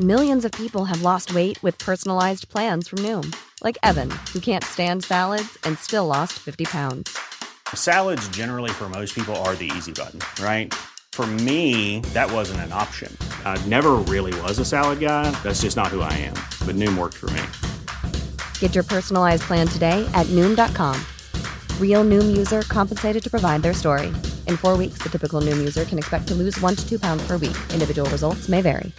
Millions of people have lost weight with personalized plans from Noom, like Evan, who can't stand salads and still lost 50 pounds. Salads generally for most people are the easy button, right? For me, that wasn't an option. I never really was a salad guy. That's just not who I am. But Noom worked for me. Get your personalized plan today at Noom.com. Real Noom user compensated to provide their story. In 4 weeks, the typical Noom user can expect to lose 1 to 2 pounds per week. Individual results may vary.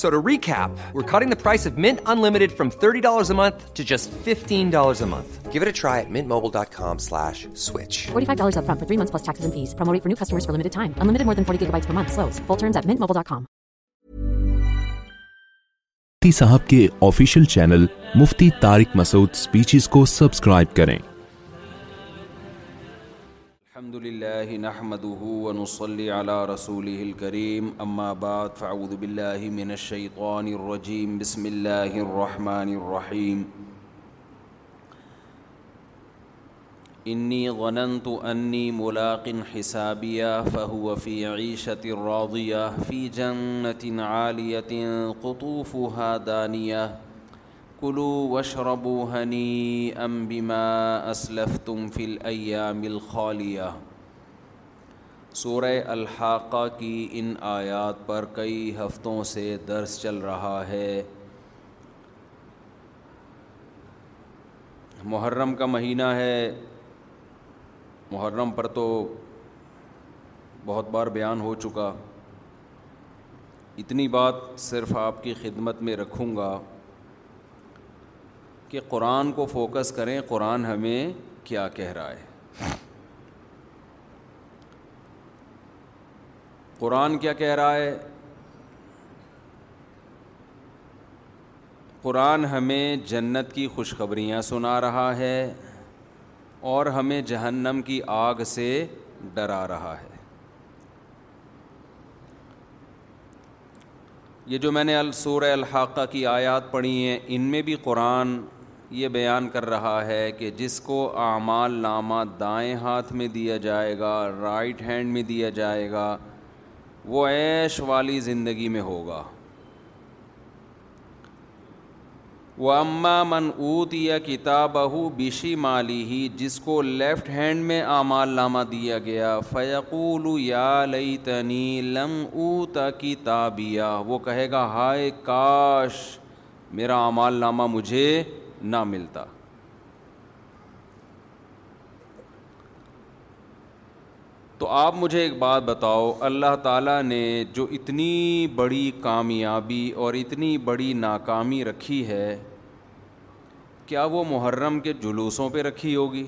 صاحب کے official channel Mufti Tariq Masood speeches کو subscribe کریں الحمد لله نحمده ونصلي على رسوله الكريم أما بعد فعوذ بالله من الشيطان الرجيم بسم الله الرحمن الرحيم إني ظننت أني ملاق حسابيا فهو في عيشة راضية في جنة عالية قطوفها دانية کلو وشربو ام امبیما اسلف تم فلع الخالیہ سورہ الحاقہ کی ان آیات پر کئی ہفتوں سے درس چل رہا ہے محرم کا مہینہ ہے محرم پر تو بہت بار بیان ہو چکا اتنی بات صرف آپ کی خدمت میں رکھوں گا کہ قرآن کو فوکس کریں قرآن ہمیں کیا کہہ رہا ہے قرآن کیا کہہ رہا ہے قرآن ہمیں جنت کی خوشخبریاں سنا رہا ہے اور ہمیں جہنم کی آگ سے ڈرا رہا ہے یہ جو میں نے السورہ الحاقہ کی آیات پڑھی ہیں ان میں بھی قرآن یہ بیان کر رہا ہے کہ جس کو اعمال نامہ دائیں ہاتھ میں دیا جائے گا رائٹ ہینڈ میں دیا جائے گا وہ عیش والی زندگی میں ہوگا وہ اماں من اوت یا کتاب بشی مالی ہی جس کو لیفٹ ہینڈ میں اعمال نامہ دیا گیا فیقول یا لئی تنی لم اوتا کی وہ کہے گا ہائے کاش میرا اعمال نامہ مجھے نہ ملتا تو آپ مجھے ایک بات بتاؤ اللہ تعالیٰ نے جو اتنی بڑی کامیابی اور اتنی بڑی ناکامی رکھی ہے کیا وہ محرم کے جلوسوں پہ رکھی ہوگی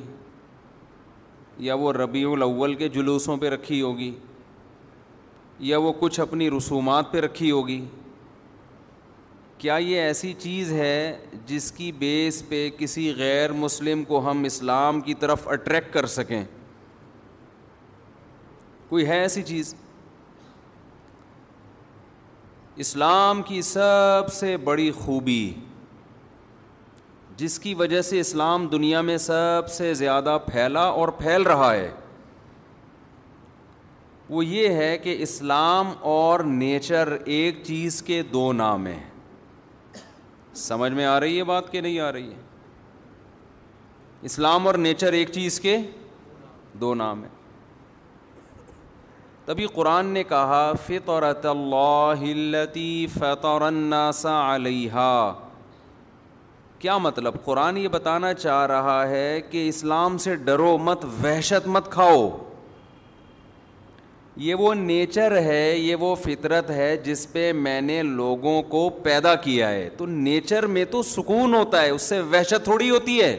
یا وہ ربیع الاول کے جلوسوں پہ رکھی ہوگی یا وہ کچھ اپنی رسومات پہ رکھی ہوگی کیا یہ ایسی چیز ہے جس کی بیس پہ کسی غیر مسلم کو ہم اسلام کی طرف اٹریکٹ کر سکیں کوئی ہے ایسی چیز اسلام کی سب سے بڑی خوبی جس کی وجہ سے اسلام دنیا میں سب سے زیادہ پھیلا اور پھیل رہا ہے وہ یہ ہے کہ اسلام اور نیچر ایک چیز کے دو نام ہیں سمجھ میں آ رہی ہے بات کہ نہیں آ رہی ہے اسلام اور نیچر ایک چیز کے دو نام ہیں تبھی قرآن نے کہا فطرت اللہ فطر الناس علیہ کیا مطلب قرآن یہ بتانا چاہ رہا ہے کہ اسلام سے ڈرو مت وحشت مت کھاؤ یہ وہ نیچر ہے یہ وہ فطرت ہے جس پہ میں نے لوگوں کو پیدا کیا ہے تو نیچر میں تو سکون ہوتا ہے اس سے وحشت تھوڑی ہوتی ہے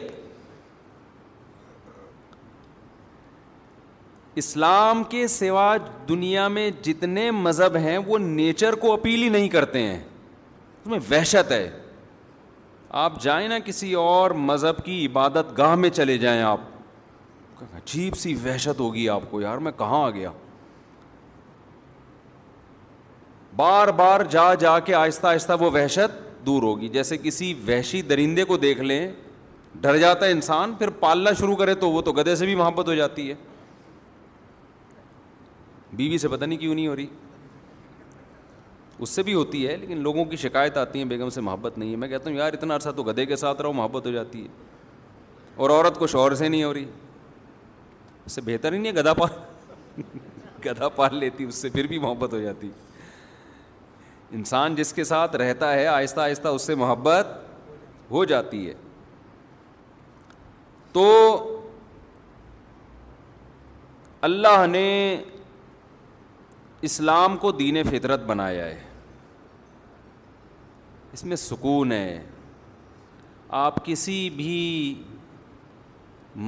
اسلام کے سوا دنیا میں جتنے مذہب ہیں وہ نیچر کو اپیل ہی نہیں کرتے ہیں اس میں وحشت ہے آپ جائیں نہ کسی اور مذہب کی عبادت گاہ میں چلے جائیں آپ عجیب سی وحشت ہوگی آپ کو یار میں کہاں آ گیا بار بار جا جا کے آہستہ آہستہ وہ وحشت دور ہوگی جیسے کسی وحشی درندے کو دیکھ لیں ڈر جاتا ہے انسان پھر پالنا شروع کرے تو وہ تو گدے سے بھی محبت ہو جاتی ہے بیوی بی سے پتہ نہیں کیوں نہیں ہو رہی اس سے بھی ہوتی ہے لیکن لوگوں کی شکایت آتی ہے بیگم سے محبت نہیں ہے میں کہتا ہوں یار اتنا عرصہ تو گدے کے ساتھ رہو محبت ہو جاتی ہے اور عورت کو شور سے نہیں ہو رہی اس سے بہتر ہی نہیں ہے گدھا پال گدھا پال لیتی اس سے پھر بھی محبت ہو جاتی ہے انسان جس کے ساتھ رہتا ہے آہستہ آہستہ اس سے محبت ہو جاتی ہے تو اللہ نے اسلام کو دین فطرت بنایا ہے اس میں سکون ہے آپ کسی بھی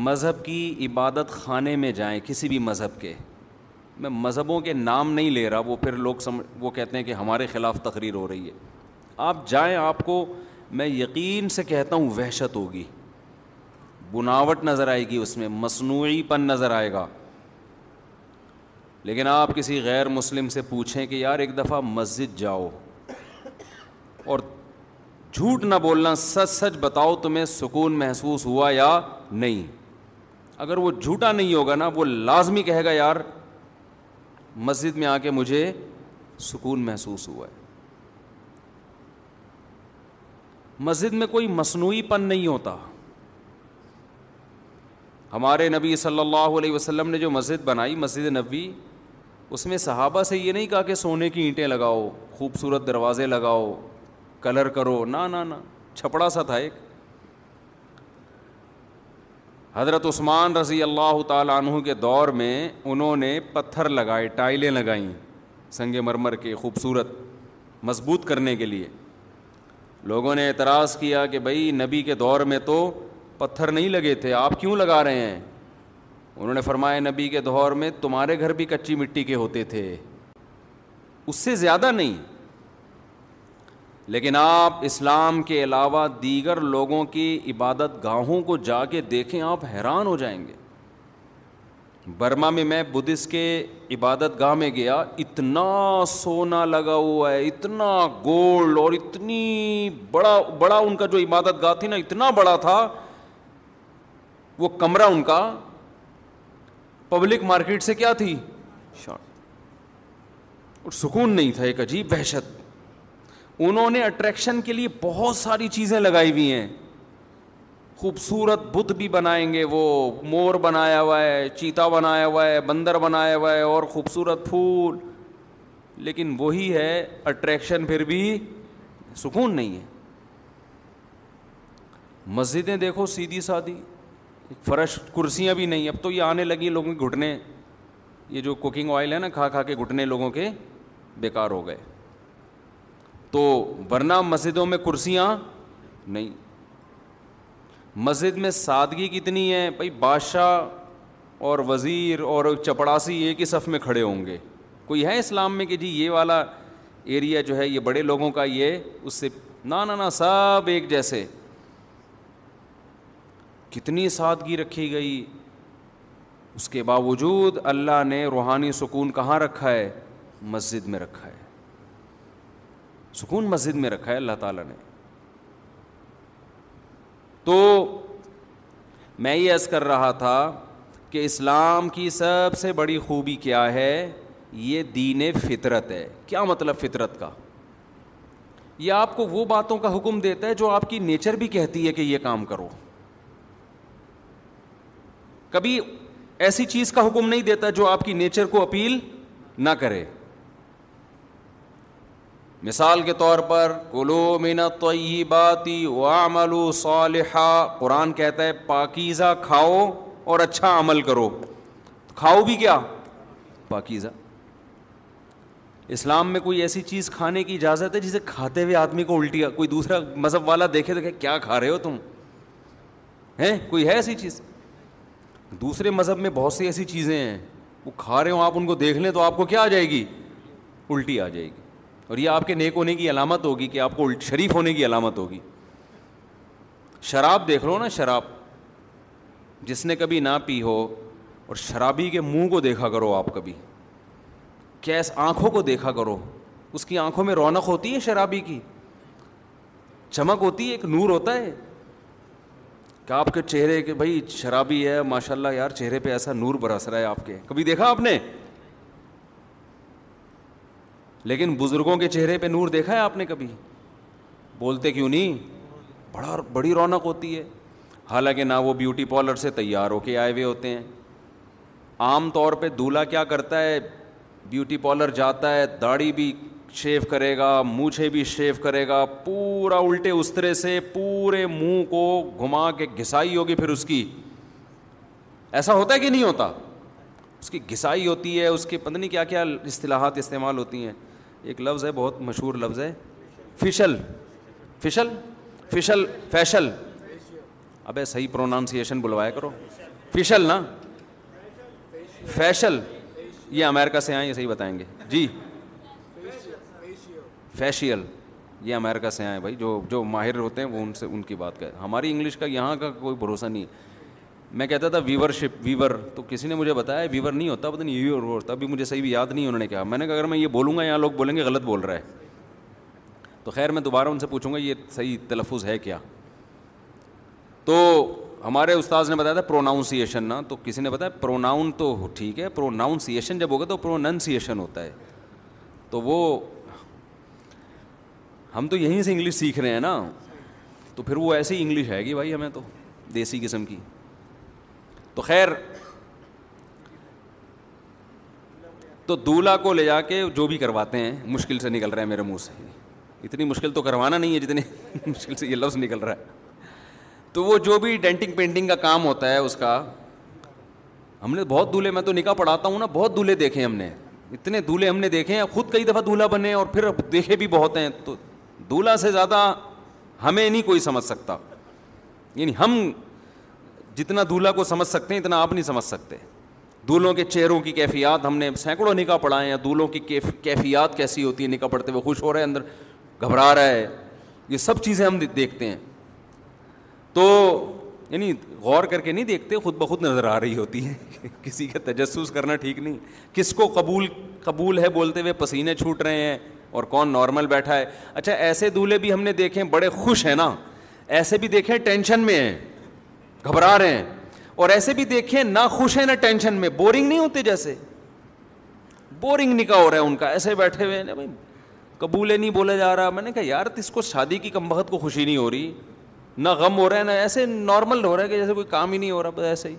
مذہب کی عبادت خانے میں جائیں کسی بھی مذہب کے میں مذہبوں کے نام نہیں لے رہا وہ پھر لوگ وہ کہتے ہیں کہ ہمارے خلاف تقریر ہو رہی ہے آپ جائیں آپ کو میں یقین سے کہتا ہوں وحشت ہوگی بناوٹ نظر آئے گی اس میں مصنوعی پن نظر آئے گا لیکن آپ کسی غیر مسلم سے پوچھیں کہ یار ایک دفعہ مسجد جاؤ اور جھوٹ نہ بولنا سچ سچ بتاؤ تمہیں سکون محسوس ہوا یا نہیں اگر وہ جھوٹا نہیں ہوگا نا وہ لازمی کہے گا یار مسجد میں آ کے مجھے سکون محسوس ہوا ہے مسجد میں کوئی مصنوعی پن نہیں ہوتا ہمارے نبی صلی اللہ علیہ وسلم نے جو مسجد بنائی مسجد نبی اس میں صحابہ سے یہ نہیں کہا کہ سونے کی اینٹیں لگاؤ خوبصورت دروازے لگاؤ کلر کرو نہ نہ چھپڑا سا تھا ایک حضرت عثمان رضی اللہ تعالیٰ عنہ کے دور میں انہوں نے پتھر لگائے ٹائلیں لگائیں سنگ مرمر کے خوبصورت مضبوط کرنے کے لیے لوگوں نے اعتراض کیا کہ بھائی نبی کے دور میں تو پتھر نہیں لگے تھے آپ کیوں لگا رہے ہیں انہوں نے فرمایا نبی کے دور میں تمہارے گھر بھی کچی مٹی کے ہوتے تھے اس سے زیادہ نہیں لیکن آپ اسلام کے علاوہ دیگر لوگوں کی عبادت گاہوں کو جا کے دیکھیں آپ حیران ہو جائیں گے برما میں میں بدھسٹ کے عبادت گاہ میں گیا اتنا سونا لگا ہوا ہے اتنا گولڈ اور اتنی بڑا ان کا جو عبادت گاہ تھی نا اتنا بڑا تھا وہ کمرہ ان کا پبلک مارکیٹ سے کیا تھی اور سکون نہیں تھا ایک عجیب بحشت انہوں نے اٹریکشن کے لیے بہت ساری چیزیں لگائی ہوئی ہیں خوبصورت بت بھی بنائیں گے وہ مور بنایا ہوا ہے چیتا بنایا ہوا ہے بندر بنایا ہوا ہے اور خوبصورت پھول لیکن وہی ہے اٹریکشن پھر بھی سکون نہیں ہے مسجدیں دیکھو سیدھی سادھی فرش کرسیاں بھی نہیں اب تو یہ آنے لگی لوگوں کے گھٹنے یہ جو کوکنگ آئل ہے نا کھا کھا کے گھٹنے لوگوں کے بیکار ہو گئے تو ورنہ مسجدوں میں کرسیاں نہیں مسجد میں سادگی کتنی ہے بھائی بادشاہ اور وزیر اور چپڑاسی ایک ہی صف میں کھڑے ہوں گے کوئی ہے اسلام میں کہ جی یہ والا ایریا جو ہے یہ بڑے لوگوں کا یہ اس سے نہ نہ سب ایک جیسے کتنی سادگی رکھی گئی اس کے باوجود اللہ نے روحانی سکون کہاں رکھا ہے مسجد میں رکھا ہے سکون مسجد میں رکھا ہے اللہ تعالیٰ نے تو میں یہ عرض کر رہا تھا کہ اسلام کی سب سے بڑی خوبی کیا ہے یہ دین فطرت ہے کیا مطلب فطرت کا یہ آپ کو وہ باتوں کا حکم دیتا ہے جو آپ کی نیچر بھی کہتی ہے کہ یہ کام کرو کبھی ایسی چیز کا حکم نہیں دیتا جو آپ کی نیچر کو اپیل نہ کرے مثال کے طور پر کلو من الطیباتی وعملو صالحا صالحہ قرآن کہتا ہے پاکیزہ کھاؤ اور اچھا عمل کرو کھاؤ بھی کیا پاکیزہ اسلام میں کوئی ایسی چیز کھانے کی اجازت ہے جسے کھاتے ہوئے آدمی کو الٹی کوئی دوسرا مذہب والا دیکھے دیکھے کیا کھا رہے ہو تم ہیں کوئی ہے ایسی چیز دوسرے مذہب میں بہت سی ایسی چیزیں ہیں وہ کھا رہے ہوں آپ ان کو دیکھ لیں تو آپ کو کیا آ جائے گی الٹی آ جائے گی اور یہ آپ کے نیک ہونے کی علامت ہوگی کہ آپ کو الٹ شریف ہونے کی علامت ہوگی شراب دیکھ لو نا شراب جس نے کبھی نہ پی ہو اور شرابی کے منہ کو دیکھا کرو آپ کبھی کیس آنکھوں کو دیکھا کرو اس کی آنکھوں میں رونق ہوتی ہے شرابی کی چمک ہوتی ہے ایک نور ہوتا ہے کہ آپ کے چہرے کے بھائی شرابی ہے ماشاء اللہ یار چہرے پہ ایسا نور برس رہا ہے آپ کے کبھی دیکھا آپ نے لیکن بزرگوں کے چہرے پہ نور دیکھا ہے آپ نے کبھی بولتے کیوں نہیں بڑا بڑی رونق ہوتی ہے حالانکہ نہ وہ بیوٹی پارلر سے تیار ہو کے آئے ہوئے ہوتے ہیں عام طور پہ دولہا کیا کرتا ہے بیوٹی پارلر جاتا ہے داڑھی بھی شیف کرے گا مونچھے بھی شیو کرے گا پورا الٹے استرے سے پورے منہ کو گھما کے گھسائی ہوگی پھر اس کی ایسا ہوتا ہے کہ نہیں ہوتا اس کی گھسائی ہوتی ہے اس کی پتنی کیا کیا اصطلاحات استعمال ہوتی ہیں ایک لفظ ہے بہت مشہور لفظ ہے فشل فشل فشل فیشل ابے صحیح پروناؤنسیشن بلوایا کرو فشل نا فیشل یہ امیرکا سے آئیں یہ صحیح بتائیں گے جی فیشیل یہ امیرکا سے آئے بھائی جو ماہر ہوتے ہیں وہ ان سے ان کی بات کریں ہماری انگلش کا یہاں کا کوئی بھروسہ نہیں ہے میں کہتا تھا ویور شپ ویور تو کسی نے مجھے بتایا ویور نہیں ہوتا پتہ نہیں ویور ہوتا ابھی مجھے صحیح بھی یاد نہیں انہوں نے کہا میں نے کہا اگر میں یہ بولوں گا یہاں لوگ بولیں گے غلط بول رہا ہے تو خیر میں دوبارہ ان سے پوچھوں گا یہ صحیح تلفظ ہے کیا تو ہمارے استاذ نے بتایا تھا پروناؤنسیشن نا تو کسی نے بتایا پروناؤن تو ٹھیک ہے پروناؤنسیشن جب ہوگا تو پروننسیشن ہوتا ہے تو وہ ہم تو یہیں سے انگلش سیکھ رہے ہیں نا تو پھر وہ ایسی انگلش ہے گی بھائی ہمیں تو دیسی قسم کی تو خیر تو دولہا کو لے جا کے جو بھی کرواتے ہیں مشکل سے نکل رہے ہیں میرے منہ سے اتنی مشکل تو کروانا نہیں ہے جتنی مشکل سے یہ لفظ نکل رہا ہے تو وہ جو بھی ڈینٹنگ پینٹنگ کا کام ہوتا ہے اس کا ہم نے بہت دولہے میں تو نکاح پڑھاتا ہوں نا بہت دولہے دیکھے ہم نے اتنے دولہے ہم نے دیکھے ہیں خود کئی دفعہ دولہا بنے اور پھر دیکھے بھی بہت ہیں تو دولہا سے زیادہ ہمیں نہیں کوئی سمجھ سکتا یعنی ہم جتنا دولہا کو سمجھ سکتے ہیں اتنا آپ نہیں سمجھ سکتے دولوں کے چہروں کی کیفیات ہم نے سینکڑوں نکاح ہیں ہے کی کیفیات کیسی ہوتی ہے نکاح پڑھتے ہوئے خوش ہو رہے ہیں اندر گھبرا رہا ہے یہ سب چیزیں ہم دیکھتے ہیں تو یعنی غور کر کے نہیں دیکھتے خود بخود نظر آ رہی ہوتی ہے کسی کا تجسس کرنا ٹھیک نہیں کس کو قبول قبول ہے بولتے ہوئے پسینے چھوٹ رہے ہیں اور کون نارمل بیٹھا ہے اچھا ایسے دولہے بھی ہم نے دیکھے ہیں بڑے خوش ہیں نا ایسے بھی دیکھے ٹینشن میں ہیں گھبرا رہے ہیں اور ایسے بھی دیکھیں نہ خوش ہیں نہ ٹینشن میں بورنگ نہیں ہوتے جیسے بورنگ نکاح ہو رہا ہے ان کا ایسے بیٹھے ہوئے ہیں بھائی قبول نہیں بولا جا رہا میں نے کہا یار اس کو شادی کی کم بہت کو خوشی نہیں ہو رہی نہ غم ہو رہا ہے نہ ایسے نارمل ہو رہا ہے کہ جیسے کوئی کام ہی نہیں ہو رہا بس ایسے ہی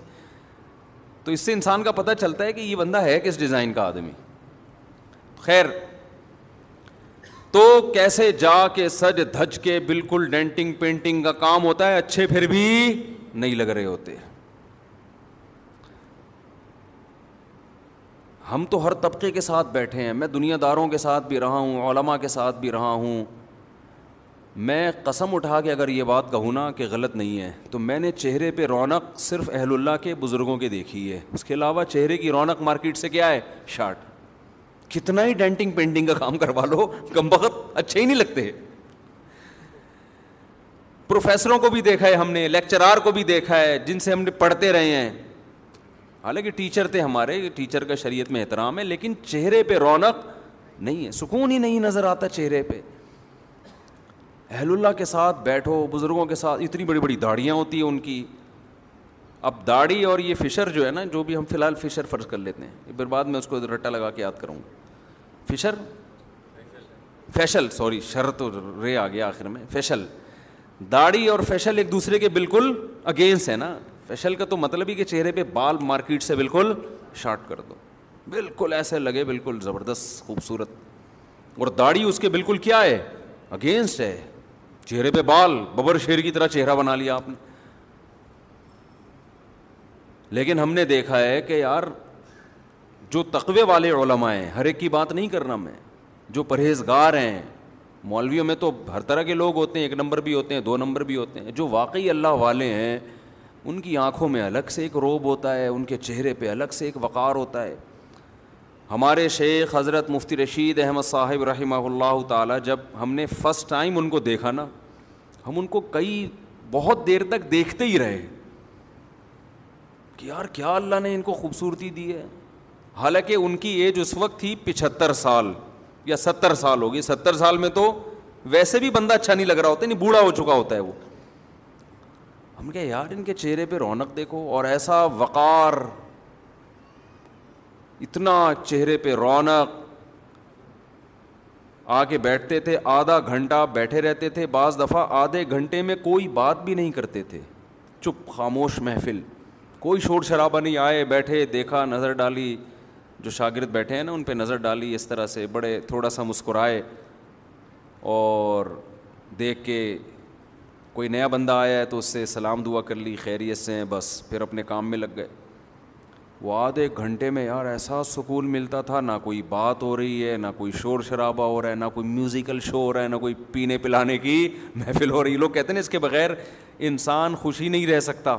تو اس سے انسان کا پتہ چلتا ہے کہ یہ بندہ ہے کس ڈیزائن کا آدمی خیر تو کیسے جا کے سج دھج کے بالکل ڈینٹنگ پینٹنگ کا کام ہوتا ہے اچھے پھر بھی نہیں لگ رہے ہوتے ہم تو ہر طبقے کے ساتھ بیٹھے ہیں میں دنیا داروں کے ساتھ بھی رہا ہوں علماء کے ساتھ بھی رہا ہوں میں قسم اٹھا کے اگر یہ بات کہوں نا کہ غلط نہیں ہے تو میں نے چہرے پہ رونق صرف اہل اللہ کے بزرگوں کے دیکھی ہے اس کے علاوہ چہرے کی رونق مارکیٹ سے کیا ہے شارٹ کتنا ہی ڈینٹنگ پینٹنگ کا کام کروا لو کم بخت اچھے ہی نہیں لگتے پروفیسروں کو بھی دیکھا ہے ہم نے لیکچرار کو بھی دیکھا ہے جن سے ہم نے پڑھتے رہے ہیں حالانکہ ٹیچر تھے ہمارے ٹیچر کا شریعت میں احترام ہے لیکن چہرے پہ رونق نہیں ہے سکون ہی نہیں نظر آتا چہرے پہ اہل اللہ کے ساتھ بیٹھو بزرگوں کے ساتھ اتنی بڑی بڑی داڑیاں ہوتی ہیں ان کی اب داڑھی اور یہ فشر جو ہے نا جو بھی ہم فی الحال فشر فرض کر لیتے ہیں پھر بعد میں اس کو رٹا لگا کے یاد کروں فشر فیشل سوری شرط رے آ گیا آخر میں فیشل داڑھی اور فیشل ایک دوسرے کے بالکل اگینسٹ ہے نا فیشل کا تو مطلب ہی کہ چہرے پہ بال مارکیٹ سے بالکل شارٹ کر دو بالکل ایسے لگے بالکل زبردست خوبصورت اور داڑھی اس کے بالکل کیا ہے اگینسٹ ہے چہرے پہ بال ببر شیر کی طرح چہرہ بنا لیا آپ نے لیکن ہم نے دیکھا ہے کہ یار جو تقوے والے علماء ہیں ہر ایک کی بات نہیں کرنا میں جو پرہیزگار ہیں مولویوں میں تو ہر طرح کے لوگ ہوتے ہیں ایک نمبر بھی ہوتے ہیں دو نمبر بھی ہوتے ہیں جو واقعی اللہ والے ہیں ان کی آنکھوں میں الگ سے ایک روب ہوتا ہے ان کے چہرے پہ الگ سے ایک وقار ہوتا ہے ہمارے شیخ حضرت مفتی رشید احمد صاحب رحمہ اللہ تعالیٰ جب ہم نے فسٹ ٹائم ان کو دیکھا نا ہم ان کو کئی بہت دیر تک دیکھتے ہی رہے کہ یار کیا اللہ نے ان کو خوبصورتی دی ہے حالانکہ ان کی ایج اس وقت تھی پچہتر سال یا ستر سال ہوگی ستر سال میں تو ویسے بھی بندہ اچھا نہیں لگ رہا ہوتا نہیں بوڑھا ہو چکا ہوتا ہے وہ ہم کہ یار ان کے چہرے پہ رونق دیکھو اور ایسا وقار اتنا چہرے پہ رونق آ کے بیٹھتے تھے آدھا گھنٹہ بیٹھے رہتے تھے بعض دفعہ آدھے گھنٹے میں کوئی بات بھی نہیں کرتے تھے چپ خاموش محفل کوئی شور شرابہ نہیں آئے بیٹھے دیکھا نظر ڈالی جو شاگرد بیٹھے ہیں نا ان پہ نظر ڈالی اس طرح سے بڑے تھوڑا سا مسکرائے اور دیکھ کے کوئی نیا بندہ آیا ہے تو اس سے سلام دعا کر لی خیریت سے ہیں بس پھر اپنے کام میں لگ گئے وہ آدھے گھنٹے میں یار ایسا سکون ملتا تھا نہ کوئی بات ہو رہی ہے نہ کوئی شور شرابہ ہو رہا ہے نہ کوئی میوزیکل شو ہو رہا ہے نہ کوئی پینے پلانے کی محفل ہو رہی لوگ کہتے ہیں اس کے بغیر انسان خوشی نہیں رہ سکتا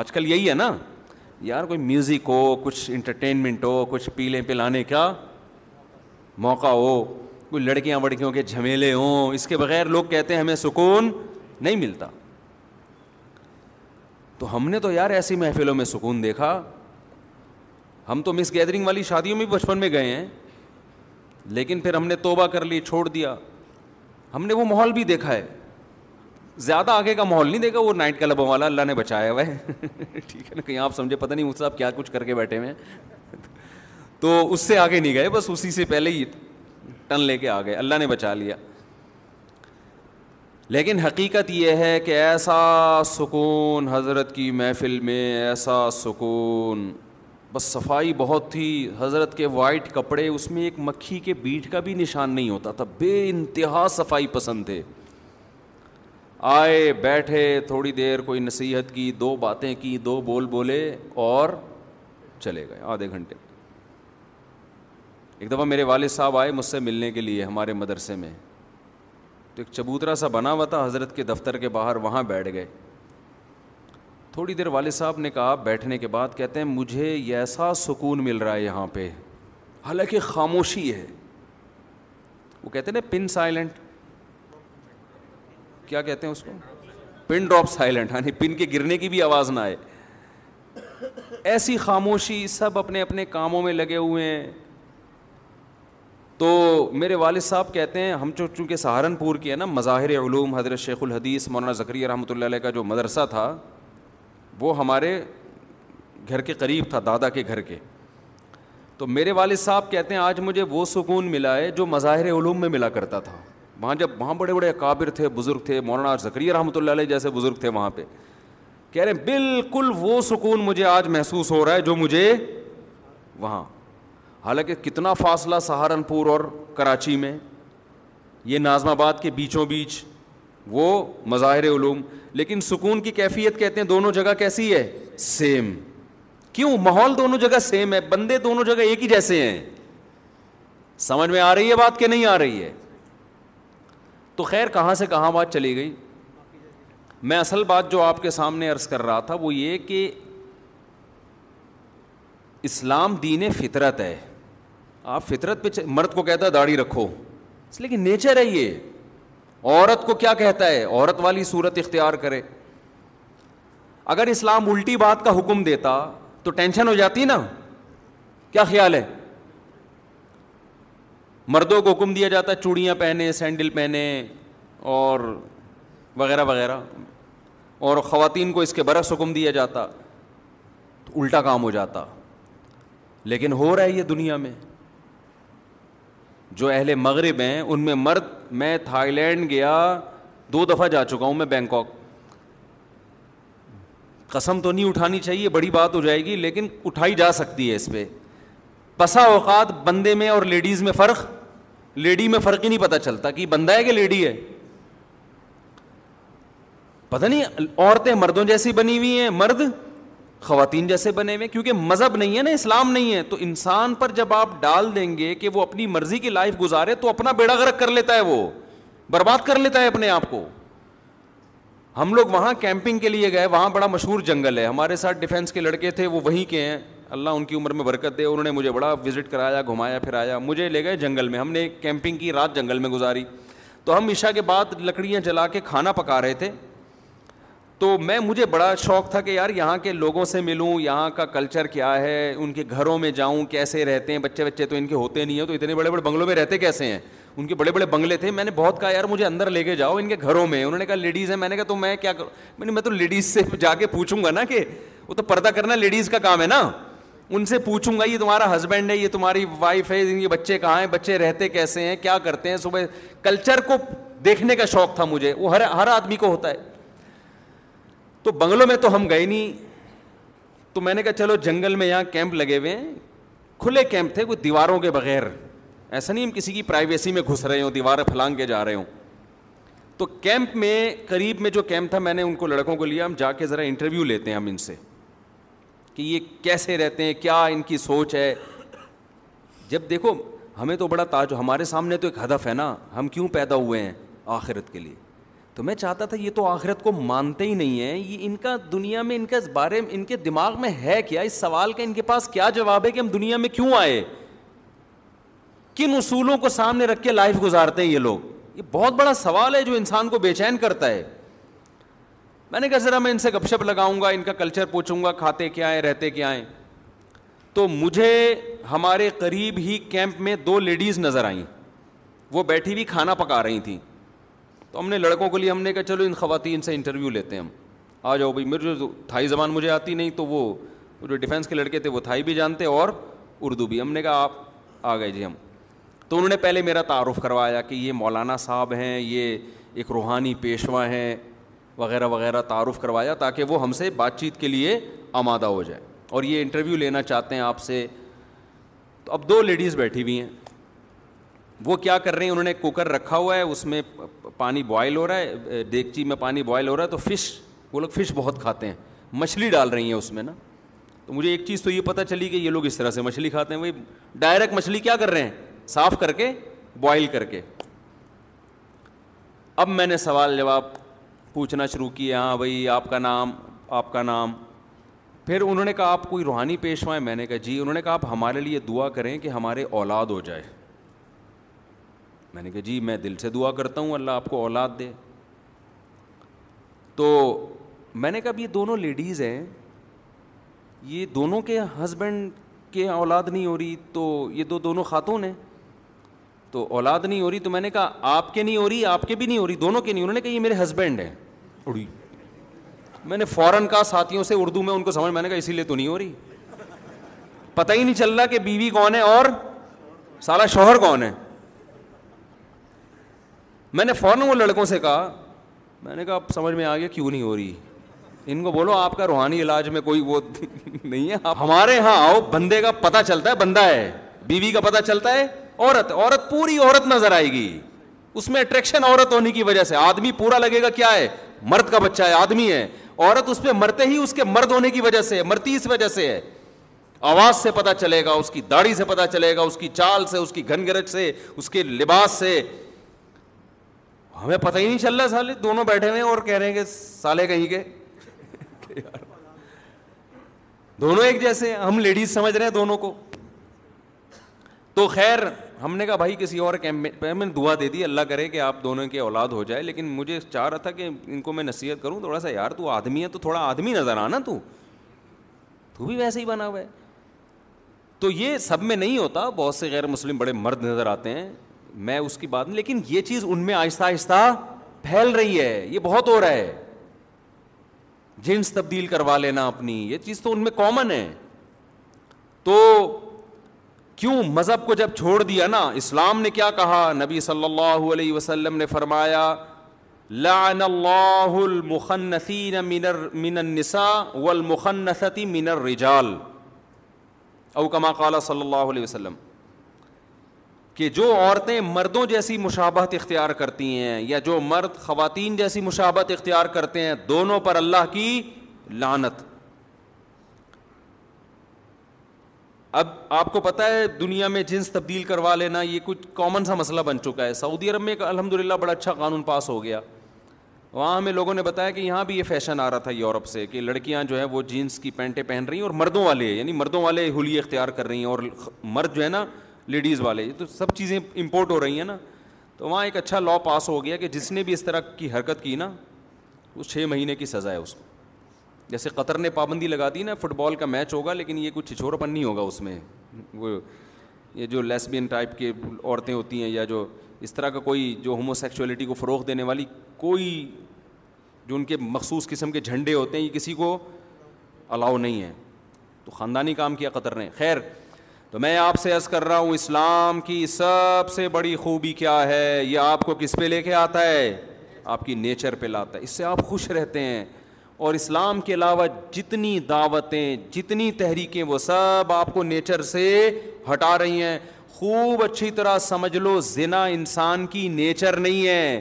آج کل یہی ہے نا یار کوئی میوزک ہو کچھ انٹرٹینمنٹ ہو کچھ پیلے پلانے کا موقع ہو کوئی لڑکیاں وڑکیوں کے جھمیلے ہوں اس کے بغیر لوگ کہتے ہیں ہمیں سکون نہیں ملتا تو ہم نے تو یار ایسی محفلوں میں سکون دیکھا ہم تو مس گیدرنگ والی شادیوں میں بچپن میں گئے ہیں لیکن پھر ہم نے توبہ کر لی چھوڑ دیا ہم نے وہ ماحول بھی دیکھا ہے زیادہ آگے کا ماحول نہیں دے گا وہ نائٹ کلبوں والا اللہ نے بچایا ہوا ہے ٹھیک ہے نا کہیں آپ سمجھے پتہ نہیں اس سے کیا کچھ کر کے بیٹھے ہوئے تو اس سے آگے نہیں گئے بس اسی سے پہلے ہی ٹن لے کے آ گئے اللہ نے بچا لیا لیکن حقیقت یہ ہے کہ ایسا سکون حضرت کی محفل میں ایسا سکون بس صفائی بہت تھی حضرت کے وائٹ کپڑے اس میں ایک مکھی کے بیٹھ کا بھی نشان نہیں ہوتا تھا بے انتہا صفائی پسند تھے آئے بیٹھے تھوڑی دیر کوئی نصیحت کی دو باتیں کی دو بول بولے اور چلے گئے آدھے گھنٹے ایک دفعہ میرے والد صاحب آئے مجھ سے ملنے کے لیے ہمارے مدرسے میں تو ایک چبوترا سا بنا ہوا تھا حضرت کے دفتر کے باہر وہاں بیٹھ گئے تھوڑی دیر والد صاحب نے کہا بیٹھنے کے بعد کہتے ہیں مجھے یہ ایسا سکون مل رہا ہے یہاں پہ حالانکہ خاموشی ہے وہ کہتے ہیں نا پن سائلنٹ کیا کہتے ہیں اس کو پن ڈراپ سائلنٹ یعنی پن کے گرنے کی بھی آواز نہ آئے ایسی خاموشی سب اپنے اپنے کاموں میں لگے ہوئے ہیں تو میرے والد صاحب کہتے ہیں ہم جو چونکہ سہارنپور کے ہیں نا مظاہر علوم حضرت شیخ الحدیث مولانا ذکری رحمۃ اللہ علیہ کا جو مدرسہ تھا وہ ہمارے گھر کے قریب تھا دادا کے گھر کے تو میرے والد صاحب کہتے ہیں آج مجھے وہ سکون ملا ہے جو مظاہر علوم میں ملا کرتا تھا وہاں جب وہاں بڑے بڑے قابر تھے بزرگ تھے مولانا زکری رحمۃ اللہ علیہ جیسے بزرگ تھے وہاں پہ کہہ رہے ہیں بالکل وہ سکون مجھے آج محسوس ہو رہا ہے جو مجھے وہاں حالانکہ کتنا فاصلہ سہارنپور اور کراچی میں یہ نازم آباد کے بیچوں بیچ وہ مظاہر علوم لیکن سکون کی کیفیت کہتے ہیں دونوں جگہ کیسی ہے سیم کیوں ماحول دونوں جگہ سیم ہے بندے دونوں جگہ ایک ہی جیسے ہیں سمجھ میں آ رہی ہے بات کہ نہیں آ رہی ہے تو خیر کہاں سے کہاں بات چلی گئی میں اصل بات جو آپ کے سامنے عرض کر رہا تھا وہ یہ کہ اسلام دین فطرت ہے آپ فطرت پہ مرد کو کہتا ہے داڑھی رکھو اس لیکن نیچر ہے یہ عورت کو کیا کہتا ہے عورت والی صورت اختیار کرے اگر اسلام الٹی بات کا حکم دیتا تو ٹینشن ہو جاتی نا کیا خیال ہے مردوں کو حکم دیا جاتا ہے چوڑیاں پہنے سینڈل پہنے اور وغیرہ وغیرہ اور خواتین کو اس کے برعکس حکم دیا جاتا تو الٹا کام ہو جاتا لیکن ہو رہا ہے یہ دنیا میں جو اہل مغرب ہیں ان میں مرد میں تھائی لینڈ گیا دو دفعہ جا چکا ہوں میں بینکاک قسم تو نہیں اٹھانی چاہیے بڑی بات ہو جائے گی لیکن اٹھائی جا سکتی ہے اس پہ بسا اوقات بندے میں اور لیڈیز میں فرق لیڈی میں فرق ہی نہیں پتہ چلتا کہ بندہ ہے کہ لیڈی ہے پتا نہیں عورتیں مردوں جیسی بنی ہوئی ہیں مرد خواتین جیسے بنے ہوئے کیونکہ مذہب نہیں ہے نا اسلام نہیں ہے تو انسان پر جب آپ ڈال دیں گے کہ وہ اپنی مرضی کی لائف گزارے تو اپنا بیڑا گرک کر لیتا ہے وہ برباد کر لیتا ہے اپنے آپ کو ہم لوگ وہاں کیمپنگ کے لیے گئے وہاں بڑا مشہور جنگل ہے ہمارے ساتھ ڈیفینس کے لڑکے تھے وہ وہیں کے ہیں اللہ ان کی عمر میں برکت دے انہوں نے مجھے بڑا وزٹ کرایا گھمایا پھرایا مجھے لے گئے جنگل میں ہم نے کیمپنگ کی رات جنگل میں گزاری تو ہم عشاء کے بعد لکڑیاں جلا کے کھانا پکا رہے تھے تو میں مجھے بڑا شوق تھا کہ یار یہاں کے لوگوں سے ملوں یہاں کا کلچر کیا ہے ان کے گھروں میں جاؤں کیسے رہتے ہیں بچے بچے تو ان کے ہوتے نہیں ہیں تو اتنے بڑے بڑے بنگلوں میں رہتے کیسے ہیں ان کے بڑے بڑے بنگلے تھے میں نے بہت کہا یار مجھے اندر لے کے جاؤ ان کے گھروں میں انہوں نے کہا لیڈیز ہیں میں نے کہا تو میں کیا کروں میں تو لیڈیز سے جا کے پوچھوں گا نا کہ وہ تو پردہ کرنا لیڈیز کا کام ہے نا ان سے پوچھوں گا یہ تمہارا ہسبینڈ ہے یہ تمہاری وائف ہے بچے کہاں ہیں بچے رہتے کیسے ہیں کیا کرتے ہیں صبح کلچر کو دیکھنے کا شوق تھا مجھے وہ ہر ہر آدمی کو ہوتا ہے تو بنگلوں میں تو ہم گئے نہیں تو میں نے کہا چلو جنگل میں یہاں کیمپ لگے ہوئے ہیں کھلے کیمپ تھے کوئی دیواروں کے بغیر ایسا نہیں ہم کسی کی پرائیویسی میں گھس رہے ہوں دیوار پھلانگ کے جا رہے ہوں تو کیمپ میں قریب میں جو کیمپ تھا میں نے ان کو لڑکوں کو لیا ہم جا کے ذرا انٹرویو لیتے ہیں ہم ان سے کہ یہ کیسے رہتے ہیں کیا ان کی سوچ ہے جب دیکھو ہمیں تو بڑا تاج ہمارے سامنے تو ایک ہدف ہے نا ہم کیوں پیدا ہوئے ہیں آخرت کے لیے تو میں چاہتا تھا یہ تو آخرت کو مانتے ہی نہیں ہیں یہ ان کا دنیا میں ان کا اس بارے میں ان کے دماغ میں ہے کیا اس سوال کا ان کے پاس کیا جواب ہے کہ ہم دنیا میں کیوں آئے کن اصولوں کو سامنے رکھ کے لائف گزارتے ہیں یہ لوگ یہ بہت بڑا سوال ہے جو انسان کو بے چین کرتا ہے میں نے کہا ذرا میں ان سے گپ شپ لگاؤں گا ان کا کلچر پوچھوں گا کھاتے کیا ہیں رہتے کیا ہیں تو مجھے ہمارے قریب ہی کیمپ میں دو لیڈیز نظر آئیں وہ بیٹھی ہوئی کھانا پکا رہی تھیں تو ہم نے لڑکوں کے لیے ہم نے کہا چلو ان خواتین سے انٹرویو لیتے ہیں ہم آ جاؤ بھائی میرے جو تھائی زبان مجھے آتی نہیں تو وہ جو ڈیفینس کے لڑکے تھے وہ تھائی بھی جانتے اور اردو بھی ہم نے کہا آپ آ گئے جی ہم تو انہوں نے پہلے میرا تعارف کروایا کہ یہ مولانا صاحب ہیں یہ ایک روحانی پیشوا ہیں وغیرہ وغیرہ تعارف کروایا تاکہ وہ ہم سے بات چیت کے لیے آمادہ ہو جائے اور یہ انٹرویو لینا چاہتے ہیں آپ سے تو اب دو لیڈیز بیٹھی ہوئی ہیں وہ کیا کر رہی ہیں انہوں نے کوکر رکھا ہوا ہے اس میں پانی بوائل ہو رہا ہے دیگچی میں پانی بوائل ہو رہا ہے تو فش وہ لوگ فش بہت کھاتے ہیں مچھلی ڈال رہی ہیں اس میں نا تو مجھے ایک چیز تو یہ پتہ چلی کہ یہ لوگ اس طرح سے مچھلی کھاتے ہیں بھائی ڈائریکٹ مچھلی کیا کر رہے ہیں صاف کر کے بوائل کر کے اب میں نے سوال جواب پوچھنا شروع کیا ہاں بھائی آپ کا نام آپ کا نام پھر انہوں نے کہا آپ کوئی روحانی پیشوا ہے میں نے کہا جی انہوں نے کہا آپ ہمارے لیے دعا کریں کہ ہمارے اولاد ہو جائے میں نے کہا جی میں دل سے دعا کرتا ہوں اللہ آپ کو اولاد دے تو میں نے کہا اب یہ دونوں لیڈیز ہیں یہ دونوں کے ہسبینڈ کے اولاد نہیں ہو رہی تو یہ دو دونوں خاتون ہیں تو اولاد نہیں ہو رہی تو میں نے کہا آپ کے نہیں ہو رہی آپ کے بھی نہیں ہو رہی دونوں کے نہیں انہوں نے کہا یہ میرے ہسبینڈ ہیں اڑی میں نے فوراً کہا ساتھیوں سے اردو میں ان کو سمجھ میں نے کہا اسی لیے تو نہیں ہو رہی پتہ ہی نہیں چل رہا کہ بیوی کون ہے اور شوہر کون ہے میں نے فوراً وہ لڑکوں سے کہا کہا میں میں نے اب سمجھ آ گیا کیوں نہیں ہو رہی ان کو بولو آپ کا روحانی علاج میں کوئی وہ نہیں ہے ہمارے یہاں بندے کا پتا چلتا ہے بندہ ہے بیوی کا پتا چلتا ہے عورت عورت پوری عورت نظر آئے گی اس میں اٹریکشن عورت ہونے کی وجہ سے آدمی پورا لگے گا کیا ہے مرد کا بچہ ہے آدمی ہے عورت اس پہ مرتے ہی اس کے مرد ہونے کی وجہ سے مرتی اس وجہ سے ہے آواز سے پتا چلے گا اس کی داڑھی سے پتا چلے گا اس کی چال سے اس گھن گرج سے اس کے لباس سے ہمیں پتہ ہی نہیں چل رہا سال دونوں بیٹھے ہیں اور کہہ رہے ہیں کہ سالے کہیں گے دونوں ایک جیسے ہم لیڈیز سمجھ رہے ہیں دونوں کو تو خیر ہم نے کہا بھائی کسی اور کیمپ میں میں نے دعا دے دی اللہ کرے کہ آپ دونوں کے اولاد ہو جائے لیکن مجھے چاہ رہا تھا کہ ان کو میں نصیحت کروں تھوڑا سا یار تو آدمی ہے تو تھوڑا آدمی نظر آنا تو تو بھی ویسے ہی بنا ہوا ہے تو یہ سب میں نہیں ہوتا بہت سے غیر مسلم بڑے مرد نظر آتے ہیں میں اس کی بات لیکن یہ چیز ان میں آہستہ آہستہ پھیل رہی ہے یہ بہت ہو رہا ہے جنس تبدیل کروا لینا اپنی یہ چیز تو ان میں کامن ہے تو کیوں مذہب کو جب چھوڑ دیا نا اسلام نے کیا کہا نبی صلی اللہ علیہ وسلم نے فرمایا لعن اللہ المخنثین من النساء والمخنثت من الرجال او کما قال صلی اللہ علیہ وسلم کہ جو عورتیں مردوں جیسی مشابہت اختیار کرتی ہیں یا جو مرد خواتین جیسی مشابہت اختیار کرتے ہیں دونوں پر اللہ کی لانت اب آپ کو پتہ ہے دنیا میں جنس تبدیل کروا لینا یہ کچھ کامن سا مسئلہ بن چکا ہے سعودی عرب میں ایک الحمد للہ بڑا اچھا قانون پاس ہو گیا وہاں ہمیں لوگوں نے بتایا کہ یہاں بھی یہ فیشن آ رہا تھا یورپ سے کہ لڑکیاں جو ہیں وہ جینس کی پینٹیں پہن رہی ہیں اور مردوں والے یعنی مردوں والے ہولی اختیار کر رہی ہیں اور مرد جو ہے نا لیڈیز والے یہ تو سب چیزیں امپورٹ ہو رہی ہیں نا تو وہاں ایک اچھا لاء پاس ہو گیا کہ جس نے بھی اس طرح کی حرکت کی نا وہ چھ مہینے کی سزا ہے اس کو جیسے قطر نے پابندی لگا دی نا فٹ بال کا میچ ہوگا لیکن یہ کچھ پن نہیں ہوگا اس میں وہ یہ جو لیسبین ٹائپ کے عورتیں ہوتی ہیں یا جو اس طرح کا کوئی جو ہومو سیکچولیٹی کو فروغ دینے والی کوئی جو ان کے مخصوص قسم کے جھنڈے ہوتے ہیں یہ کسی کو الاؤ نہیں ہے تو خاندانی کام کیا قطر نے خیر تو میں آپ سے عرض کر رہا ہوں اسلام کی سب سے بڑی خوبی کیا ہے یہ آپ کو کس پہ لے کے آتا ہے آپ کی نیچر پہ لاتا ہے اس سے آپ خوش رہتے ہیں اور اسلام کے علاوہ جتنی دعوتیں جتنی تحریکیں وہ سب آپ کو نیچر سے ہٹا رہی ہیں خوب اچھی طرح سمجھ لو زنا انسان کی نیچر نہیں ہے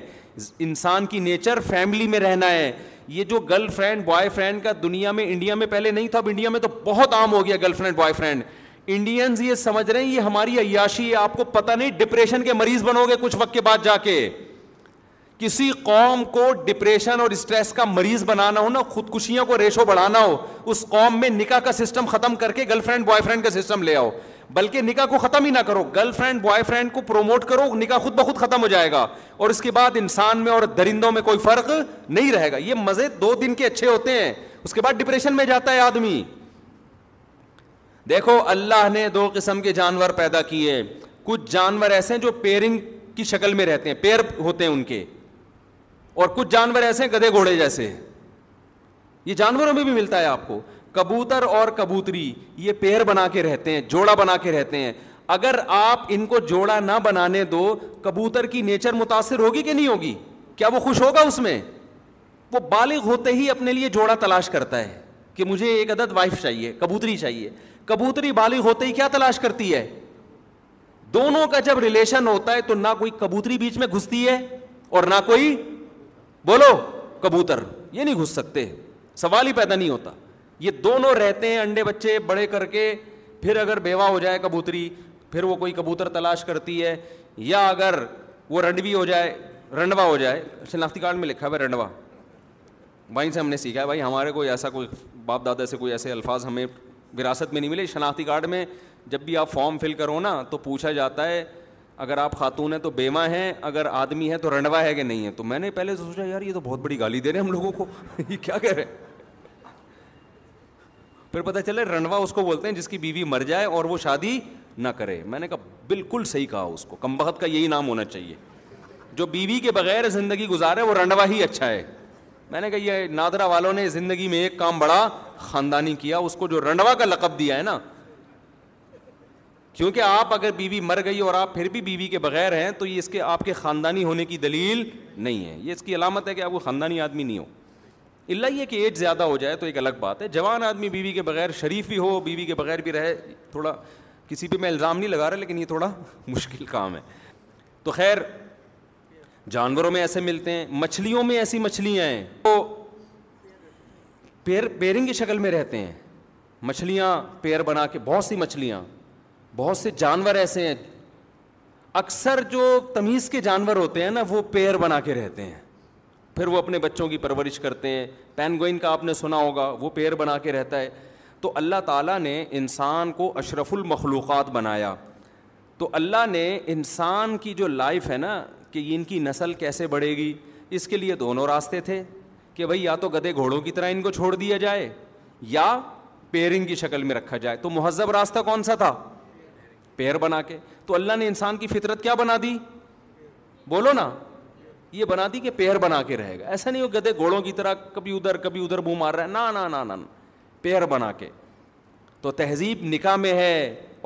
انسان کی نیچر فیملی میں رہنا ہے یہ جو گرل فرینڈ بوائے فرینڈ کا دنیا میں انڈیا میں پہلے نہیں تھا اب انڈیا میں تو بہت عام ہو گیا girlfriend boyfriend Indians یہ سمجھ رہے ہیں یہ ہماری عیاشی ہے آپ کو پتہ نہیں ڈپریشن کے مریض بنو گے کچھ وقت کے بعد جا کے کسی قوم کو ڈپریشن اور اسٹریس کا مریض بنانا ہو نا خودکشیوں کو ریشو بڑھانا ہو اس قوم میں نکاح کا سسٹم ختم کر کے گرل فرینڈ بوائے فرینڈ کا سسٹم لے آؤ بلکہ نکاح کو ختم ہی نہ کرو گرل فرینڈ بوائے فرینڈ کو پروموٹ کرو نکاح خود بخود ختم ہو جائے گا اور اس کے بعد انسان میں اور درندوں میں کوئی فرق نہیں رہے گا یہ مزے دو دن کے اچھے ہوتے ہیں اس کے بعد ڈپریشن میں جاتا ہے آدمی دیکھو اللہ نے دو قسم کے جانور پیدا کیے کچھ جانور ایسے ہیں جو پیرنگ کی شکل میں رہتے ہیں پیر ہوتے ہیں ان کے اور کچھ جانور ایسے ہیں گدے گھوڑے جیسے یہ جانوروں میں بھی ملتا ہے آپ کو کبوتر اور کبوتری یہ پیر بنا کے رہتے ہیں جوڑا بنا کے رہتے ہیں اگر آپ ان کو جوڑا نہ بنانے دو کبوتر کی نیچر متاثر ہوگی کہ نہیں ہوگی کیا وہ خوش ہوگا اس میں وہ بالغ ہوتے ہی اپنے لیے جوڑا تلاش کرتا ہے کہ مجھے ایک عدد وائف چاہیے کبوتری چاہیے کبوتری بالغ ہوتے ہی کیا تلاش کرتی ہے دونوں کا جب ریلیشن ہوتا ہے تو نہ کوئی کبوتری بیچ میں گھستی ہے اور نہ کوئی بولو کبوتر یہ نہیں گھس سکتے سوال ہی پیدا نہیں ہوتا یہ دونوں رہتے ہیں انڈے بچے بڑے کر کے پھر اگر بیوہ ہو جائے کبوتری پھر وہ کوئی کبوتر تلاش کرتی ہے یا اگر وہ رنڈوی ہو جائے رنڈوا ہو جائے شناختی کارڈ میں لکھا ہے بھائی رنڈوا بھائی سے ہم نے سیکھا ہے بھائی ہمارے کوئی ایسا کوئی باپ دادا سے کوئی ایسے الفاظ ہمیں وراثت میں نہیں ملے شناختی کارڈ میں جب بھی آپ فارم فل کرو نا تو پوچھا جاتا ہے اگر آپ خاتون ہیں تو بیوا ہیں اگر آدمی ہے تو رنڈوا ہے کہ نہیں ہے تو میں نے پہلے سے سوچا یار یہ تو بہت بڑی گالی دے رہے ہیں ہم لوگوں کو یہ کیا کہہ رہے ہیں پھر پتا چلے رنڈوا اس کو بولتے ہیں جس کی بیوی مر جائے اور وہ شادی نہ کرے میں نے کہا بالکل صحیح کہا اس کو کم بخت کا یہی نام ہونا چاہیے جو بیوی کے بغیر زندگی گزارے وہ رنڈوا ہی اچھا ہے میں نے کہا یہ نادرا والوں نے زندگی میں ایک کام بڑا خاندانی کیا اس کو جو رنڈوا کا لقب دیا ہے نا کیونکہ آپ اگر بیوی مر گئی اور آپ پھر بھی بیوی کے بغیر ہیں تو یہ اس کے آپ کے خاندانی ہونے کی دلیل نہیں ہے یہ اس کی علامت ہے کہ آپ وہ خاندانی آدمی نہیں ہو اللہ یہ کہ ایج زیادہ ہو جائے تو ایک الگ بات ہے جوان آدمی بیوی کے بغیر شریف بھی ہو بیوی کے بغیر بھی رہے تھوڑا کسی پہ میں الزام نہیں لگا رہا لیکن یہ تھوڑا مشکل کام ہے تو خیر جانوروں میں ایسے ملتے ہیں مچھلیوں میں ایسی مچھلیاں ہیں تو پیرنگ کی شکل میں رہتے ہیں مچھلیاں پیر بنا کے بہت سی مچھلیاں بہت سے جانور ایسے ہیں اکثر جو تمیز کے جانور ہوتے ہیں نا وہ پیر بنا کے رہتے ہیں پھر وہ اپنے بچوں کی پرورش کرتے ہیں پینگوئن کا آپ نے سنا ہوگا وہ پیر بنا کے رہتا ہے تو اللہ تعالیٰ نے انسان کو اشرف المخلوقات بنایا تو اللہ نے انسان کی جو لائف ہے نا کہ ان کی نسل کیسے بڑھے گی اس کے لیے دونوں راستے تھے کہ بھائی یا تو گدے گھوڑوں کی طرح ان کو چھوڑ دیا جائے یا پیرنگ کی شکل میں رکھا جائے تو مہذب راستہ کون سا تھا پیر بنا کے تو اللہ نے انسان کی فطرت کیا بنا دی بولو نا یہ بنا دی کہ پیر بنا کے رہے گا ایسا نہیں ہو گدے گھوڑوں کی طرح کبھی ادھر کبھی ادھر منہ مار رہا ہے نہ پیر بنا کے تو تہذیب نکاح میں ہے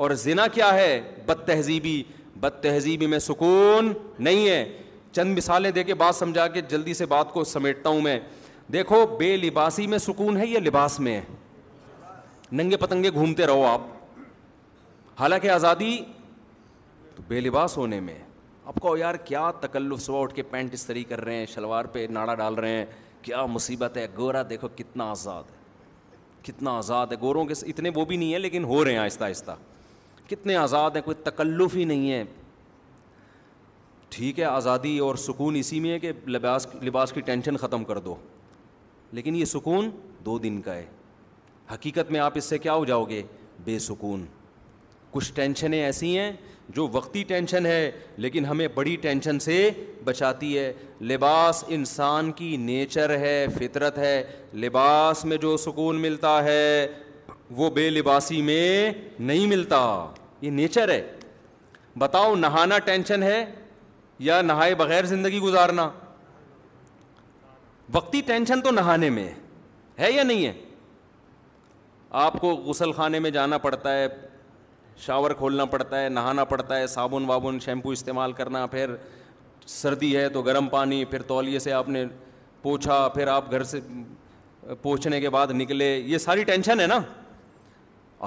اور زنا کیا ہے بد تہذیبی بد تہذیبی میں سکون نہیں ہے چند مثالیں دے کے بات سمجھا کے جلدی سے بات کو سمیٹتا ہوں میں دیکھو بے لباسی میں سکون ہے یا لباس میں ہے ننگے پتنگے گھومتے رہو آپ حالانکہ آزادی تو بے لباس ہونے میں آپ کو یار کیا تکلف صبح اٹھ کے پینٹ اس طریقے کر رہے ہیں شلوار پہ ناڑا ڈال رہے ہیں کیا مصیبت ہے گورا دیکھو کتنا آزاد ہے کتنا آزاد ہے گوروں کے اتنے وہ بھی نہیں ہیں لیکن ہو رہے ہیں آہستہ آہستہ کتنے آزاد ہیں کوئی تکلف ہی نہیں ہے ٹھیک ہے آزادی اور سکون اسی میں ہے کہ لباس لباس کی ٹینشن ختم کر دو لیکن یہ سکون دو دن کا ہے حقیقت میں آپ اس سے کیا ہو جاؤ گے بے سکون کچھ ٹینشنیں ایسی ہیں جو وقتی ٹینشن ہے لیکن ہمیں بڑی ٹینشن سے بچاتی ہے لباس انسان کی نیچر ہے فطرت ہے لباس میں جو سکون ملتا ہے وہ بے لباسی میں نہیں ملتا یہ نیچر ہے بتاؤ نہانا ٹینشن ہے یا نہائے بغیر زندگی گزارنا وقتی ٹینشن تو نہانے میں ہے یا نہیں ہے آپ کو غسل خانے میں جانا پڑتا ہے شاور کھولنا پڑتا ہے نہانا پڑتا ہے صابن وابن شیمپو استعمال کرنا پھر سردی ہے تو گرم پانی پھر تولیے سے آپ نے پوچھا پھر آپ گھر سے پوچھنے کے بعد نکلے یہ ساری ٹینشن ہے نا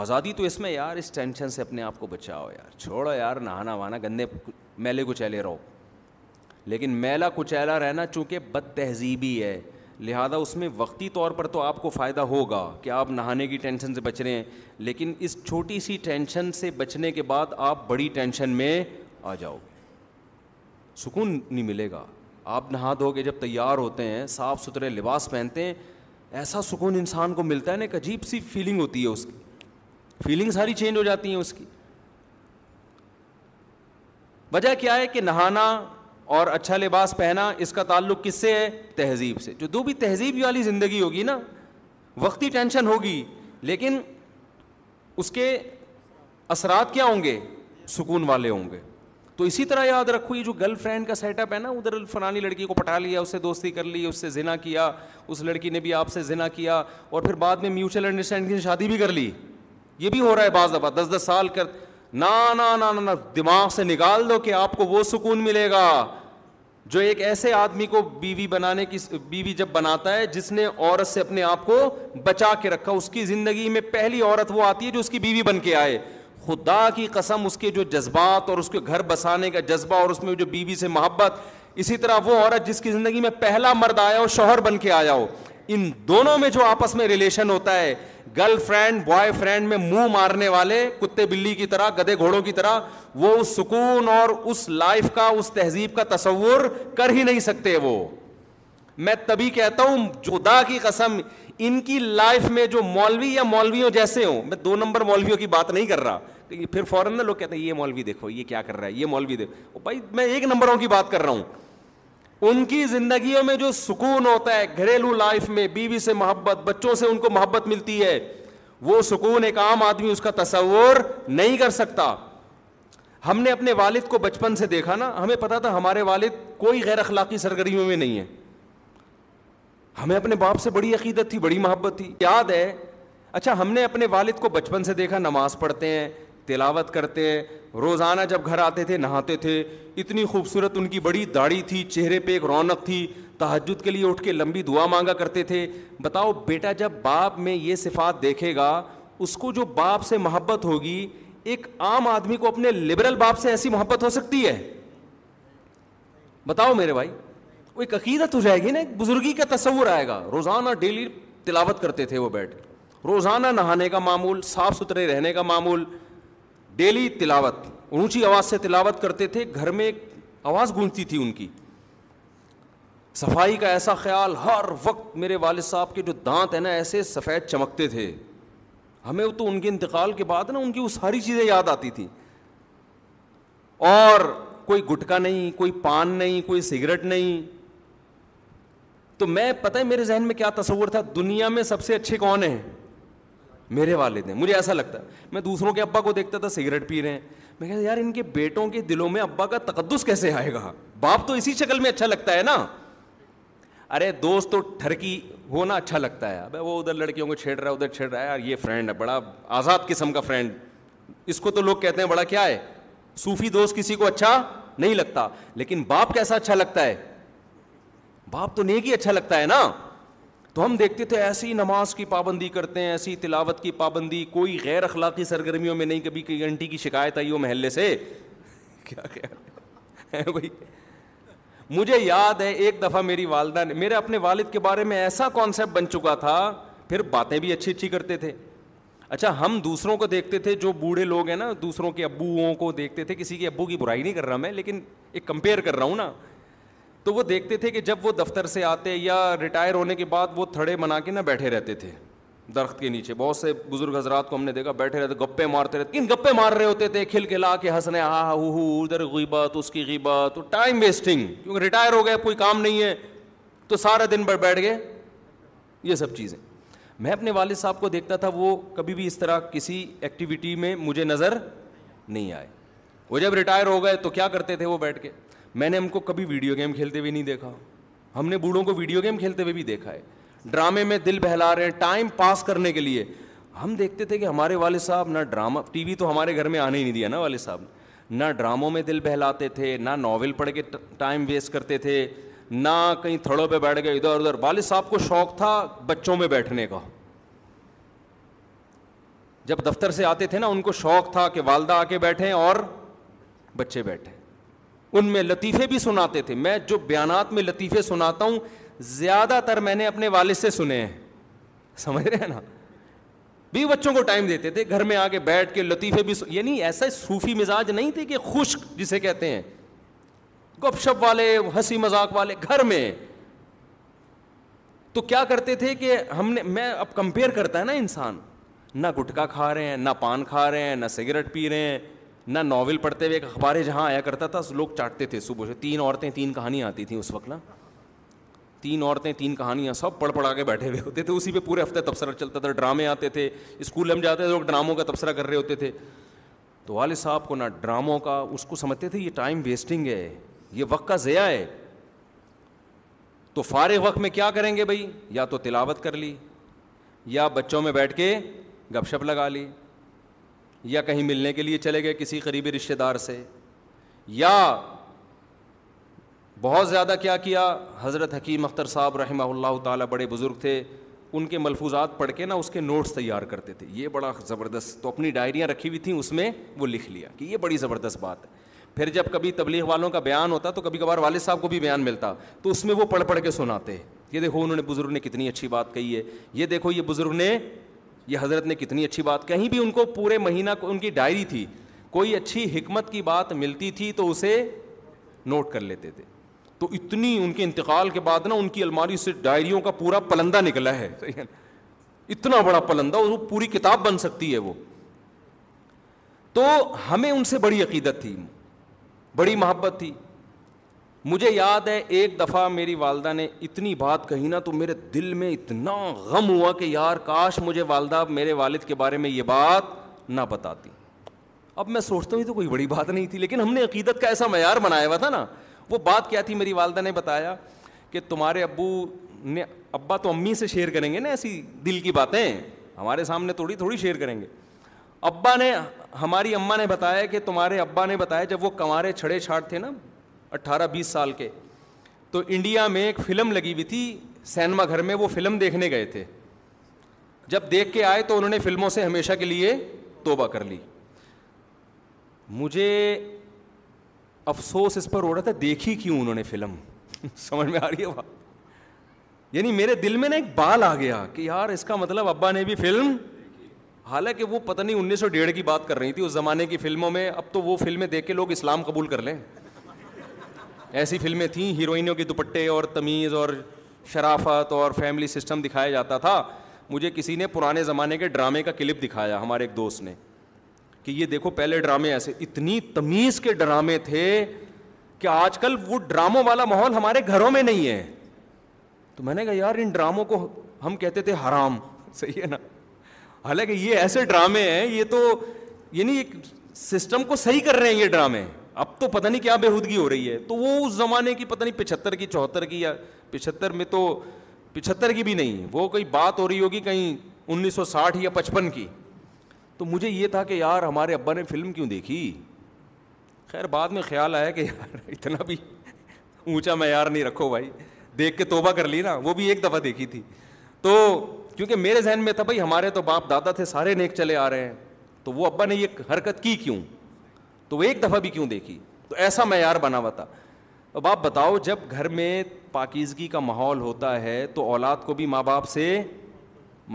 آزادی تو اس میں یار اس ٹینشن سے اپنے آپ کو بچاؤ یار چھوڑو یار نہانا وہانا گندے میلے کچیلے رہو لیکن میلا کچیلا رہنا چونکہ بد تہذیبی ہے لہٰذا اس میں وقتی طور پر تو آپ کو فائدہ ہوگا کہ آپ نہانے کی ٹینشن سے بچ رہے ہیں لیکن اس چھوٹی سی ٹینشن سے بچنے کے بعد آپ بڑی ٹینشن میں آ جاؤ گے سکون نہیں ملے گا آپ نہا کے جب تیار ہوتے ہیں صاف ستھرے لباس پہنتے ہیں ایسا سکون انسان کو ملتا ہے نا ایک عجیب سی فیلنگ ہوتی ہے اس کی فیلنگ ساری چینج ہو جاتی ہیں اس کی وجہ کیا ہے کہ نہانا اور اچھا لباس پہنا اس کا تعلق کس سے ہے تہذیب سے جو دو بھی تہذیب والی زندگی ہوگی نا وقتی ٹینشن ہوگی لیکن اس کے اثرات کیا ہوں گے سکون والے ہوں گے تو اسی طرح یاد رکھو یہ جو گرل فرینڈ کا سیٹ اپ ہے نا ادھر فلانی لڑکی کو پٹا لیا اس سے دوستی کر لی اس سے زنا کیا اس لڑکی نے بھی آپ سے زنا کیا اور پھر بعد میں میوچل انڈرسٹینڈنگ شادی بھی کر لی یہ بھی ہو رہا ہے بعض دفعہ دس دس سال کر نہ دماغ سے نکال دو کہ آپ کو وہ سکون ملے گا جو ایک ایسے آدمی کو بیوی بنانے کی بیوی جب بناتا ہے جس نے عورت سے اپنے آپ کو بچا کے رکھا اس کی زندگی میں پہلی عورت وہ آتی ہے جو اس کی بیوی بن کے آئے خدا کی قسم اس کے جو جذبات اور اس کے گھر بسانے کا جذبہ اور اس میں جو بیوی سے محبت اسی طرح وہ عورت جس کی زندگی میں پہلا مرد آیا ہو شوہر بن کے آیا ہو ان دونوں میں جو آپس میں ریلیشن ہوتا ہے گرل فرینڈ بوائے فرینڈ میں منہ مارنے والے کتے بلی کی طرح گدے گھوڑوں کی طرح وہ اس سکون اور اس لائف کا اس تہذیب کا تصور کر ہی نہیں سکتے وہ میں تبھی کہتا ہوں جدا کی قسم ان کی لائف میں جو مولوی یا مولویوں جیسے ہوں میں دو نمبر مولویوں کی بات نہیں کر رہا پھر فوراً لوگ کہتے ہیں یہ مولوی دیکھو یہ کیا کر رہا ہے یہ مولوی دیکھو بھائی میں ایک نمبروں کی بات کر رہا ہوں ان کی زندگیوں میں جو سکون ہوتا ہے گھریلو لائف میں بیوی سے محبت بچوں سے ان کو محبت ملتی ہے وہ سکون ایک عام آدمی اس کا تصور نہیں کر سکتا ہم نے اپنے والد کو بچپن سے دیکھا نا ہمیں پتا تھا ہمارے والد کوئی غیر اخلاقی سرگرمیوں میں نہیں ہے ہمیں اپنے باپ سے بڑی عقیدت تھی بڑی محبت تھی یاد ہے اچھا ہم نے اپنے والد کو بچپن سے دیکھا نماز پڑھتے ہیں تلاوت کرتے روزانہ جب گھر آتے تھے نہاتے تھے اتنی خوبصورت ان کی بڑی داڑھی تھی چہرے پہ ایک رونق تھی تحجد کے لیے اٹھ کے لمبی دعا مانگا کرتے تھے بتاؤ بیٹا جب باپ میں یہ صفات دیکھے گا اس کو جو باپ سے محبت ہوگی ایک عام آدمی کو اپنے لبرل باپ سے ایسی محبت ہو سکتی ہے بتاؤ میرے بھائی وہ ایک عقیدت ہو جائے گی نا ایک بزرگی کا تصور آئے گا روزانہ ڈیلی تلاوت کرتے تھے وہ بیٹھ روزانہ نہانے کا معمول صاف ستھرے رہنے کا معمول ڈیلی تلاوت اونچی آواز سے تلاوت کرتے تھے گھر میں ایک آواز گونجتی تھی ان کی صفائی کا ایسا خیال ہر وقت میرے والد صاحب کے جو دانت ہیں نا ایسے سفید چمکتے تھے ہمیں تو ان کے انتقال کے بعد نا ان کی وہ ساری چیزیں یاد آتی تھیں اور کوئی گٹکا نہیں کوئی پان نہیں کوئی سگریٹ نہیں تو میں پتہ ہے میرے ذہن میں کیا تصور تھا دنیا میں سب سے اچھے کون ہیں میرے والد ہیں مجھے ایسا لگتا ہے میں دوسروں کے ابا کو دیکھتا تھا سگریٹ پی رہے ہیں میں کہتا یار ان کے بیٹوں کے دلوں میں ابا کا تقدس کیسے آئے گا باپ تو اسی شکل میں اچھا لگتا ہے نا ارے دوست تو ٹھرکی ہونا اچھا لگتا ہے اب وہ ادھر لڑکیوں کو چھیڑ رہا ہے ادھر چھیڑ رہا ہے یار یہ فرینڈ ہے بڑا آزاد قسم کا فرینڈ اس کو تو لوگ کہتے ہیں بڑا کیا ہے صوفی دوست کسی کو اچھا نہیں لگتا لیکن باپ کیسا اچھا لگتا ہے باپ تو نیک ہی اچھا لگتا ہے نا تو ہم دیکھتے تھے ایسی نماز کی پابندی کرتے ہیں ایسی تلاوت کی پابندی کوئی غیر اخلاقی سرگرمیوں میں نہیں کبھی کہ انٹی کی شکایت آئی ہو محلے سے کیا کیا مجھے یاد ہے ایک دفعہ میری والدہ نے میرے اپنے والد کے بارے میں ایسا کانسیپٹ بن چکا تھا پھر باتیں بھی اچھی اچھی کرتے تھے اچھا ہم دوسروں کو دیکھتے تھے جو بوڑھے لوگ ہیں نا دوسروں کے ابوؤں کو دیکھتے تھے کسی کے ابو کی برائی نہیں کر رہا میں لیکن ایک کمپیئر کر رہا ہوں نا تو وہ دیکھتے تھے کہ جب وہ دفتر سے آتے یا ریٹائر ہونے کے بعد وہ تھڑے بنا کے نہ بیٹھے رہتے تھے درخت کے نیچے بہت سے بزرگ حضرات کو ہم نے دیکھا بیٹھے رہتے گپے مارتے رہتے ان گپے مار رہے ہوتے تھے کھل کھلا کے ہنسنے ادھر غیبت اس کی غیبت ٹائم ویسٹنگ کیونکہ ریٹائر ہو گئے کوئی کام نہیں ہے تو سارا دن بھر بیٹھ گئے یہ سب چیزیں میں اپنے والد صاحب کو دیکھتا تھا وہ کبھی بھی اس طرح کسی ایکٹیویٹی میں مجھے نظر نہیں آئے وہ جب ریٹائر ہو گئے تو کیا کرتے تھے وہ بیٹھ کے میں نے ہم کو کبھی ویڈیو گیم کھیلتے ہوئے نہیں دیکھا ہم نے بوڑھوں کو ویڈیو گیم کھیلتے ہوئے بھی دیکھا ہے ڈرامے میں دل بہلا رہے ہیں ٹائم پاس کرنے کے لیے ہم دیکھتے تھے کہ ہمارے والد صاحب نہ ڈرامہ ٹی وی تو ہمارے گھر میں آنے ہی نہیں دیا نا والد صاحب نہ ڈراموں میں دل بہلاتے تھے نہ ناول پڑھ کے ٹائم ویسٹ کرتے تھے نہ کہیں تھڑوں پہ بیٹھ گئے ادھر ادھر والد صاحب کو شوق تھا بچوں میں بیٹھنے کا جب دفتر سے آتے تھے نا ان کو شوق تھا کہ والدہ آ کے بیٹھیں اور بچے بیٹھیں ان میں لطیفے بھی سناتے تھے میں جو بیانات میں لطیفے سناتا ہوں زیادہ تر میں نے اپنے والد سے سنے ہیں سمجھ رہے ہیں نا بھی بچوں کو ٹائم دیتے تھے گھر میں آ کے بیٹھ کے لطیفے بھی یعنی ایسا صوفی مزاج نہیں تھے کہ خشک جسے کہتے ہیں گپ شپ والے ہنسی مذاق والے گھر میں تو کیا کرتے تھے کہ ہم نے میں اب کمپیئر کرتا ہے نا انسان نہ گٹکا کھا رہے ہیں نہ پان کھا رہے ہیں نہ سگریٹ پی رہے ہیں نہ ناول پڑھتے ہوئے ایک اخبار جہاں آیا کرتا تھا لوگ چاٹتے تھے صبح سے تین عورتیں تین کہانیاں آتی تھیں اس وقت نا تین عورتیں تین کہانیاں سب پڑھ پڑھا کے بیٹھے ہوئے ہوتے تھے اسی پہ پورے ہفتے تبصرہ چلتا تھا ڈرامے آتے تھے اسکول ہم جاتے تھے لوگ ڈراموں کا تبصرہ کر رہے ہوتے تھے تو والد صاحب کو نہ ڈراموں کا اس کو سمجھتے تھے یہ ٹائم ویسٹنگ ہے یہ وقت کا ضیاع ہے تو فارغ وقت میں کیا کریں گے بھائی یا تو تلاوت کر لی یا بچوں میں بیٹھ کے گپ شپ لگا لی یا کہیں ملنے کے لیے چلے گئے کسی قریبی رشتہ دار سے یا بہت زیادہ کیا کیا حضرت حکیم اختر صاحب رحمہ اللہ تعالیٰ بڑے بزرگ تھے ان کے ملفوظات پڑھ کے نا اس کے نوٹس تیار کرتے تھے یہ بڑا زبردست تو اپنی ڈائریاں رکھی ہوئی تھیں اس میں وہ لکھ لیا کہ یہ بڑی زبردست بات ہے پھر جب کبھی تبلیغ والوں کا بیان ہوتا تو کبھی کبھار والد صاحب کو بھی بیان ملتا تو اس میں وہ پڑھ پڑھ کے سناتے یہ دیکھو انہوں نے بزرگ نے کتنی اچھی بات کہی ہے یہ دیکھو یہ بزرگ نے یہ حضرت نے کتنی اچھی بات کہیں بھی ان کو پورے مہینہ ان کی ڈائری تھی کوئی اچھی حکمت کی بات ملتی تھی تو اسے نوٹ کر لیتے تھے تو اتنی ان کے انتقال کے بعد نا ان کی الماری سے ڈائریوں کا پورا پلندہ نکلا ہے اتنا بڑا پلندہ وہ پوری کتاب بن سکتی ہے وہ تو ہمیں ان سے بڑی عقیدت تھی بڑی محبت تھی مجھے یاد ہے ایک دفعہ میری والدہ نے اتنی بات کہی نا تو میرے دل میں اتنا غم ہوا کہ یار کاش مجھے والدہ میرے والد کے بارے میں یہ بات نہ بتاتی اب میں سوچتا ہوں تو کوئی بڑی بات نہیں تھی لیکن ہم نے عقیدت کا ایسا معیار بنایا ہوا تھا نا وہ بات کیا تھی میری والدہ نے بتایا کہ تمہارے ابو نے ابا تو امی سے شیئر کریں گے نا ایسی دل کی باتیں ہمارے سامنے تھوڑی تھوڑی شیئر کریں گے ابا نے ہماری اماں نے بتایا کہ تمہارے ابا نے بتایا جب وہ کمارے چھڑے چھاڑ تھے نا اٹھارہ بیس سال کے تو انڈیا میں ایک فلم لگی ہوئی تھی سینما گھر میں وہ فلم دیکھنے گئے تھے جب دیکھ کے آئے تو انہوں نے فلموں سے ہمیشہ کے لیے توبہ کر لی مجھے افسوس اس پر ہو رہا تھا دیکھی کیوں انہوں نے فلم سمجھ میں آ رہی ہے بات یعنی میرے دل میں نا ایک بال آ گیا کہ یار اس کا مطلب ابا نے بھی فلم حالانکہ وہ پتہ نہیں انیس سو ڈیڑھ کی بات کر رہی تھی اس زمانے کی فلموں میں اب تو وہ فلمیں دیکھ کے لوگ اسلام قبول کر لیں ایسی فلمیں تھیں ہیروئنوں کے دوپٹے اور تمیز اور شرافت اور فیملی سسٹم دکھایا جاتا تھا مجھے کسی نے پرانے زمانے کے ڈرامے کا کلپ دکھایا ہمارے ایک دوست نے کہ یہ دیکھو پہلے ڈرامے ایسے اتنی تمیز کے ڈرامے تھے کہ آج کل وہ ڈراموں والا ماحول ہمارے گھروں میں نہیں ہے تو میں نے کہا یار ان ڈراموں کو ہم کہتے تھے حرام صحیح ہے نا حالانکہ یہ ایسے ڈرامے ہیں یہ تو یعنی ایک سسٹم کو صحیح کر رہے ہیں یہ ڈرامے اب تو پتہ نہیں کیا بےحودگی ہو رہی ہے تو وہ اس زمانے کی پتہ نہیں پچہتر کی چوہتر کی یا پچہتر میں تو پچہتر کی بھی نہیں وہ کوئی بات ہو رہی ہوگی کہیں انیس سو ساٹھ یا پچپن کی تو مجھے یہ تھا کہ یار ہمارے ابا نے فلم کیوں دیکھی خیر بعد میں خیال آیا کہ یار اتنا بھی اونچا معیار نہیں رکھو بھائی دیکھ کے توبہ کر لی نا وہ بھی ایک دفعہ دیکھی تھی تو کیونکہ میرے ذہن میں تھا بھائی ہمارے تو باپ دادا تھے سارے نیک چلے آ رہے ہیں تو وہ ابا نے یہ حرکت کی کیوں تو وہ ایک دفعہ بھی کیوں دیکھی تو ایسا معیار بنا ہوا تھا اب آپ بتاؤ جب گھر میں پاکیزگی کا ماحول ہوتا ہے تو اولاد کو بھی ماں باپ سے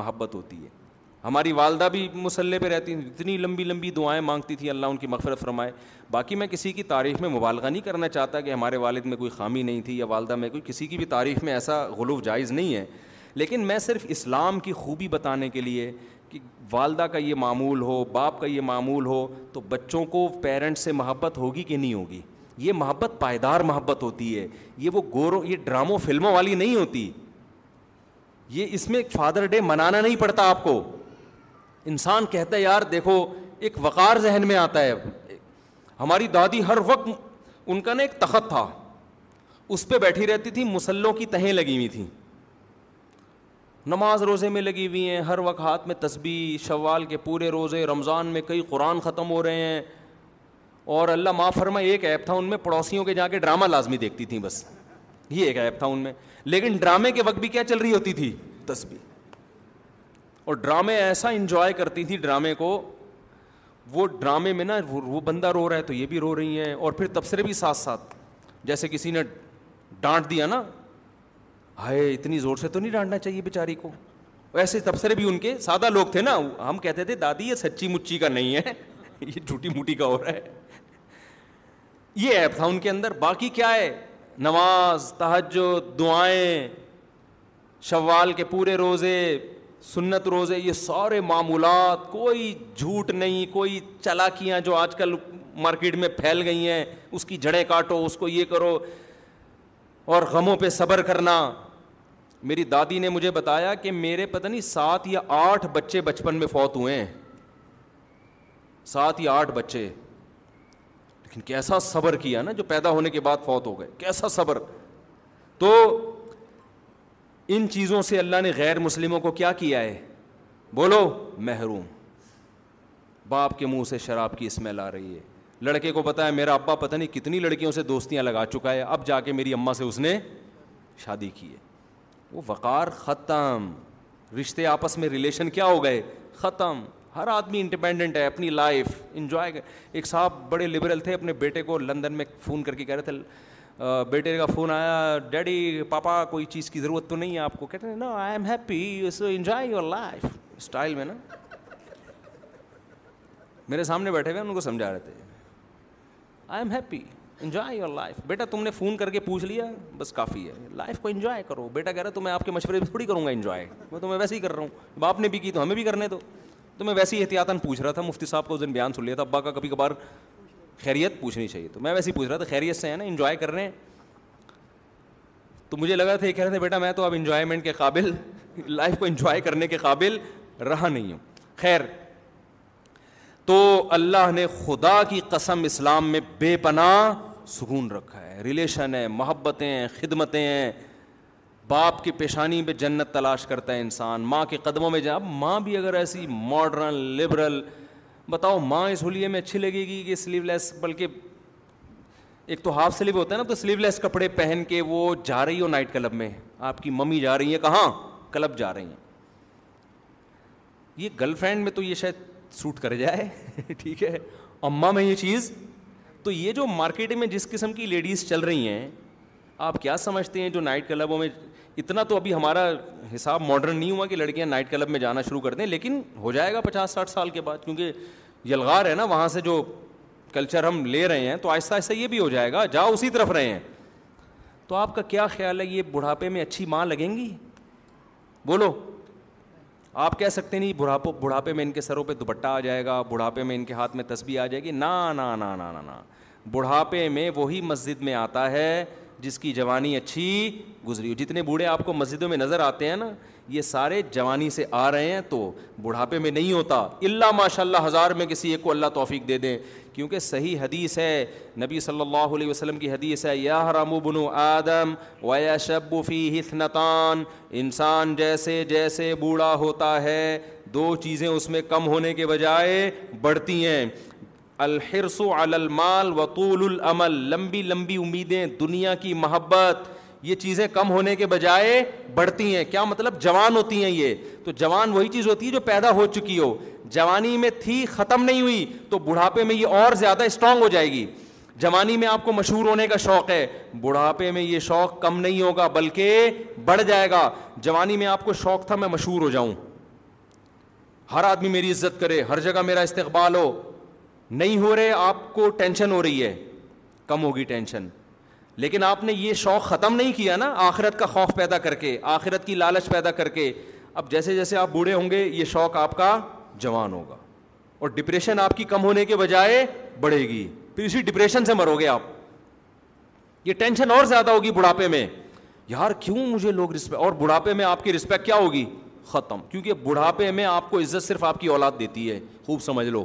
محبت ہوتی ہے ہماری والدہ بھی مسلح پہ رہتی تھیں اتنی لمبی لمبی دعائیں مانگتی تھیں اللہ ان کی مغفرت فرمائے باقی میں کسی کی تعریف میں مبالغہ نہیں کرنا چاہتا کہ ہمارے والد میں کوئی خامی نہیں تھی یا والدہ میں کوئی کسی کی بھی تعریف میں ایسا غلوف جائز نہیں ہے لیکن میں صرف اسلام کی خوبی بتانے کے لیے کہ والدہ کا یہ معمول ہو باپ کا یہ معمول ہو تو بچوں کو پیرنٹس سے محبت ہوگی کہ نہیں ہوگی یہ محبت پائیدار محبت ہوتی ہے یہ وہ گورو یہ ڈراموں فلموں والی نہیں ہوتی یہ اس میں فادر ڈے منانا نہیں پڑتا آپ کو انسان کہتا ہے یار دیکھو ایک وقار ذہن میں آتا ہے ہماری دادی ہر وقت ان کا نا ایک تخت تھا اس پہ بیٹھی رہتی تھی مسلوں کی تہیں لگی ہوئی تھیں نماز روزے میں لگی ہوئی ہیں ہر وقت ہاتھ میں تسبیح شوال کے پورے روزے رمضان میں کئی قرآن ختم ہو رہے ہیں اور اللہ ما فرما ایک ایپ تھا ان میں پڑوسیوں کے جا کے ڈرامہ لازمی دیکھتی تھیں بس یہ ایک ایپ تھا ان میں لیکن ڈرامے کے وقت بھی کیا چل رہی ہوتی تھی تسبیح اور ڈرامے ایسا انجوائے کرتی تھی ڈرامے کو وہ ڈرامے میں نا وہ بندہ رو رہا ہے تو یہ بھی رو رہی ہیں اور پھر تبصرے بھی ساتھ ساتھ جیسے کسی نے ڈانٹ دیا نا ہائے اتنی زور سے تو نہیں ڈانٹنا چاہیے بیچاری کو ویسے تبصرے بھی ان کے سادہ لوگ تھے نا ہم کہتے تھے دادی یہ سچی مچی کا نہیں ہے یہ جھوٹی موٹی کا ہو رہا ہے یہ ایپ تھا ان کے اندر باقی کیا ہے نماز تحجد دعائیں شوال کے پورے روزے سنت روزے یہ سارے معمولات کوئی جھوٹ نہیں کوئی چالاکیاں جو آج کل مارکیٹ میں پھیل گئی ہیں اس کی جڑیں کاٹو اس کو یہ کرو اور غموں پہ صبر کرنا میری دادی نے مجھے بتایا کہ میرے پتہ نہیں سات یا آٹھ بچے بچپن میں فوت ہوئے ہیں سات یا آٹھ بچے لیکن کیسا صبر کیا نا جو پیدا ہونے کے بعد فوت ہو گئے کیسا صبر تو ان چیزوں سے اللہ نے غیر مسلموں کو کیا کیا ہے بولو محروم باپ کے منہ سے شراب کی اسمیل آ رہی ہے لڑکے کو پتا ہے میرا ابا پتہ نہیں کتنی لڑکیوں سے دوستیاں لگا چکا ہے اب جا کے میری اماں سے اس نے شادی کی ہے وہ وقار ختم رشتے آپس میں ریلیشن کیا ہو گئے ختم ہر آدمی انڈیپینڈنٹ ہے اپنی لائف انجوائے ایک صاحب بڑے لبرل تھے اپنے بیٹے کو لندن میں فون کر کے کہہ رہے تھے بیٹے کا فون آیا ڈیڈی پاپا کوئی چیز کی ضرورت تو نہیں ہے آپ کو کہتے ہیں I am happy enjoy your lifestyle میں نا میرے سامنے بیٹھے ہوئے ان کو سمجھا رہے تھے I am happy enjoy your life بیٹا تم نے فون کر کے پوچھ لیا بس کافی ہے لائف کو انجوائے کرو بیٹا کہہ رہا تو میں آپ کے مشورے بھی تھوڑی کروں گا انجوائے تو میں ویسے ہی کر رہا ہوں باپ نے بھی کی تو ہمیں بھی کرنے تو تو میں ویسے ہی احتیاطاً پوچھ رہا تھا مفتی صاحب کو اس دن بیان سن لیا تھا ابا کا کبھی کبھار خیریت پوچھنی چاہیے تو میں ویسے ہی پوچھ رہا تھا خیریت سے ہے نا انجوائے کر رہے ہیں تو مجھے لگا تھا یہ کہہ رہے تھے بیٹا میں تو اب انجوائےمنٹ کے قابل لائف کو انجوائے کرنے کے قابل رہا نہیں ہوں خیر تو اللہ نے خدا کی قسم اسلام میں بے پناہ سکون رکھا ہے ریلیشن ہے محبتیں ہیں خدمتیں ہیں باپ کی پیشانی میں جنت تلاش کرتا ہے انسان ماں کے قدموں میں جا ماں بھی اگر ایسی ماڈرن لبرل بتاؤ ماں اس حلیے میں اچھی لگے گی کہ سلیو لیس بلکہ ایک تو ہاف سلیو ہوتا ہے نا تو سلیو لیس کپڑے پہن کے وہ جا رہی ہو نائٹ کلب میں آپ کی ممی جا رہی ہیں کہاں کلب جا رہی ہیں یہ گرل فرینڈ میں تو یہ شاید سوٹ کر جائے ٹھیک ہے اماں میں یہ چیز تو یہ جو مارکیٹ میں جس قسم کی لیڈیز چل رہی ہیں آپ کیا سمجھتے ہیں جو نائٹ کلبوں میں اتنا تو ابھی ہمارا حساب ماڈرن نہیں ہوا کہ لڑکیاں نائٹ کلب میں جانا شروع کر دیں لیکن ہو جائے گا پچاس ساٹھ سال کے بعد کیونکہ یلغار ہے نا وہاں سے جو کلچر ہم لے رہے ہیں تو آہستہ آہستہ یہ بھی ہو جائے گا جا اسی طرف رہے ہیں تو آپ کا کیا خیال ہے یہ بڑھاپے میں اچھی ماں لگیں گی بولو آپ کہہ سکتے نہیں بڑھاپو بڑھاپے میں ان کے سروں پہ دوپٹہ آ جائے گا بڑھاپے میں ان کے ہاتھ میں تسبیح آ جائے گی نا نا نہ نہ بڑھاپے میں وہی مسجد میں آتا ہے جس کی جوانی اچھی گزری ہو جتنے بوڑھے آپ کو مسجدوں میں نظر آتے ہیں نا یہ سارے جوانی سے آ رہے ہیں تو بڑھاپے میں نہیں ہوتا اللہ ماشاء اللہ ہزار میں کسی ایک کو اللہ توفیق دے دیں کیونکہ صحیح حدیث ہے نبی صلی اللہ علیہ وسلم کی حدیث ہے یا رم و بن و آدم و شب و فی ہتنتان انسان جیسے جیسے بوڑھا ہوتا ہے دو چیزیں اس میں کم ہونے کے بجائے بڑھتی ہیں الحرس و طول وطول العمل لمبی لمبی امیدیں دنیا کی محبت یہ چیزیں کم ہونے کے بجائے بڑھتی ہیں کیا مطلب جوان ہوتی ہیں یہ تو جوان وہی چیز ہوتی ہے جو پیدا ہو چکی ہو جوانی میں تھی ختم نہیں ہوئی تو بڑھاپے میں یہ اور زیادہ اسٹرانگ ہو جائے گی جوانی میں آپ کو مشہور ہونے کا شوق ہے بڑھاپے میں یہ شوق کم نہیں ہوگا بلکہ بڑھ جائے گا جوانی میں آپ کو شوق تھا میں مشہور ہو جاؤں ہر آدمی میری عزت کرے ہر جگہ میرا استقبال ہو نہیں ہو رہے آپ کو ٹینشن ہو رہی ہے کم ہوگی ٹینشن لیکن آپ نے یہ شوق ختم نہیں کیا نا آخرت کا خوف پیدا کر کے آخرت کی لالچ پیدا کر کے اب جیسے جیسے آپ بوڑھے ہوں گے یہ شوق آپ کا جوان ہوگا اور ڈپریشن آپ کی کم ہونے کے بجائے بڑھے گی پھر اسی ڈپریشن سے مرو گے آپ یہ ٹینشن اور زیادہ ہوگی بڑھاپے میں یار کیوں مجھے لوگ رسپیکٹ اور بڑھاپے میں آپ کی رسپیکٹ کیا ہوگی ختم کیونکہ بڑھاپے میں آپ کو عزت صرف آپ کی اولاد دیتی ہے خوب سمجھ لو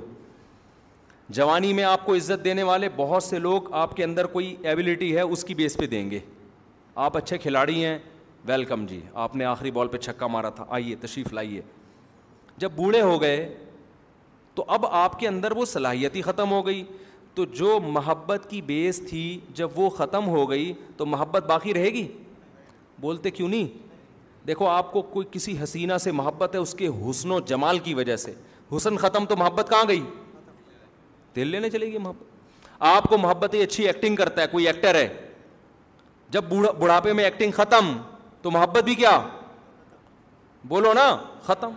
جوانی میں آپ کو عزت دینے والے بہت سے لوگ آپ کے اندر کوئی ایبیلٹی ہے اس کی بیس پہ دیں گے آپ اچھے کھلاڑی ہیں ویلکم جی آپ نے آخری بال پہ چھکا مارا تھا آئیے تشریف لائیے جب بوڑھے ہو گئے تو اب آپ کے اندر وہ صلاحیت ہی ختم ہو گئی تو جو محبت کی بیس تھی جب وہ ختم ہو گئی تو محبت باقی رہے گی بولتے کیوں نہیں دیکھو آپ کو کوئی کسی حسینہ سے محبت ہے اس کے حسن و جمال کی وجہ سے حسن ختم تو محبت کہاں گئی تیل لینے چلے گی محبت آپ کو محبت ہی اچھی ایکٹنگ کرتا ہے کوئی ایکٹر ہے جب بڑھاپے میں ایکٹنگ ختم تو محبت بھی کیا بولو نا ختم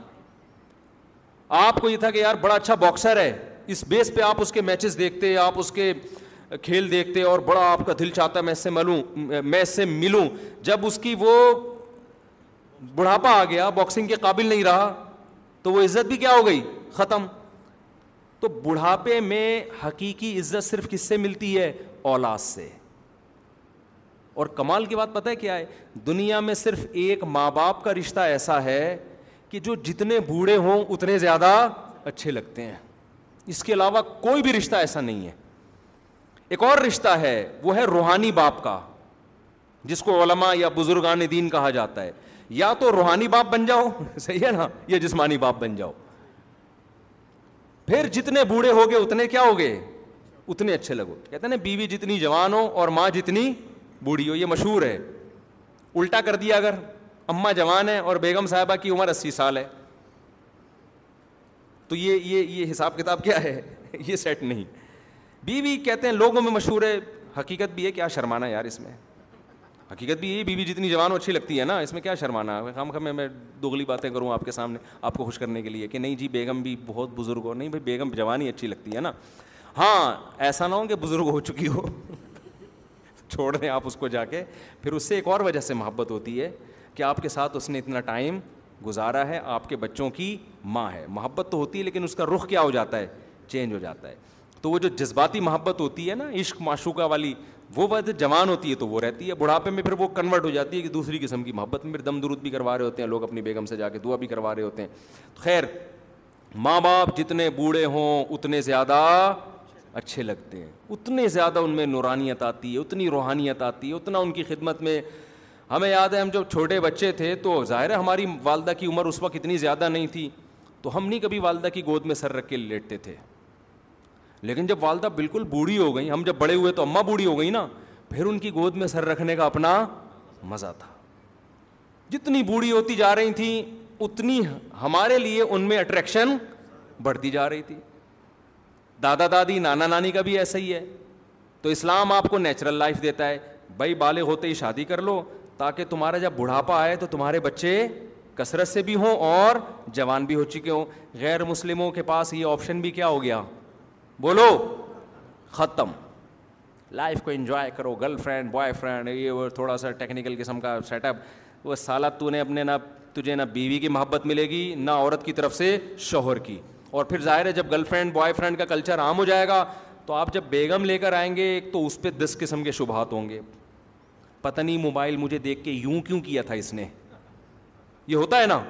آپ کو یہ تھا کہ یار بڑا اچھا باکسر ہے اس بیس پہ آپ اس کے میچز دیکھتے آپ اس کے کھیل دیکھتے اور بڑا آپ کا دل چاہتا ہے میں اس سے ملوں میں اس سے ملوں جب اس کی وہ بڑھاپا آ گیا باکسنگ کے قابل نہیں رہا تو وہ عزت بھی کیا ہو گئی ختم تو بڑھاپے میں حقیقی عزت صرف کس سے ملتی ہے اولاد سے اور کمال کی بات پتہ ہے کیا ہے دنیا میں صرف ایک ماں باپ کا رشتہ ایسا ہے کہ جو جتنے بوڑھے ہوں اتنے زیادہ اچھے لگتے ہیں اس کے علاوہ کوئی بھی رشتہ ایسا نہیں ہے ایک اور رشتہ ہے وہ ہے روحانی باپ کا جس کو علماء یا بزرگان دین کہا جاتا ہے یا تو روحانی باپ بن جاؤ صحیح ہے نا یا جسمانی باپ بن جاؤ پھر جتنے بوڑھے ہو گئے اتنے کیا ہو گئے اتنے اچھے لگو کہتے ہیں نا بیوی جتنی جوان ہو اور ماں جتنی بوڑھی ہو یہ مشہور ہے الٹا کر دیا اگر اماں جوان ہے اور بیگم صاحبہ کی عمر اسی سال ہے تو یہ یہ یہ حساب کتاب کیا ہے یہ سیٹ نہیں بیوی کہتے ہیں لوگوں میں مشہور ہے حقیقت بھی ہے کیا شرمانا یار اس میں حقیقت بھی یہی بیوی بی جتنی جوان اچھی لگتی ہے نا اس میں کیا شرمانا ہے خام خام میں دوگلی باتیں کروں آپ کے سامنے آپ کو خوش کرنے کے لیے کہ نہیں جی بیگم بھی بہت بزرگ ہو نہیں بھائی بیگم جوان ہی اچھی لگتی ہے نا ہاں ایسا نہ ہو کہ بزرگ ہو چکی ہو چھوڑ دیں آپ اس کو جا کے پھر اس سے ایک اور وجہ سے محبت ہوتی ہے کہ آپ کے ساتھ اس نے اتنا ٹائم گزارا ہے آپ کے بچوں کی ماں ہے محبت تو ہوتی ہے لیکن اس کا رخ کیا ہو جاتا ہے چینج ہو جاتا ہے تو وہ جو جذباتی محبت ہوتی ہے نا عشق معشوقہ والی وہ بات جوان ہوتی ہے تو وہ رہتی ہے بڑھاپے میں پھر وہ کنورٹ ہو جاتی ہے کہ دوسری قسم کی محبت میں پھر دم درود بھی کروا رہے ہوتے ہیں لوگ اپنی بیگم سے جا کے دعا بھی کروا رہے ہوتے ہیں خیر ماں باپ جتنے بوڑھے ہوں اتنے زیادہ اچھے لگتے ہیں اتنے زیادہ ان میں نورانیت آتی ہے اتنی روحانیت آتی ہے اتنا ان کی خدمت میں ہمیں یاد ہے ہم جب چھوٹے بچے تھے تو ظاہر ہے ہماری والدہ کی عمر اس وقت اتنی زیادہ نہیں تھی تو ہم نہیں کبھی والدہ کی گود میں سر رکھ کے لیٹتے تھے لیکن جب والدہ بالکل بوڑھی ہو گئی ہم جب بڑے ہوئے تو اماں بوڑھی ہو گئی نا پھر ان کی گود میں سر رکھنے کا اپنا مزہ تھا جتنی بوڑھی ہوتی جا رہی تھیں اتنی ہمارے لیے ان میں اٹریکشن بڑھتی جا رہی تھی دادا دادی نانا نانی کا بھی ایسا ہی ہے تو اسلام آپ کو نیچرل لائف دیتا ہے بھائی بالغ ہوتے ہی شادی کر لو تاکہ تمہارا جب بڑھاپا آئے تو تمہارے بچے کثرت سے بھی ہوں اور جوان بھی ہو چکے ہوں غیر مسلموں کے پاس یہ آپشن بھی کیا ہو گیا بولو ختم لائف کو انجوائے کرو گرل فرینڈ بوائے فرینڈ یہ وہ تھوڑا سا ٹیکنیکل قسم کا سیٹ اپ وہ سالہ تو نے اپنے نہ تجھے نہ بیوی کی محبت ملے گی نہ عورت کی طرف سے شوہر کی اور پھر ظاہر ہے جب گرل فرینڈ بوائے فرینڈ کا کلچر عام ہو جائے گا تو آپ جب بیگم لے کر آئیں گے ایک تو اس پہ دس قسم کے شبہات ہوں گے پتہ نہیں موبائل مجھے دیکھ کے یوں کیوں کیا تھا اس نے یہ ہوتا ہے نا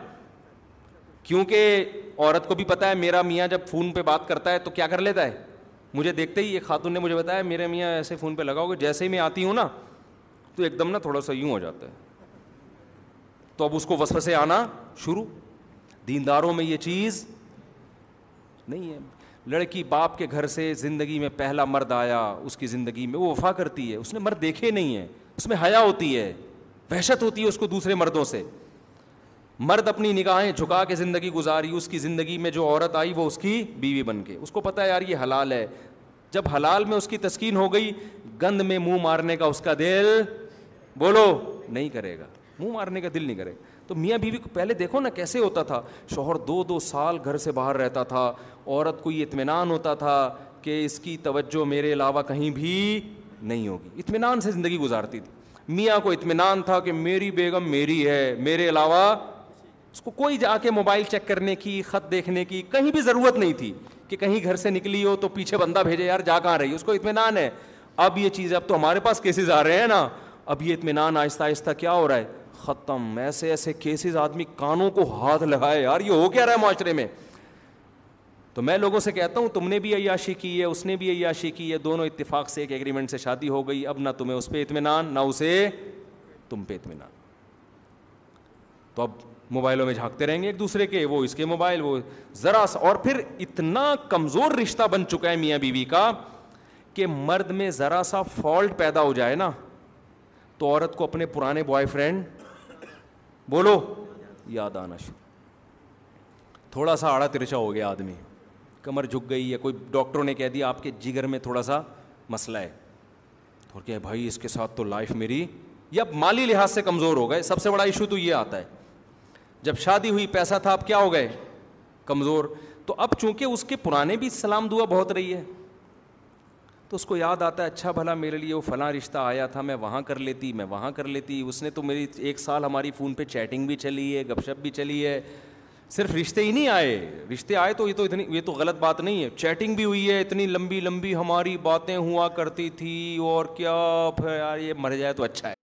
کیونکہ عورت کو بھی پتا ہے میرا میاں جب فون پہ بات کرتا ہے تو کیا کر لیتا ہے مجھے دیکھتے ہی یہ خاتون نے مجھے بتایا میرے میاں ایسے فون پہ لگاؤ گے جیسے ہی میں آتی ہوں نا تو ایک دم نا تھوڑا سا یوں ہو جاتا ہے تو اب اس کو وسف سے آنا شروع دینداروں میں یہ چیز نہیں ہے لڑکی باپ کے گھر سے زندگی میں پہلا مرد آیا اس کی زندگی میں وہ وفا کرتی ہے اس نے مرد دیکھے نہیں ہے اس میں حیا ہوتی ہے وحشت ہوتی ہے اس کو دوسرے مردوں سے مرد اپنی نگاہیں جھکا کے زندگی گزاری اس کی زندگی میں جو عورت آئی وہ اس کی بیوی بن کے اس کو پتہ یار یہ حلال ہے جب حلال میں اس کی تسکین ہو گئی گند میں منہ مارنے کا اس کا دل بولو نہیں کرے گا منہ مارنے کا دل نہیں کرے تو میاں بیوی کو پہلے دیکھو نا کیسے ہوتا تھا شوہر دو دو سال گھر سے باہر رہتا تھا عورت کو یہ اطمینان ہوتا تھا کہ اس کی توجہ میرے علاوہ کہیں بھی نہیں ہوگی اطمینان سے زندگی گزارتی تھی میاں کو اطمینان تھا کہ میری بیگم میری ہے میرے علاوہ اس کو کوئی جا کے موبائل چیک کرنے کی خط دیکھنے کی کہیں بھی ضرورت نہیں تھی کہ کہیں گھر سے نکلی ہو تو پیچھے بندہ بھیجے یار جا کہاں رہی اس کو اطمینان ہے اب یہ چیز اب تو ہمارے پاس کیسز آ رہے ہیں نا اب یہ اطمینان آہستہ آہستہ کیا ہو رہا ہے ختم ایسے ایسے کیسز آدمی کانوں کو ہاتھ لگائے یار یہ ہو کیا رہا ہے معاشرے میں تو میں لوگوں سے کہتا ہوں تم نے بھی عیاشی کی ہے اس نے بھی عیاشی کی ہے دونوں اتفاق سے ایک ایگریمنٹ سے شادی ہو گئی اب نہ تمہیں اس پہ اطمینان نہ اسے تم پہ اطمینان تو اب موبائلوں میں جھانکتے رہیں گے ایک دوسرے کے وہ اس کے موبائل وہ ذرا سا اور پھر اتنا کمزور رشتہ بن چکا ہے میاں بیوی کا کہ مرد میں ذرا سا فالٹ پیدا ہو جائے نا تو عورت کو اپنے پرانے بوائے فرینڈ بولو یاد آنا شروع تھوڑا سا آڑا ترچا ہو گیا آدمی کمر جھک گئی یا کوئی ڈاکٹروں نے کہہ دیا آپ کے جگر میں تھوڑا سا مسئلہ ہے اور کہ بھائی اس کے ساتھ تو لائف میری یا مالی لحاظ سے کمزور ہو گئے سب سے بڑا ایشو تو یہ آتا ہے جب شادی ہوئی پیسہ تھا آپ کیا ہو گئے کمزور تو اب چونکہ اس کے پرانے بھی سلام دعا بہت رہی ہے تو اس کو یاد آتا ہے اچھا بھلا میرے لیے وہ فلاں رشتہ آیا تھا میں وہاں کر لیتی میں وہاں کر لیتی اس نے تو میری ایک سال ہماری فون پہ چیٹنگ بھی چلی ہے گپ شپ بھی چلی ہے صرف رشتے ہی نہیں آئے رشتے آئے تو یہ تو اتنی یہ تو غلط بات نہیں ہے چیٹنگ بھی ہوئی ہے اتنی لمبی لمبی ہماری باتیں ہوا کرتی تھی اور کیا یار یہ مر جائے تو اچھا ہے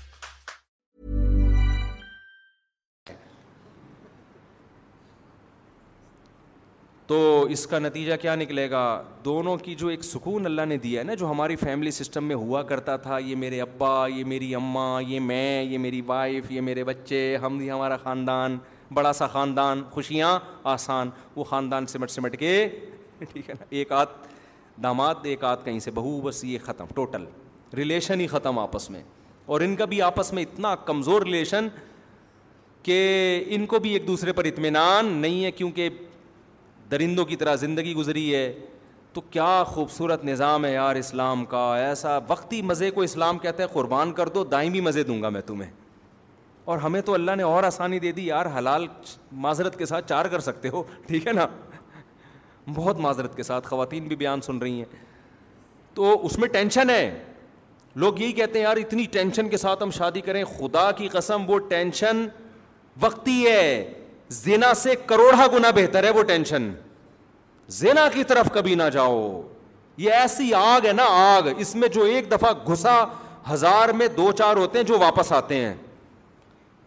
تو اس کا نتیجہ کیا نکلے گا دونوں کی جو ایک سکون اللہ نے دیا ہے نا جو ہماری فیملی سسٹم میں ہوا کرتا تھا یہ میرے ابا یہ میری اماں یہ میں یہ میری وائف یہ میرے بچے ہم بھی ہمارا خاندان بڑا سا خاندان خوشیاں آسان وہ خاندان سمٹ سمٹ کے ٹھیک ہے نا ایک آدھ داماد ایک آدھ کہیں سے بہو بس یہ ختم ٹوٹل ریلیشن ہی ختم آپس میں اور ان کا بھی آپس میں اتنا کمزور ریلیشن کہ ان کو بھی ایک دوسرے پر اطمینان نہیں ہے کیونکہ درندوں کی طرح زندگی گزری ہے تو کیا خوبصورت نظام ہے یار اسلام کا ایسا وقتی مزے کو اسلام کہتا ہے قربان کر دو دائمی مزے دوں گا میں تمہیں اور ہمیں تو اللہ نے اور آسانی دے دی یار حلال معذرت کے ساتھ چار کر سکتے ہو ٹھیک ہے نا بہت معذرت کے ساتھ خواتین بھی بیان سن رہی ہیں تو اس میں ٹینشن ہے لوگ یہی کہتے ہیں یار اتنی ٹینشن کے ساتھ ہم شادی کریں خدا کی قسم وہ ٹینشن وقتی ہے زینا سے کروڑا گنا بہتر ہے وہ ٹینشن زینا کی طرف کبھی نہ جاؤ یہ ایسی آگ ہے نا آگ اس میں جو ایک دفعہ گھسا ہزار میں دو چار ہوتے ہیں جو واپس آتے ہیں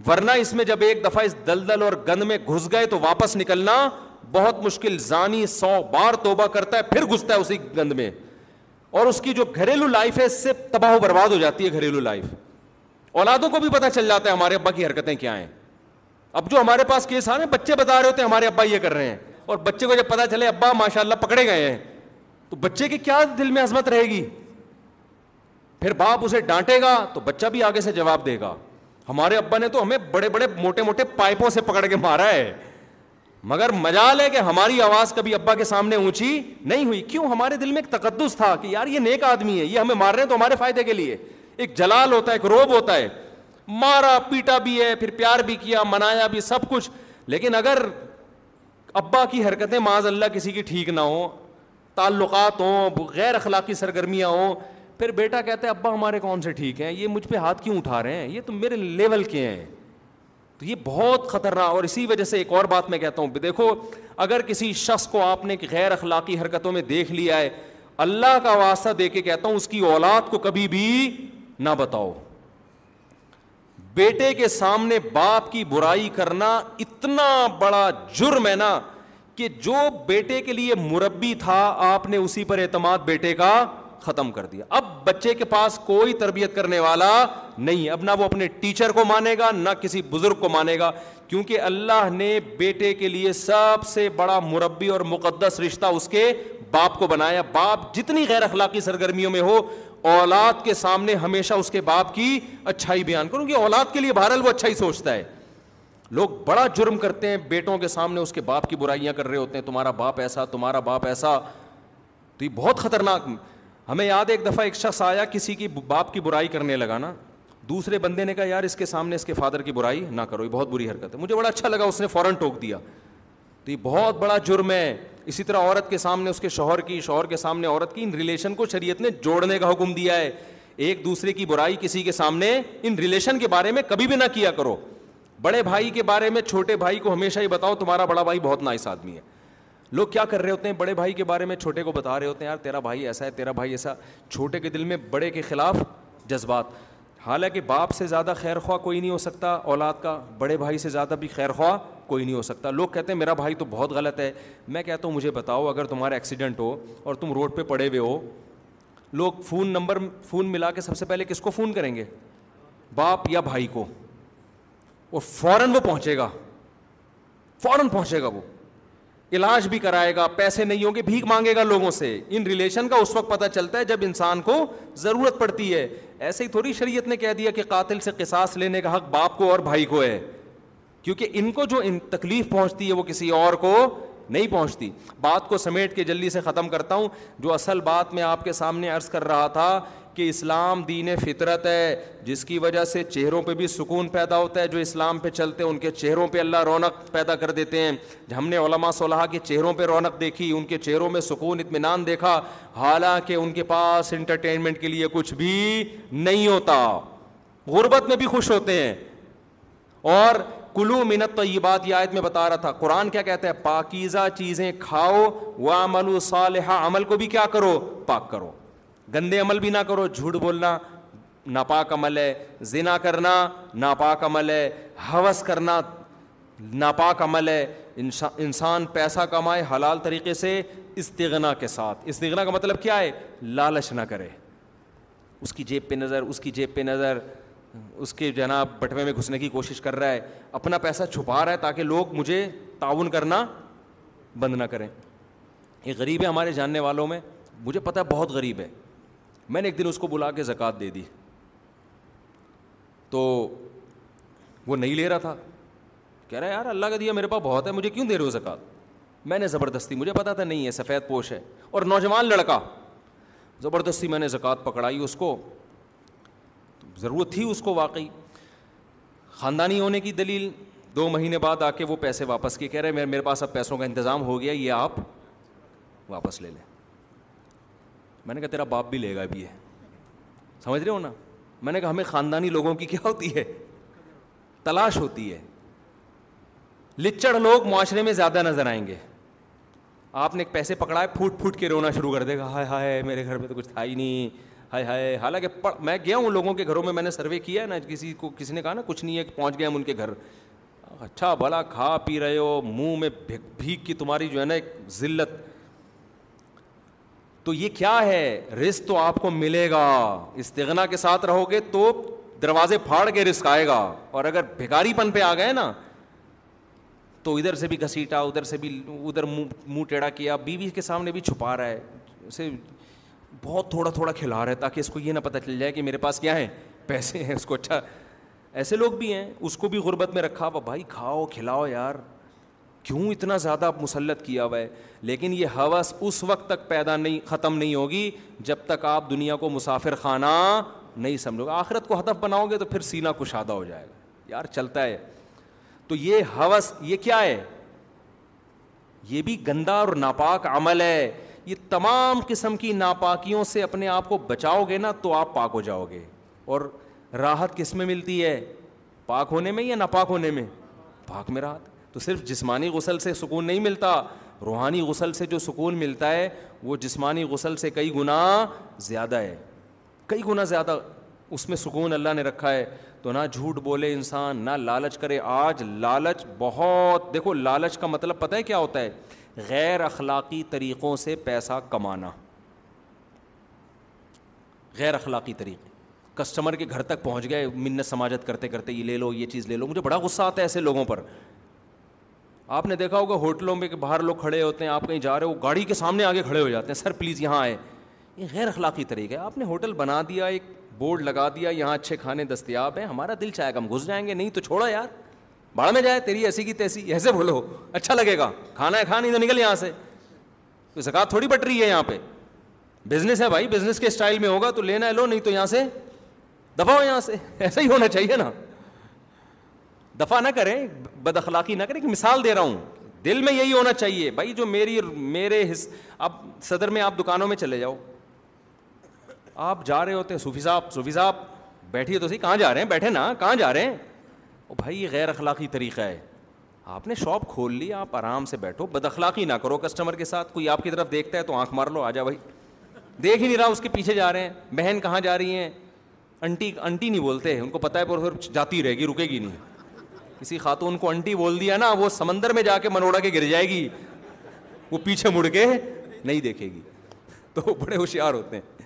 ورنہ اس میں جب ایک دفعہ اس دلدل اور گند میں گھس گئے تو واپس نکلنا بہت مشکل زانی سو بار توبہ کرتا ہے پھر گھستا ہے اسی گند میں اور اس کی جو گھریلو لائف ہے اس سے تباہ و برباد ہو جاتی ہے گھریلو لائف اولادوں کو بھی پتہ چل جاتا ہے ہمارے ابا کی حرکتیں کیا ہیں اب جو ہمارے پاس کیس آ رہے ہیں بچے بتا رہے ہوتے ہیں ہمارے ابا یہ کر رہے ہیں اور بچے کو جب پتا چلے ابا ماشاء اللہ پکڑے گئے ہیں تو بچے کی کیا دل میں عظمت رہے گی پھر باپ اسے ڈانٹے گا تو بچہ بھی آگے سے جواب دے گا ہمارے ابا نے تو ہمیں بڑے بڑے موٹے موٹے پائپوں سے پکڑ کے مارا ہے مگر مجال ہے کہ ہماری آواز کبھی ابا کے سامنے اونچی نہیں ہوئی کیوں ہمارے دل میں ایک تقدس تھا کہ یار یہ نیک آدمی ہے یہ ہمیں مار رہے ہیں تو ہمارے فائدے کے لیے ایک جلال ہوتا ہے ایک روب ہوتا ہے مارا پیٹا بھی ہے پھر پیار بھی کیا منایا بھی سب کچھ لیکن اگر ابا کی حرکتیں معاذ اللہ کسی کی ٹھیک نہ ہوں تعلقات ہوں غیر اخلاقی سرگرمیاں ہوں پھر بیٹا کہتا ہے ابا ہمارے کون سے ٹھیک ہیں یہ مجھ پہ ہاتھ کیوں اٹھا رہے ہیں یہ تو میرے لیول کے ہیں تو یہ بہت خطرناک اور اسی وجہ سے ایک اور بات میں کہتا ہوں دیکھو اگر کسی شخص کو آپ نے غیر اخلاقی حرکتوں میں دیکھ لیا ہے اللہ کا واسطہ دے کے کہتا ہوں اس کی اولاد کو کبھی بھی نہ بتاؤ بیٹے کے سامنے باپ کی برائی کرنا اتنا بڑا جرم ہے نا کہ جو بیٹے کے لیے مربی تھا آپ نے اسی پر اعتماد بیٹے کا ختم کر دیا اب بچے کے پاس کوئی تربیت کرنے والا نہیں اب نہ وہ اپنے ٹیچر کو مانے گا نہ کسی بزرگ کو مانے گا کیونکہ اللہ نے بیٹے کے لیے سب سے بڑا مربی اور مقدس رشتہ اس کے باپ کو بنایا باپ جتنی غیر اخلاقی سرگرمیوں میں ہو اولاد کے سامنے ہمیشہ اس کے باپ کی اچھائی بیان کروں کہ اولاد کے لیے بہرحال وہ اچھائی سوچتا ہے لوگ بڑا جرم کرتے ہیں بیٹوں کے سامنے اس کے باپ کی برائیاں کر رہے ہوتے ہیں تمہارا باپ ایسا تمہارا باپ ایسا تو یہ بہت خطرناک ہمیں یاد ایک دفعہ ایک شخص آیا کسی کی باپ کی برائی کرنے لگا نا دوسرے بندے نے کہا یار اس کے سامنے اس کے فادر کی برائی نہ کرو یہ بہت بری حرکت ہے مجھے بڑا اچھا لگا اس نے فوراً ٹوک دیا تو یہ بہت بڑا جرم ہے اسی طرح عورت کے سامنے اس کے شوہر کی شوہر کے سامنے عورت کی ان ریلیشن کو شریعت نے جوڑنے کا حکم دیا ہے ایک دوسرے کی برائی کسی کے سامنے ان ریلیشن کے بارے میں کبھی بھی نہ کیا کرو بڑے بھائی کے بارے میں چھوٹے بھائی کو ہمیشہ ہی بتاؤ تمہارا بڑا بھائی بہت نائس آدمی ہے لوگ کیا کر رہے ہوتے ہیں بڑے بھائی کے بارے میں چھوٹے کو بتا رہے ہوتے ہیں یار تیرا بھائی ایسا ہے تیرا بھائی ایسا چھوٹے کے دل میں بڑے کے خلاف جذبات حالانکہ باپ سے زیادہ خیر خواہ کوئی نہیں ہو سکتا اولاد کا بڑے بھائی سے زیادہ بھی خیر خواہ کوئی نہیں ہو سکتا لوگ کہتے ہیں میرا بھائی تو بہت غلط ہے میں کہتا ہوں مجھے بتاؤ اگر تمہارا ایکسیڈنٹ ہو اور تم روڈ پہ پڑے ہوئے ہو لوگ فون نمبر فون ملا کے سب سے پہلے کس کو فون کریں گے باپ یا بھائی کو اور فوراً وہ پہنچے گا فوراً پہنچے گا وہ علاج بھی کرائے گا پیسے نہیں ہوں گے بھیک مانگے گا لوگوں سے ان ریلیشن کا اس وقت پتہ چلتا ہے جب انسان کو ضرورت پڑتی ہے ایسے ہی تھوڑی شریعت نے کہہ دیا کہ قاتل سے قصاص لینے کا حق باپ کو اور بھائی کو ہے کیونکہ ان کو جو ان تکلیف پہنچتی ہے وہ کسی اور کو نہیں پہنچتی بات کو سمیٹ کے جلدی سے ختم کرتا ہوں جو اصل بات میں آپ کے سامنے عرض کر رہا تھا کہ اسلام دین فطرت ہے جس کی وجہ سے چہروں پہ بھی سکون پیدا ہوتا ہے جو اسلام پہ چلتے ہیں ان کے چہروں پہ اللہ رونق پیدا کر دیتے ہیں ہم نے علماء صلاح کے چہروں پہ رونق دیکھی ان کے چہروں میں سکون اطمینان دیکھا حالانکہ ان کے پاس انٹرٹینمنٹ کے لیے کچھ بھی نہیں ہوتا غربت میں بھی خوش ہوتے ہیں اور کلو منت تو یہ بات یہ آیت میں بتا رہا تھا قرآن کیا کہتا ہے پاکیزہ چیزیں کھاؤ و عمل و صالحہ عمل کو بھی کیا کرو پاک کرو گندے عمل بھی نہ کرو جھوٹ بولنا ناپاک عمل ہے زنا کرنا ناپاک عمل ہے حوث کرنا ناپاک عمل ہے انسان پیسہ کمائے حلال طریقے سے استغنا کے ساتھ استغنا کا مطلب کیا ہے لالچ نہ کرے اس کی جیب پہ نظر اس کی جیب پہ نظر اس کے جو ہے نا بٹوے میں گھسنے کی کوشش کر رہا ہے اپنا پیسہ چھپا رہا ہے تاکہ لوگ مجھے تعاون کرنا بند نہ کریں یہ غریب ہے ہمارے جاننے والوں میں مجھے پتہ ہے بہت غریب ہے میں نے ایک دن اس کو بلا کے زکوٰۃ دے دی تو وہ نہیں لے رہا تھا کہہ رہا ہے یار اللہ کا دیا میرے پاس بہت ہے مجھے کیوں دے رہے ہو زکوٰۃ میں نے زبردستی مجھے پتا تھا نہیں ہے سفید پوش ہے اور نوجوان لڑکا زبردستی میں نے زکوٰۃ پکڑائی اس کو ضرورت تھی اس کو واقعی خاندانی ہونے کی دلیل دو مہینے بعد آ کے وہ پیسے واپس کے کہہ رہے میرے پاس اب پیسوں کا انتظام ہو گیا یہ آپ واپس لے لیں میں نے کہا تیرا باپ بھی لے گا ابھی ہے سمجھ رہے ہو نا میں نے کہا ہمیں خاندانی لوگوں کی کیا ہوتی ہے تلاش ہوتی ہے لچڑ لوگ معاشرے میں زیادہ نظر آئیں گے آپ نے پیسے پیسے پکڑائے پھوٹ پھوٹ کے رونا شروع کر دے گا ہائے ہائے میرے گھر میں تو کچھ تھا ہی نہیں ہائے ہائے حالانکہ میں گیا ہوں لوگوں کے گھروں میں میں نے سروے کیا ہے نا کسی کو کسی نے کہا نا کچھ نہیں ہے کہ پہنچ گئے ہم ان کے گھر اچھا بھلا کھا پی رہے ہو منہ میں کی تمہاری جو ہے نا ایک ذلت تو یہ کیا ہے رسک تو آپ کو ملے گا استغنا کے ساتھ رہو گے تو دروازے پھاڑ کے رسک آئے گا اور اگر بھیکاری پن پہ آ گئے نا تو ادھر سے بھی گھسیٹا ادھر سے بھی ادھر منہ ٹیڑھا کیا بیوی کے سامنے بھی چھپا رہا ہے اسے بہت تھوڑا تھوڑا کھلا رہا ہے تاکہ اس کو یہ نہ پتہ چل جائے کہ میرے پاس کیا ہے پیسے ہیں اس کو اچھا ایسے لوگ بھی ہیں اس کو بھی غربت میں رکھا ہوا بھائی کھاؤ کھلاؤ یار کیوں اتنا زیادہ آپ مسلط کیا ہوا ہے لیکن یہ حوث اس وقت تک پیدا نہیں ختم نہیں ہوگی جب تک آپ دنیا کو مسافر خانہ نہیں سمجھو گے آخرت کو ہدف بناؤ گے تو پھر سینہ کشادہ ہو جائے گا یار چلتا ہے تو یہ حوث یہ کیا ہے یہ بھی گندا اور ناپاک عمل ہے یہ تمام قسم کی ناپاکیوں سے اپنے آپ کو بچاؤ گے نا تو آپ پاک ہو جاؤ گے اور راحت کس میں ملتی ہے پاک ہونے میں یا ناپاک ہونے میں پاک میں راحت تو صرف جسمانی غسل سے سکون نہیں ملتا روحانی غسل سے جو سکون ملتا ہے وہ جسمانی غسل سے کئی گنا زیادہ ہے کئی گنا زیادہ اس میں سکون اللہ نے رکھا ہے تو نہ جھوٹ بولے انسان نہ لالچ کرے آج لالچ بہت دیکھو لالچ کا مطلب پتہ ہے کیا ہوتا ہے غیر اخلاقی طریقوں سے پیسہ کمانا غیر اخلاقی طریقے کسٹمر کے گھر تک پہنچ گئے منت سماجت کرتے کرتے یہ لے لو یہ چیز لے لو مجھے بڑا غصہ آتا ہے ایسے لوگوں پر آپ نے دیکھا ہوگا ہوٹلوں میں کہ باہر لوگ کھڑے ہوتے ہیں آپ کہیں جا رہے ہو گاڑی کے سامنے آگے کھڑے ہو جاتے ہیں سر پلیز یہاں آئے یہ غیر اخلاقی طریقہ ہے آپ نے ہوٹل بنا دیا ایک بورڈ لگا دیا یہاں اچھے کھانے دستیاب ہیں ہمارا دل چاہے گا ہم گھس جائیں گے نہیں تو چھوڑا یار باڑ میں جائے تیری ایسی کی تیسی ایسے بھولو اچھا لگے گا کھانا ہے کھانا تو نکل یہاں سے زکات تھوڑی بٹ رہی ہے یہاں پہ بزنس ہے بھائی بزنس کے اسٹائل میں ہوگا تو لینا ہے لو نہیں تو یہاں سے دفاع ہو یہاں سے ایسا ہی ہونا چاہیے نا دفاع نہ کریں بد اخلاقی نہ کریں کہ مثال دے رہا ہوں دل میں یہی ہونا چاہیے بھائی جو میری میرے حص اب صدر میں آپ دکانوں میں چلے جاؤ آپ جا رہے ہوتے صوفی صاحب صوفی صاحب بیٹھیے تو سی کہاں جا رہے ہیں بیٹھے نا کہاں جا رہے ہیں او بھائی یہ غیر اخلاقی طریقہ ہے آپ نے شاپ کھول لی آپ آرام سے بیٹھو بد اخلاقی نہ کرو کسٹمر کے ساتھ کوئی آپ کی طرف دیکھتا ہے تو آنکھ مار لو آ جا بھائی دیکھ ہی نہیں رہا اس کے پیچھے جا رہے ہیں بہن کہاں جا رہی ہیں انٹی انٹی نہیں بولتے ہیں ان کو پتہ ہے پر پھر جاتی رہے گی رکے گی نہیں کسی خاتون کو انٹی بول دیا نا وہ سمندر میں جا کے منوڑا کے گر جائے گی وہ پیچھے مڑ کے نہیں دیکھے گی تو بڑے ہوشیار ہوتے ہیں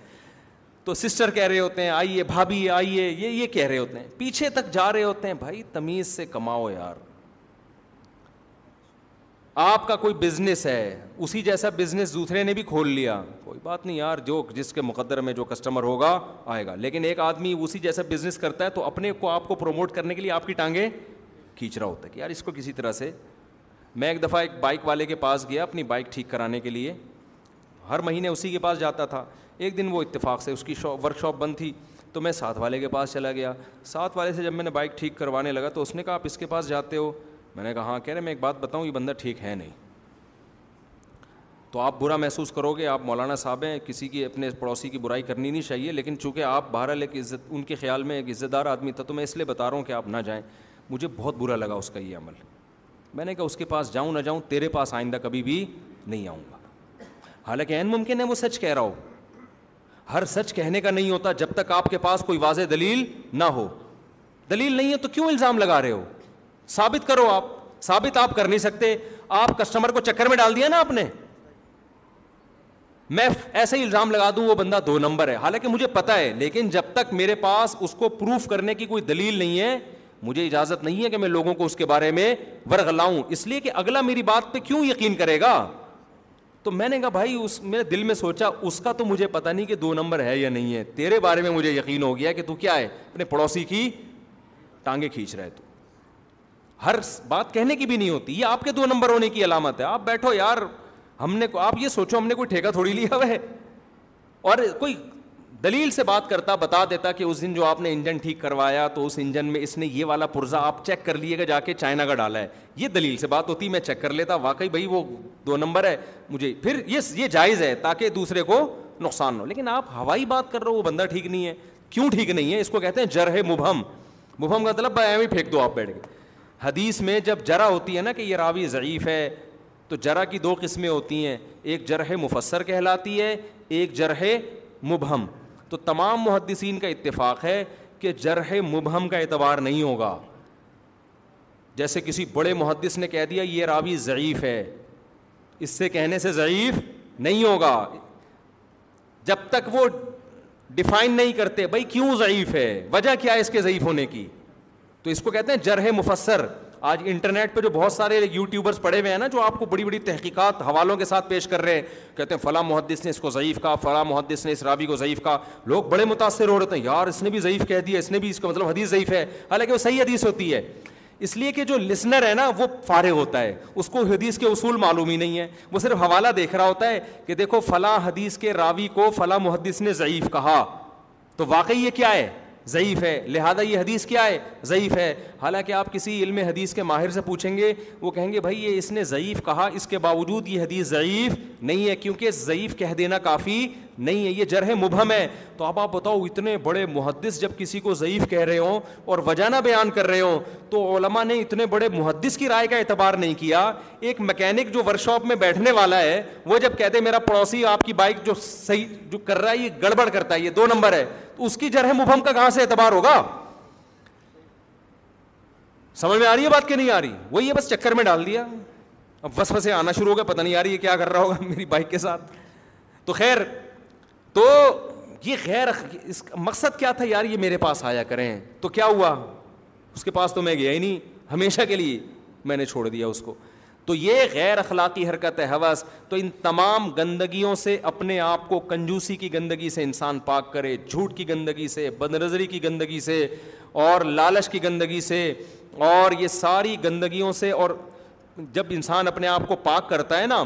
تو سسٹر کہہ رہے ہوتے ہیں آئیے بھابھی آئیے یہ یہ کہہ رہے ہوتے ہیں پیچھے تک جا رہے ہوتے ہیں بھائی تمیز سے کماؤ یار آپ کا کوئی بزنس ہے اسی جیسا بزنس دوسرے نے بھی کھول لیا کوئی بات نہیں یار جو جس کے مقدر میں جو کسٹمر ہوگا آئے گا لیکن ایک آدمی اسی جیسا بزنس کرتا ہے تو اپنے کو آپ کو پروموٹ کرنے کے لیے آپ کی ٹانگیں کھینچ رہا ہوتا ہے کہ یار اس کو کسی طرح سے میں ایک دفعہ ایک بائک والے کے پاس گیا اپنی بائک ٹھیک کرانے کے لیے ہر مہینے اسی کے پاس جاتا تھا ایک دن وہ اتفاق سے اس کی شاپ ورک شاپ بند تھی تو میں ساتھ والے کے پاس چلا گیا ساتھ والے سے جب میں نے بائک ٹھیک کروانے لگا تو اس نے کہا آپ اس کے پاس جاتے ہو میں نے کہا ہاں کہہ رہے میں ایک بات بتاؤں یہ بندہ ٹھیک ہے نہیں تو آپ برا محسوس کرو گے آپ مولانا صاحب ہیں کسی کی اپنے پڑوسی کی برائی کرنی نہیں چاہیے لیکن چونکہ آپ بہرحال ایک عزت ان کے خیال میں ایک عزت دار آدمی تھا تو میں اس لیے بتا رہا ہوں کہ آپ نہ جائیں مجھے بہت برا لگا اس کا یہ عمل میں نے کہا اس کے پاس جاؤں نہ جاؤں تیرے پاس آئندہ کبھی بھی نہیں آؤں گا حالانکہ ممکن ہے وہ سچ کہہ رہا ہو ہر سچ کہنے کا نہیں ہوتا جب تک آپ کے پاس کوئی واضح دلیل نہ ہو دلیل نہیں ہے تو کیوں الزام لگا رہے ہو ثابت کرو آپ ثابت آپ کر نہیں سکتے آپ کسٹمر کو چکر میں ڈال دیا نا آپ نے میں ایسا الزام لگا دوں وہ بندہ دو نمبر ہے حالانکہ مجھے پتا ہے لیکن جب تک میرے پاس اس کو پروف کرنے کی کوئی دلیل نہیں ہے مجھے اجازت نہیں ہے کہ میں لوگوں کو اس کے بارے میں ورغلاؤں اس لیے کہ اگلا میری بات پہ کیوں یقین کرے گا تو میں نے کہا بھائی اس میں دل میں سوچا اس کا تو مجھے پتا نہیں کہ دو نمبر ہے یا نہیں ہے تیرے بارے میں مجھے یقین ہو گیا کہ تو کیا ہے اپنے پڑوسی کی ٹانگیں کھینچ رہا ہے تو ہر بات کہنے کی بھی نہیں ہوتی یہ آپ کے دو نمبر ہونے کی علامت ہے آپ بیٹھو یار ہم نے آپ یہ سوچو ہم نے کوئی ٹھیکہ تھوڑی لیا ہوا ہے اور کوئی دلیل سے بات کرتا بتا دیتا کہ اس دن جو آپ نے انجن ٹھیک کروایا تو اس انجن میں اس نے یہ والا پرزا آپ چیک کر لیے گا جا کے چائنا کا ڈالا ہے یہ دلیل سے بات ہوتی میں چیک کر لیتا واقعی بھائی وہ دو نمبر ہے مجھے پھر یہ یہ جائز ہے تاکہ دوسرے کو نقصان نہ ہو لیکن آپ ہوائی بات کر رہے ہو وہ بندہ ٹھیک نہیں ہے کیوں ٹھیک نہیں ہے اس کو کہتے ہیں جر ہے مبہم مبہم کا مطلب بھائی پھینک دو آپ بیٹھ کے حدیث میں جب جرا ہوتی ہے نا کہ یہ راوی ضعیف ہے تو جرا کی دو قسمیں ہوتی ہیں ایک جرح مفسر کہلاتی ہے ایک جرح مبہم تو تمام محدثین کا اتفاق ہے کہ جرح مبہم کا اعتبار نہیں ہوگا جیسے کسی بڑے محدث نے کہہ دیا یہ راوی ضعیف ہے اس سے کہنے سے ضعیف نہیں ہوگا جب تک وہ ڈیفائن نہیں کرتے بھائی کیوں ضعیف ہے وجہ کیا ہے اس کے ضعیف ہونے کی تو اس کو کہتے ہیں جرح مفسر آج انٹرنیٹ پہ جو بہت سارے یوٹیوبرس پڑے ہوئے ہیں نا جو آپ کو بڑی بڑی تحقیقات حوالوں کے ساتھ پیش کر رہے ہیں کہتے ہیں فلاں محدث نے اس کو ضعیف کہا فلاں محدث نے اس راوی کو ضعیف کہا لوگ بڑے متاثر ہو رہے ہیں یار اس نے بھی ضعیف کہہ دیا اس نے بھی اس کا مطلب حدیث ضعیف ہے حالانکہ وہ صحیح حدیث ہوتی ہے اس لیے کہ جو لسنر ہے نا وہ فارغ ہوتا ہے اس کو حدیث کے اصول معلوم ہی نہیں ہے وہ صرف حوالہ دیکھ رہا ہوتا ہے کہ دیکھو فلاں حدیث کے راوی کو فلاں محدث نے ضعیف کہا تو واقعی یہ کیا ہے ضعیف ہے لہٰذا یہ حدیث کیا ہے ضعیف ہے حالانکہ آپ کسی علم حدیث کے ماہر سے پوچھیں گے وہ کہیں گے بھائی یہ اس نے ضعیف کہا اس کے باوجود یہ حدیث ضعیف نہیں ہے کیونکہ ضعیف کہہ دینا کافی نہیں ہے یہ جرح مبہم ہے تو اب آپ بتاؤ اتنے بڑے محدث جب کسی کو ضعیف کہہ رہے ہوں اور وجہ بیان کر رہے ہوں تو علماء نے اتنے بڑے محدث کی رائے کا اعتبار نہیں کیا ایک میکینک جو ورک شاپ میں بیٹھنے والا ہے وہ جب کہتے میرا پڑوسی آپ کی بائک جو صحیح جو کر رہا ہے یہ گڑبڑ کرتا ہے یہ دو نمبر ہے تو اس کی جرح مبہم کا کہاں سے اعتبار ہوگا سمجھ میں آ رہی ہے بات کہ نہیں آ رہی وہی ہے بس چکر میں ڈال دیا اب بس آنا شروع ہو گیا پتہ نہیں آ رہی ہے کیا کر رہا ہوگا میری بائک کے ساتھ تو خیر تو یہ غیر اس مقصد کیا تھا یار یہ میرے پاس آیا کریں تو کیا ہوا اس کے پاس تو میں گیا ہی نہیں ہمیشہ کے لیے میں نے چھوڑ دیا اس کو تو یہ غیر اخلاقی حرکت ہے حوث تو ان تمام گندگیوں سے اپنے آپ کو کنجوسی کی گندگی سے انسان پاک کرے جھوٹ کی گندگی سے بد نظری کی گندگی سے اور لالچ کی گندگی سے اور یہ ساری گندگیوں سے اور جب انسان اپنے آپ کو پاک کرتا ہے نا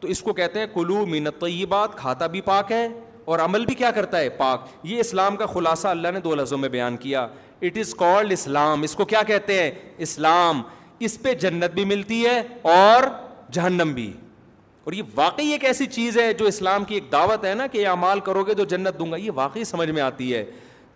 تو اس کو کہتے ہیں کلو مینت طیبات کھاتا بھی پاک ہے اور عمل بھی کیا کرتا ہے پاک یہ اسلام کا خلاصہ اللہ نے دو لفظوں میں بیان کیا اٹ از کالڈ اسلام اس کو کیا کہتے ہیں اسلام اس پہ جنت بھی ملتی ہے اور جہنم بھی اور یہ واقعی ایک ایسی چیز ہے جو اسلام کی ایک دعوت ہے نا کہ یہ اعمال کرو گے تو جنت دوں گا یہ واقعی سمجھ میں آتی ہے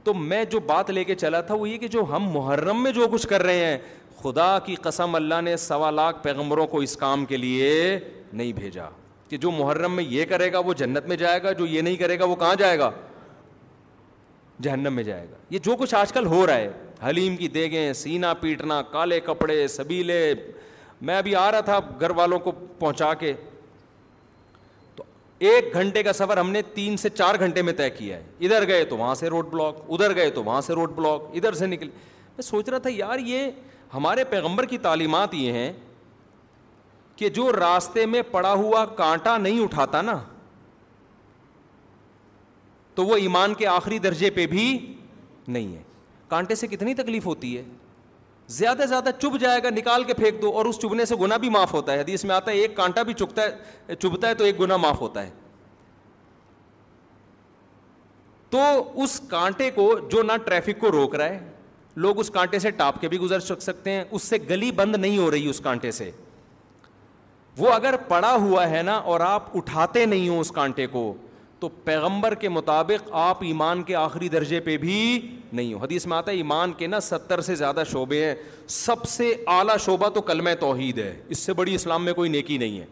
تو میں جو بات لے کے چلا تھا وہ یہ کہ جو ہم محرم میں جو کچھ کر رہے ہیں خدا کی قسم اللہ نے سوا لاکھ پیغمبروں کو اس کام کے لیے نہیں بھیجا کہ جو محرم میں یہ کرے گا وہ جنت میں جائے گا جو یہ نہیں کرے گا وہ کہاں جائے گا جہنم میں جائے گا یہ جو کچھ آج کل ہو رہا ہے حلیم کی دیگیں سینا پیٹنا کالے کپڑے سبیلے میں ابھی آ رہا تھا گھر والوں کو پہنچا کے تو ایک گھنٹے کا سفر ہم نے تین سے چار گھنٹے میں طے کیا ہے ادھر گئے تو وہاں سے روڈ بلاک ادھر گئے تو وہاں سے روڈ بلاک ادھر سے نکلے میں سوچ رہا تھا یار یہ ہمارے پیغمبر کی تعلیمات یہ ہیں کہ جو راستے میں پڑا ہوا کانٹا نہیں اٹھاتا نا تو وہ ایمان کے آخری درجے پہ بھی نہیں ہے کانٹے سے کتنی تکلیف ہوتی ہے زیادہ سے زیادہ چبھ جائے گا نکال کے پھینک دو اور اس چبھنے سے گنا بھی معاف ہوتا ہے اس میں آتا ہے ایک کانٹا بھی چپتا ہے چبھتا ہے تو ایک گنا معاف ہوتا ہے تو اس کانٹے کو جو نہ ٹریفک کو روک رہا ہے لوگ اس کانٹے سے ٹاپ کے بھی گزر سکتے ہیں اس سے گلی بند نہیں ہو رہی اس کانٹے سے وہ اگر پڑا ہوا ہے نا اور آپ اٹھاتے نہیں ہوں اس کانٹے کو تو پیغمبر کے مطابق آپ ایمان کے آخری درجے پہ بھی نہیں ہو حدیث میں آتا ہے ایمان کے نا ستر سے زیادہ شعبے ہیں سب سے اعلیٰ شعبہ تو کلم توحید ہے اس سے بڑی اسلام میں کوئی نیکی نہیں ہے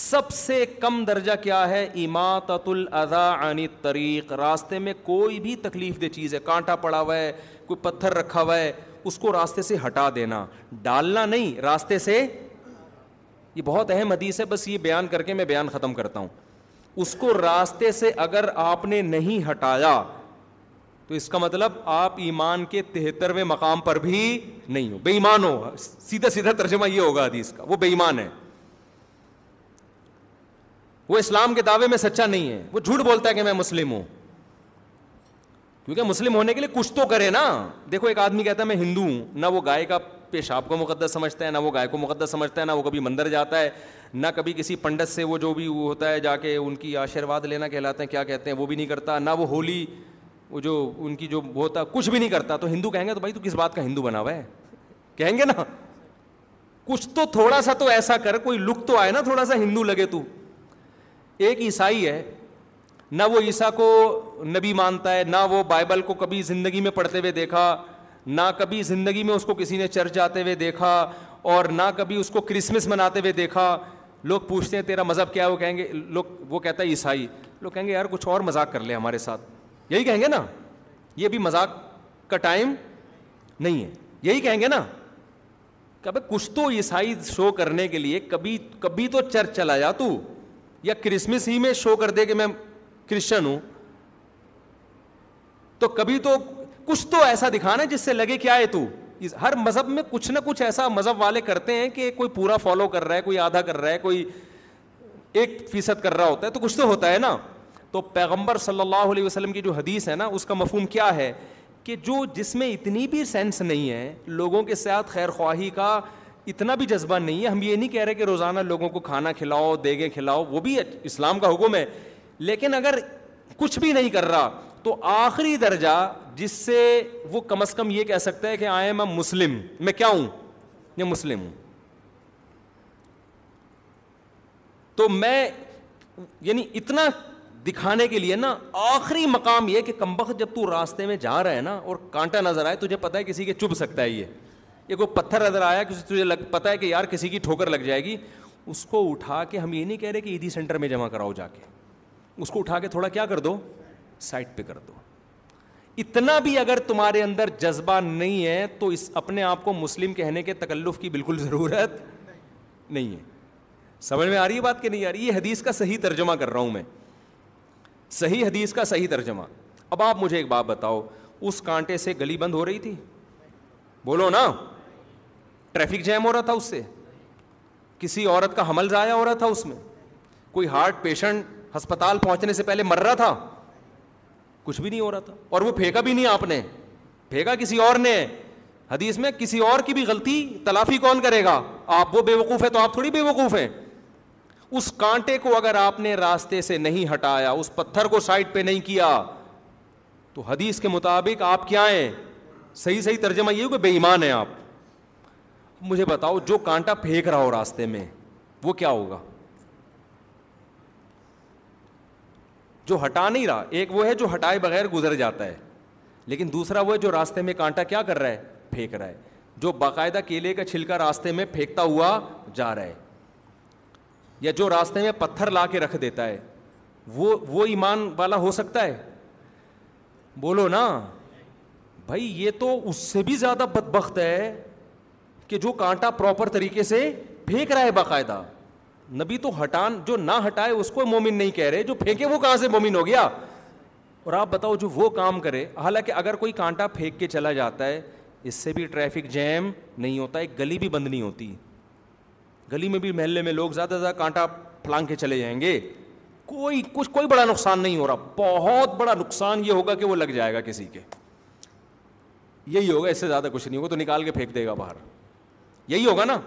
سب سے کم درجہ کیا ہے اماطت الاضا عن طریق راستے میں کوئی بھی تکلیف دہ چیز ہے کانٹا پڑا ہوا ہے کوئی پتھر رکھا ہوا ہے اس کو راستے سے ہٹا دینا ڈالنا نہیں راستے سے یہ بہت اہم حدیث ہے بس یہ بیان کر کے میں بیان ختم کرتا ہوں اس کو راستے سے اگر آپ نے نہیں ہٹایا تو اس کا مطلب آپ ایمان کے تہترویں مقام پر بھی نہیں ہو بے ایمان ہو سیدھا سیدھا ترجمہ یہ ہوگا حدیث کا وہ بے ایمان ہے وہ اسلام کے دعوے میں سچا نہیں ہے وہ جھوٹ بولتا ہے کہ میں مسلم ہوں کیونکہ مسلم ہونے کے لیے کچھ تو کرے نا دیکھو ایک آدمی کہتا ہے میں ہندو ہوں نہ وہ گائے کا پیشاب کو مقدس سمجھتا ہے نہ وہ گائے کو مقدس سمجھتا ہے نہ وہ کبھی مندر جاتا ہے نہ کبھی کسی پنڈت سے وہ جو بھی وہ ہوتا ہے جا کے ان کی آشرواد لینا کہلاتے ہیں کیا کہتے ہیں وہ بھی نہیں کرتا نہ وہ ہولی وہ جو ان کی جو وہ ہوتا کچھ بھی نہیں کرتا تو ہندو کہیں گے تو بھائی تو کس بات کا ہندو بنا ہوا ہے کہیں گے نا کچھ تو تھوڑا سا تو ایسا کر کوئی لک تو آئے نا تھوڑا سا ہندو لگے تو ایک عیسائی ہے نہ وہ عیسیٰ کو نبی مانتا ہے نہ وہ بائبل کو کبھی زندگی میں پڑھتے ہوئے دیکھا نہ کبھی زندگی میں اس کو کسی نے چرچ جاتے ہوئے دیکھا اور نہ کبھی اس کو کرسمس مناتے ہوئے دیکھا لوگ پوچھتے ہیں تیرا مذہب کیا ہے وہ کہیں گے لوگ وہ کہتا ہے عیسائی لوگ کہیں گے یار کچھ اور مذاق کر لے ہمارے ساتھ یہی کہیں گے نا یہ بھی مذاق کا ٹائم نہیں ہے یہی کہیں گے نا کہ کچھ تو عیسائی شو کرنے کے لیے کبھی کبھی تو چرچ چلا جا تو یا کرسمس ہی میں شو کر دے کہ میں کرسچن ہوں تو کبھی تو کچھ تو ایسا دکھانا جس سے لگے کیا ہے تو ہر مذہب میں کچھ نہ کچھ ایسا مذہب والے کرتے ہیں کہ کوئی پورا فالو کر رہا ہے کوئی آدھا کر رہا ہے کوئی ایک فیصد کر رہا ہوتا ہے تو کچھ تو ہوتا ہے نا تو پیغمبر صلی اللہ علیہ وسلم کی جو حدیث ہے نا اس کا مفہوم کیا ہے کہ جو جس میں اتنی بھی سینس نہیں ہے لوگوں کے ساتھ خیر خواہی کا اتنا بھی جذبہ نہیں ہے ہم یہ نہیں کہہ رہے کہ روزانہ لوگوں کو کھانا کھلاؤ دیگیں کھلاؤ وہ بھی اسلام کا حکم ہے لیکن اگر کچھ بھی نہیں کر رہا تو آخری درجہ جس سے وہ کم از کم یہ کہہ سکتا ہے کہ آئی ایم اے مسلم میں کیا ہوں میں مسلم ہوں تو میں یعنی اتنا دکھانے کے لیے نا آخری مقام یہ کہ کمبخت جب تو راستے میں جا رہا ہے نا اور کانٹا نظر آئے تجھے پتا ہے کسی کے چبھ سکتا ہے یہ ایک وہ پتھر نظر آیا کسی تجھے لگ پتا ہے کہ یار کسی کی ٹھوکر لگ جائے گی اس کو اٹھا کے ہم یہ نہیں کہہ رہے کہ عیدی سینٹر میں جمع کراؤ جا کے اس کو اٹھا کے تھوڑا کیا کر دو سائڈ پہ کر دو اتنا بھی اگر تمہارے اندر جذبہ نہیں ہے تو اس اپنے آپ کو مسلم کہنے کے تکلف کی بالکل ضرورت نہیں ہے سمجھ میں آ رہی ہے بات کہ نہیں آ رہی یہ حدیث کا صحیح ترجمہ کر رہا ہوں میں صحیح حدیث کا صحیح ترجمہ اب آپ مجھے ایک بات بتاؤ اس کانٹے سے گلی بند ہو رہی تھی بولو نا ٹریفک جیم ہو رہا تھا اس سے کسی عورت کا حمل ضائع ہو رہا تھا اس میں کوئی ہارٹ پیشنٹ ہسپتال پہنچنے سے پہلے مر رہا تھا کچھ بھی نہیں ہو رہا تھا اور وہ پھینکا بھی نہیں آپ نے پھینکا کسی اور نے حدیث میں کسی اور کی بھی غلطی تلافی کون کرے گا آپ وہ بے وقوف ہے تو آپ تھوڑی بے وقوف ہیں اس کانٹے کو اگر آپ نے راستے سے نہیں ہٹایا اس پتھر کو سائڈ پہ نہیں کیا تو حدیث کے مطابق آپ کیا ہیں صحیح صحیح ترجمہ یہ کہ بے ایمان ہیں آپ مجھے بتاؤ جو کانٹا پھینک رہا ہو راستے میں وہ کیا ہوگا جو ہٹا نہیں رہا ایک وہ ہے جو ہٹائے بغیر گزر جاتا ہے لیکن دوسرا وہ ہے جو راستے میں کانٹا کیا کر رہا ہے پھینک رہا ہے جو باقاعدہ کیلے کا چھلکا راستے میں پھینکتا ہوا جا رہا ہے یا جو راستے میں پتھر لا کے رکھ دیتا ہے وہ وہ ایمان والا ہو سکتا ہے بولو نا بھائی یہ تو اس سے بھی زیادہ بدبخت ہے کہ جو کانٹا پراپر طریقے سے پھینک رہا ہے باقاعدہ نبی تو ہٹان جو نہ ہٹائے اس کو مومن نہیں کہہ رہے جو پھینکے وہ کہاں سے مومن ہو گیا اور آپ بتاؤ جو وہ کام کرے حالانکہ اگر کوئی کانٹا پھینک کے چلا جاتا ہے اس سے بھی ٹریفک جیم نہیں ہوتا ایک گلی بھی بند نہیں ہوتی گلی میں بھی محلے میں لوگ زیادہ سے زیادہ کانٹا پھلانگ کے چلے جائیں گے کوئی کچھ کوئی بڑا نقصان نہیں ہو رہا بہت بڑا نقصان یہ ہوگا کہ وہ لگ جائے گا کسی کے یہی ہوگا اس سے زیادہ کچھ نہیں ہوگا تو نکال کے پھینک دے گا باہر یہی ہوگا نا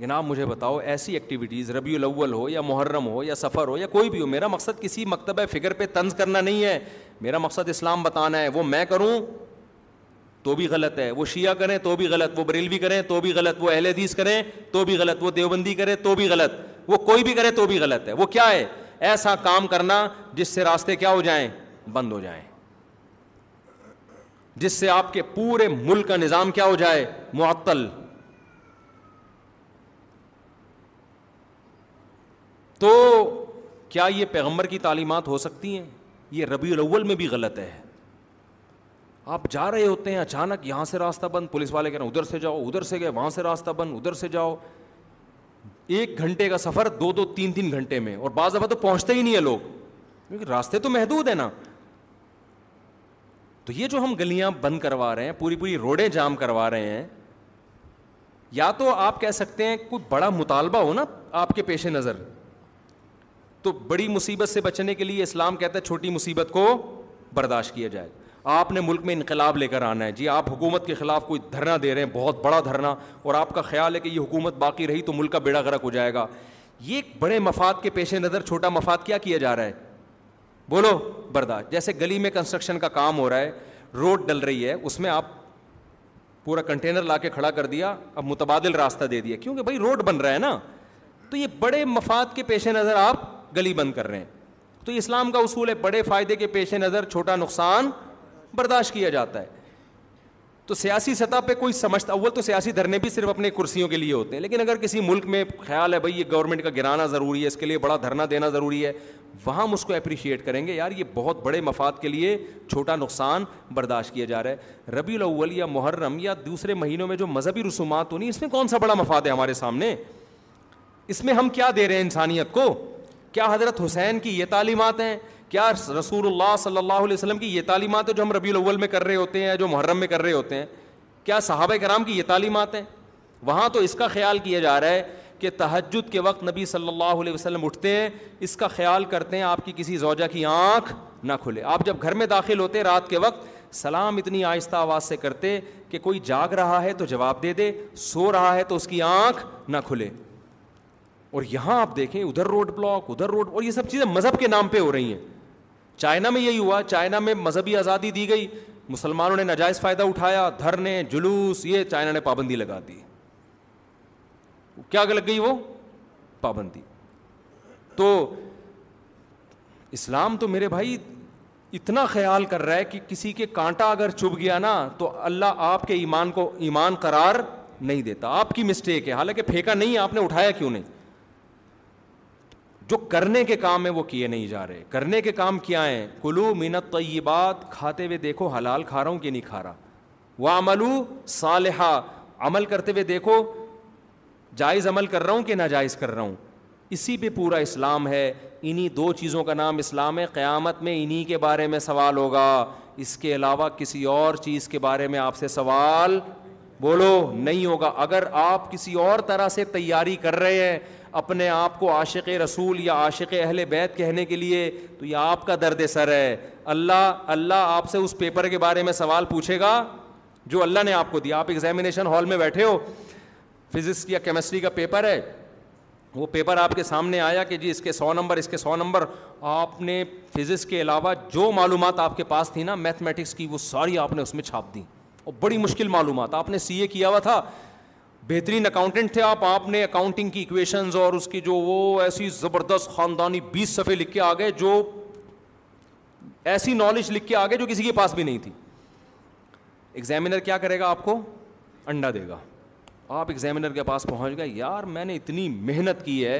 جناب مجھے بتاؤ ایسی ایکٹیویٹیز ربیع الاول ہو یا محرم ہو یا سفر ہو یا کوئی بھی ہو میرا مقصد کسی مکتبہ فکر پہ طنز کرنا نہیں ہے میرا مقصد اسلام بتانا ہے وہ میں کروں تو بھی غلط ہے وہ شیعہ کریں تو بھی غلط وہ بریلوی کریں تو بھی غلط وہ اہل حدیث کریں تو بھی غلط وہ دیوبندی کرے تو بھی غلط وہ کوئی بھی کرے تو بھی غلط ہے وہ کیا ہے ایسا کام کرنا جس سے راستے کیا ہو جائیں بند ہو جائیں جس سے آپ کے پورے ملک کا نظام کیا ہو جائے معطل تو کیا یہ پیغمبر کی تعلیمات ہو سکتی ہیں یہ ربیع الاول میں بھی غلط ہے آپ جا رہے ہوتے ہیں اچانک یہاں سے راستہ بند پولیس والے کہہ رہے ہیں ادھر سے جاؤ ادھر سے گئے وہاں سے راستہ بند ادھر سے جاؤ ایک گھنٹے کا سفر دو دو تین تین گھنٹے میں اور بعض دفعہ تو پہنچتے ہی نہیں ہیں لوگ کیونکہ راستے تو محدود ہیں نا تو یہ جو ہم گلیاں بند کروا رہے ہیں پوری پوری روڈیں جام کروا رہے ہیں یا تو آپ کہہ سکتے ہیں کوئی بڑا مطالبہ ہو نا آپ کے پیش نظر تو بڑی مصیبت سے بچنے کے لیے اسلام کہتا ہے چھوٹی مصیبت کو برداشت کیا جائے آپ نے ملک میں انقلاب لے کر آنا ہے جی آپ حکومت کے خلاف کوئی دھرنا دے رہے ہیں بہت بڑا دھرنا اور آپ کا خیال ہے کہ یہ حکومت باقی رہی تو ملک کا بیڑا غرق ہو جائے گا یہ بڑے مفاد کے پیش نظر چھوٹا مفاد کیا کیا جا رہا ہے بولو برداشت جیسے گلی میں کنسٹرکشن کا کام ہو رہا ہے روڈ ڈل رہی ہے اس میں آپ پورا کنٹینر لا کے کھڑا کر دیا اب متبادل راستہ دے دیا کیونکہ بھائی روڈ بن رہا ہے نا تو یہ بڑے مفاد کے پیش نظر آپ گلی بند کر رہے ہیں تو اسلام کا اصول ہے بڑے فائدے کے پیش نظر چھوٹا نقصان برداشت کیا جاتا ہے تو سیاسی سطح پہ کوئی سمجھتا اول تو سیاسی دھرنے بھی صرف اپنے کرسیوں کے لیے ہوتے ہیں لیکن اگر کسی ملک میں خیال ہے بھائی یہ گورنمنٹ کا گرانا ضروری ہے اس کے لیے بڑا دھرنا دینا ضروری ہے وہاں ہم اس کو اپریشیٹ کریں گے یار یہ بہت بڑے مفاد کے لیے چھوٹا نقصان برداشت کیا جا رہا ہے ربیع الاول یا محرم یا دوسرے مہینوں میں جو مذہبی رسومات ہونی اس میں کون سا بڑا مفاد ہے ہمارے سامنے اس میں ہم کیا دے رہے ہیں انسانیت کو کیا حضرت حسین کی یہ تعلیمات ہیں کیا رسول اللہ صلی اللہ علیہ وسلم کی یہ تعلیمات ہیں جو ہم ربیع الاول میں کر رہے ہوتے ہیں جو محرم میں کر رہے ہوتے ہیں کیا صحابہ کرام کی یہ تعلیمات ہیں وہاں تو اس کا خیال کیا جا رہا ہے کہ تہجد کے وقت نبی صلی اللہ علیہ وسلم اٹھتے ہیں اس کا خیال کرتے ہیں آپ کی کسی زوجہ کی آنکھ نہ کھلے آپ جب گھر میں داخل ہوتے رات کے وقت سلام اتنی آہستہ آواز سے کرتے کہ کوئی جاگ رہا ہے تو جواب دے دے سو رہا ہے تو اس کی آنکھ نہ کھلے اور یہاں آپ دیکھیں ادھر روڈ بلاک ادھر روڈ اور یہ سب چیزیں مذہب کے نام پہ ہو رہی ہیں چائنا میں یہی ہوا چائنا میں مذہبی آزادی دی گئی مسلمانوں نے ناجائز فائدہ اٹھایا دھرنے جلوس یہ چائنا نے پابندی لگا دی کیا لگ گئی وہ پابندی تو اسلام تو میرے بھائی اتنا خیال کر رہا ہے کہ کسی کے کانٹا اگر چبھ گیا نا تو اللہ آپ کے ایمان کو ایمان قرار نہیں دیتا آپ کی مسٹیک ہے حالانکہ پھینکا نہیں آپ نے اٹھایا کیوں نہیں جو کرنے کے کام ہیں وہ کیے نہیں جا رہے کرنے کے کام کیا ہیں کلو مینت طیبات کھاتے ہوئے دیکھو حلال کھا رہا ہوں کہ نہیں کھا رہا وہ عملو صالحہ عمل کرتے ہوئے دیکھو جائز عمل کر رہا ہوں کہ ناجائز کر رہا ہوں اسی پہ پورا اسلام ہے انہی دو چیزوں کا نام اسلام ہے قیامت میں انہی کے بارے میں سوال ہوگا اس کے علاوہ کسی اور چیز کے بارے میں آپ سے سوال بولو نہیں ہوگا اگر آپ کسی اور طرح سے تیاری کر رہے ہیں اپنے آپ کو عاشق رسول یا عاشق اہل بیت کہنے کے لیے تو یہ آپ کا درد سر ہے اللہ اللہ آپ سے اس پیپر کے بارے میں سوال پوچھے گا جو اللہ نے آپ کو دیا آپ ایگزامینیشن ہال میں بیٹھے ہو فزکس یا کیمسٹری کا پیپر ہے وہ پیپر آپ کے سامنے آیا کہ جی اس کے سو نمبر اس کے سو نمبر آپ نے فزکس کے علاوہ جو معلومات آپ کے پاس تھی نا میتھمیٹکس کی وہ ساری آپ نے اس میں چھاپ دی اور بڑی مشکل معلومات آپ نے سی اے کیا ہوا تھا بہترین اکاؤنٹنٹ تھے آپ آپ نے اکاؤنٹنگ کی اکویشنز اور اس کی جو وہ ایسی زبردست خاندانی بیس صفحے لکھ کے آ گئے جو ایسی نالج لکھ کے آ گئے جو کسی کے پاس بھی نہیں تھی ایگزامینر کیا کرے گا آپ کو انڈا دے گا آپ ایگزامینر کے پاس پہنچ گئے یار میں نے اتنی محنت کی ہے